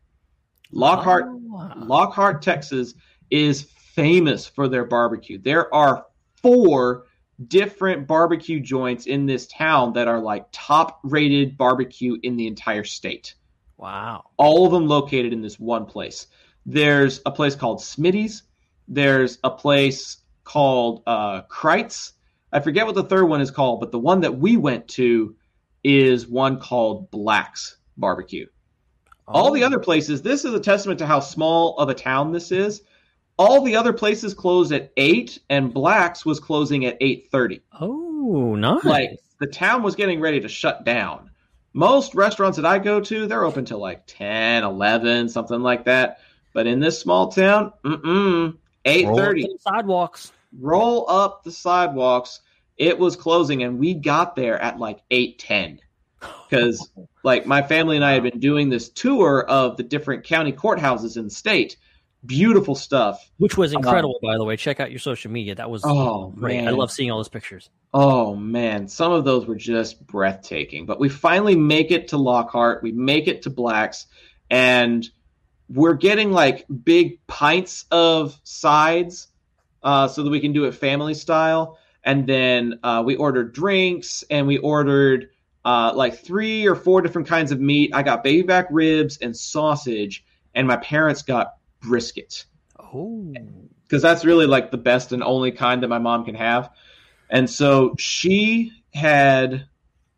Speaker 8: Lockhart,
Speaker 6: Oh.
Speaker 8: Lockhart, Texas is famous for their barbecue. There are four different barbecue joints in this town that are like top rated barbecue in the entire state.
Speaker 6: Wow.
Speaker 8: All of them located in this one place. There's a place called Smitty's. There's a place called uh, Kreuz. I forget what the third one is called, but the one that we went to is one called Black's Barbecue. All the other places, this is a testament to how small of a town this is. All the other places closed at eight, and Black's was closing at eight thirty.
Speaker 6: Oh, nice.
Speaker 8: Like the town was getting ready to shut down. Most restaurants that I go to, they're open till like 10, 11, something like that. But in this small town, mm-mm, eight
Speaker 6: Roll up
Speaker 8: thirty.
Speaker 6: them sidewalks.
Speaker 8: Roll up the sidewalks. It was closing, and we got there at like eight ten. Because like my family and I had been doing this tour of the different county courthouses in the state. Beautiful stuff.
Speaker 6: Which was um, incredible, by the way. Check out your social media. That was
Speaker 8: Oh,
Speaker 6: great. I love seeing all those pictures.
Speaker 8: Oh man, some of those were just breathtaking. But we finally make it to Lockhart. We make it to Blacks, and we're getting like big pints of sides, uh, so that we can do it family style. And then uh, we ordered drinks, and we ordered uh, like three or four different kinds of meat. I got baby back ribs and sausage, and my parents got brisket
Speaker 6: Oh.
Speaker 8: because that's really like the best and only kind that my mom can have. And so she had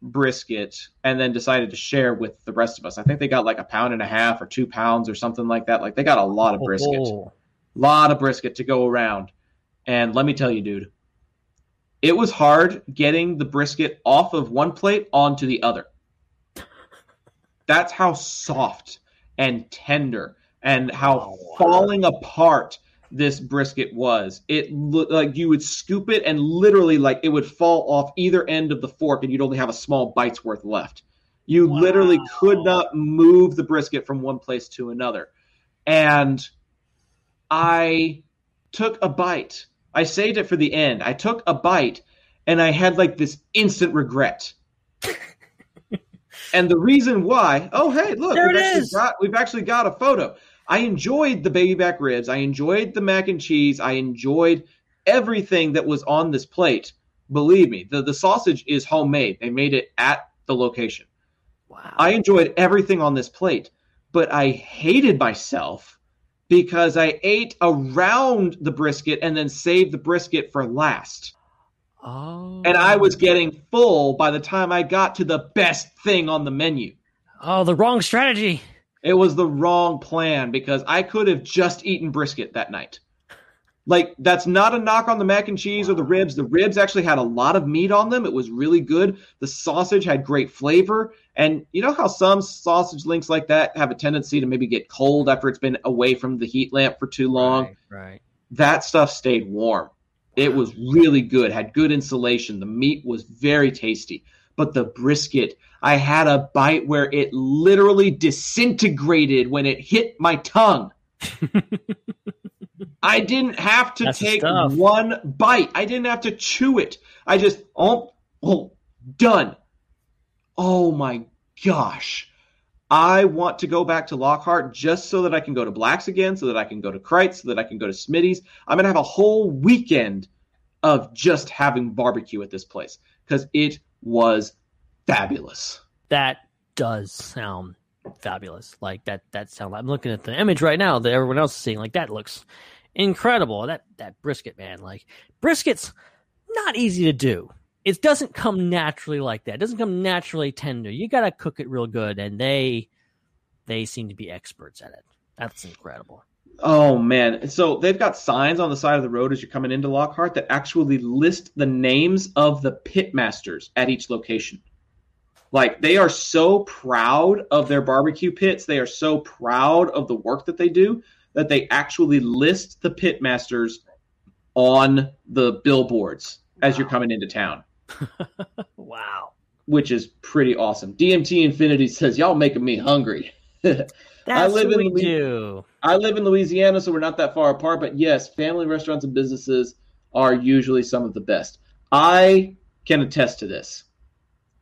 Speaker 8: brisket and then decided to share with the rest of us. I think they got like a pound and a half or two pounds or something like that. Like they got a lot of brisket,
Speaker 6: Oh.
Speaker 8: lot of brisket to go around. And let me tell you, dude, it was hard getting the brisket off of one plate onto the other. That's how soft and tender and how oh, falling apart this brisket was. It looked like you would scoop it and literally like it would fall off either end of the fork and you'd only have a small bite's worth left. You literally could not move the brisket from one place to another. And I took a bite. I saved it for the end. I took a bite and I had like this instant regret. and the reason why, oh hey, look,
Speaker 6: There
Speaker 8: we've
Speaker 6: it
Speaker 8: actually,
Speaker 6: is.
Speaker 8: got, we've actually got a photo. I enjoyed the baby back ribs. I enjoyed the mac and cheese. I enjoyed everything that was on this plate. Believe me, the, the sausage is homemade. They made it at the location.
Speaker 6: Wow.
Speaker 8: I enjoyed everything on this plate, but I hated myself because I ate around the brisket and then saved the brisket for last.
Speaker 6: Oh.
Speaker 8: And I was getting full by the time I got to the best thing on the menu.
Speaker 6: Oh, the wrong strategy.
Speaker 8: It was the wrong plan because I could have just eaten brisket that night. Like, that's not a knock on the mac and cheese or the ribs. The ribs actually had a lot of meat on them. It was really good. The sausage had great flavor. And you know how some sausage links like that have a tendency to maybe get cold after it's been away from the heat lamp for too long?
Speaker 6: Right, right.
Speaker 8: that stuff stayed warm. It was really good, had good insulation. The meat was very tasty. But the brisket, I had a bite where it literally disintegrated when it hit my tongue. I didn't have to
Speaker 6: That's
Speaker 8: take one bite. I didn't have to chew it. I just oh, oh done. Oh my gosh, I want to go back to Lockhart just so that I can go to Blacks again, so that I can go to Kreuz, so that I can go to Smitty's. I'm going to have a whole weekend of just having barbecue at this place because it was fabulous.
Speaker 6: That does sound fabulous. Like that. That sound. Like I'm looking at the image right now that everyone else is seeing. Like that looks incredible. That that brisket, man. Like brisket's not easy to do. It doesn't come naturally like that. It doesn't come naturally tender. You got to cook it real good, and they they seem to be experts at it. That's incredible.
Speaker 8: Oh man! So they've got signs on the side of the road as you're coming into Lockhart that actually list the names of the pit masters at each location. Like they are so proud of their barbecue pits. They are so proud of the work that they do that they actually list the pit masters on the billboards as you're coming into town.
Speaker 6: wow.
Speaker 8: Which is pretty awesome. DMT Infinity says, Y'all making me hungry.
Speaker 6: That's
Speaker 8: I live
Speaker 6: what
Speaker 8: in
Speaker 6: do.
Speaker 8: I live in Louisiana, so we're not that far apart. But yes, family restaurants and businesses are usually some of the best. I can attest to this.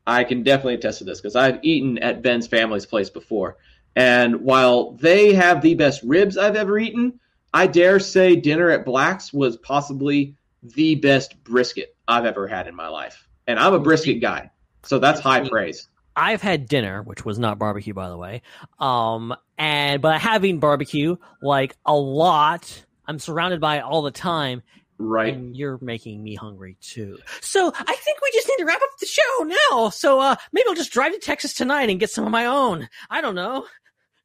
Speaker 8: I can definitely attest to this because I've eaten at Ben's family's place before. And while they have the best ribs I've ever eaten, I dare say dinner at Black's was possibly the best brisket I've ever had in my life. And I'm a brisket guy, so that's high praise.
Speaker 6: I've had dinner, which was not barbecue, by the way. Um, and but having barbecue like a lot, I'm surrounded by it all the time.
Speaker 8: Right.
Speaker 6: And you're making me hungry too. So I think we just need to wrap up the show now. So uh, maybe I'll just drive to Texas tonight and get some of my own. I don't know,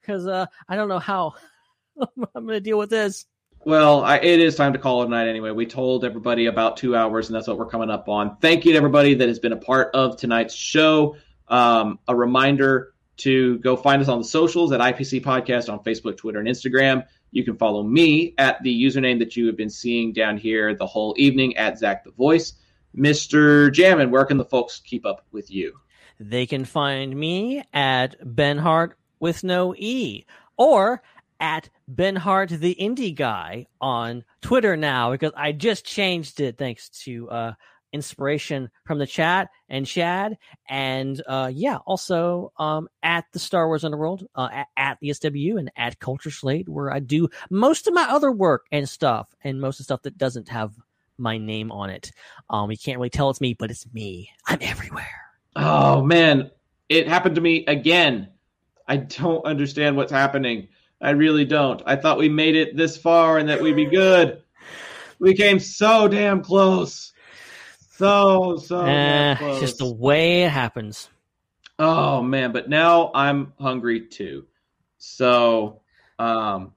Speaker 6: because uh, I don't know how I'm going to deal with this.
Speaker 8: Well, I, it is time to call it a night anyway. We told everybody about two hours, and that's what we're coming up on. Thank you to everybody that has been a part of tonight's show. Um, a reminder to go find us on the socials at IPC Podcast on Facebook, Twitter, and Instagram. You can follow me at the username that you have been seeing down here the whole evening at Zach the Voice. Mr. Jammin, where can the folks keep up with you?
Speaker 6: They can find me at Ben Hart with no E or at Ben Hart the Indie Guy on Twitter now because I just changed it thanks to uh, inspiration from the chat and Chad and uh, yeah also um, at the Star Wars Underworld uh, at, at the SW and at Culture Slate where I do most of my other work and stuff and most of the stuff that doesn't have my name on it. Um, you can't really tell it's me, but it's me. I'm everywhere.
Speaker 8: Oh man, it happened to me again. I don't understand what's happening. I really don't. I thought we made it this far and that we'd be good. We came so damn close. So so
Speaker 6: Eh, it's just the way it happens.
Speaker 8: Oh man, but now I'm hungry too. So, um,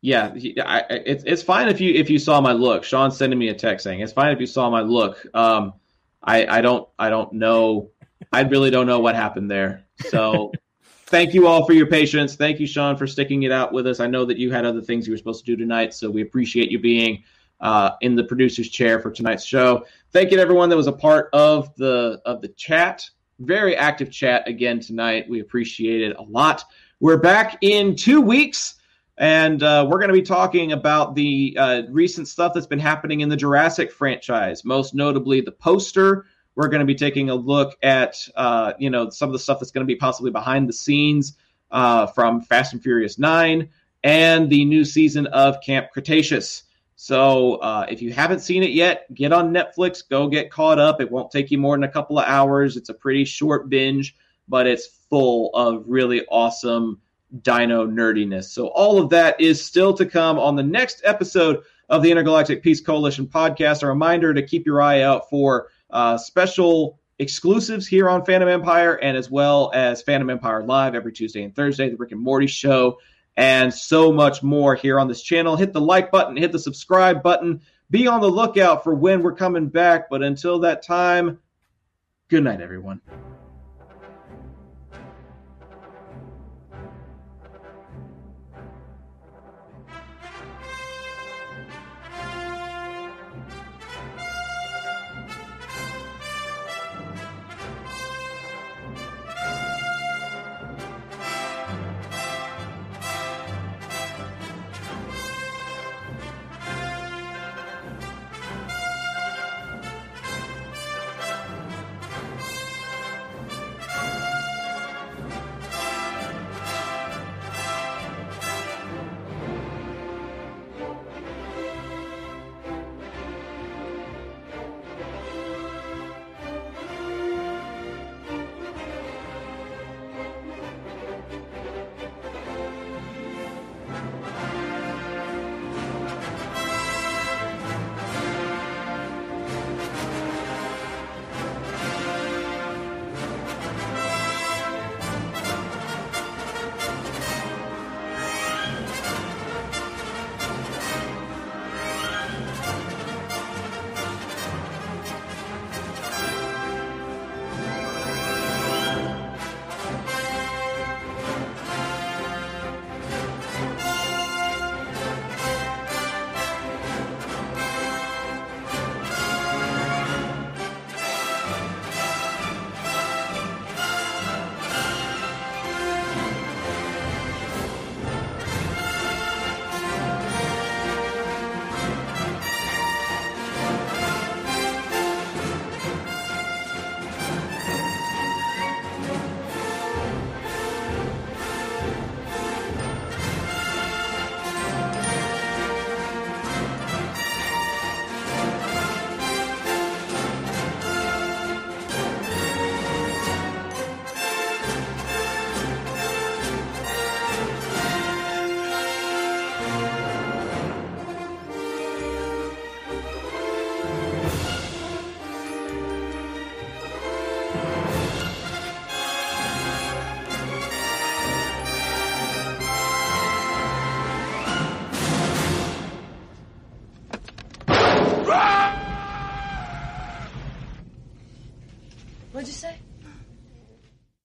Speaker 8: yeah, I, it's it's fine if you if you saw my look. Sean's sending me a text saying it's fine if you saw my look. Um, I I don't I don't know. I really don't know what happened there. So, thank you all for your patience. Thank you, Sean, for sticking it out with us. I know that you had other things you were supposed to do tonight, so we appreciate you being uh, in the producer's chair for tonight's show. Thank you to everyone that was a part of the of the chat. Very active chat again tonight. We appreciate it a lot. We're back in two weeks, and uh, we're going to be talking about the uh, recent stuff that's been happening in the Jurassic franchise, most notably the poster. We're going to be taking a look at uh, you know some of the stuff that's going to be possibly behind the scenes uh, from Fast and Furious Nine and the new season of Camp Cretaceous. So uh, if you haven't seen it yet, get on Netflix, go get caught up. It won't take you more than a couple of hours. It's a pretty short binge, but it's full of really awesome dino nerdiness. So all of that is still to come on the next episode of the Intergalactic Peace Coalition podcast. A reminder to keep your eye out for uh, special exclusives here on Fandom Empire and as well as Fandom Empire Live every Tuesday and Thursday, the Rick and Morty show, and so much more here on this channel. Hit the like button, hit the subscribe button. Be on the lookout for when we're coming back. But until that time, good night, everyone.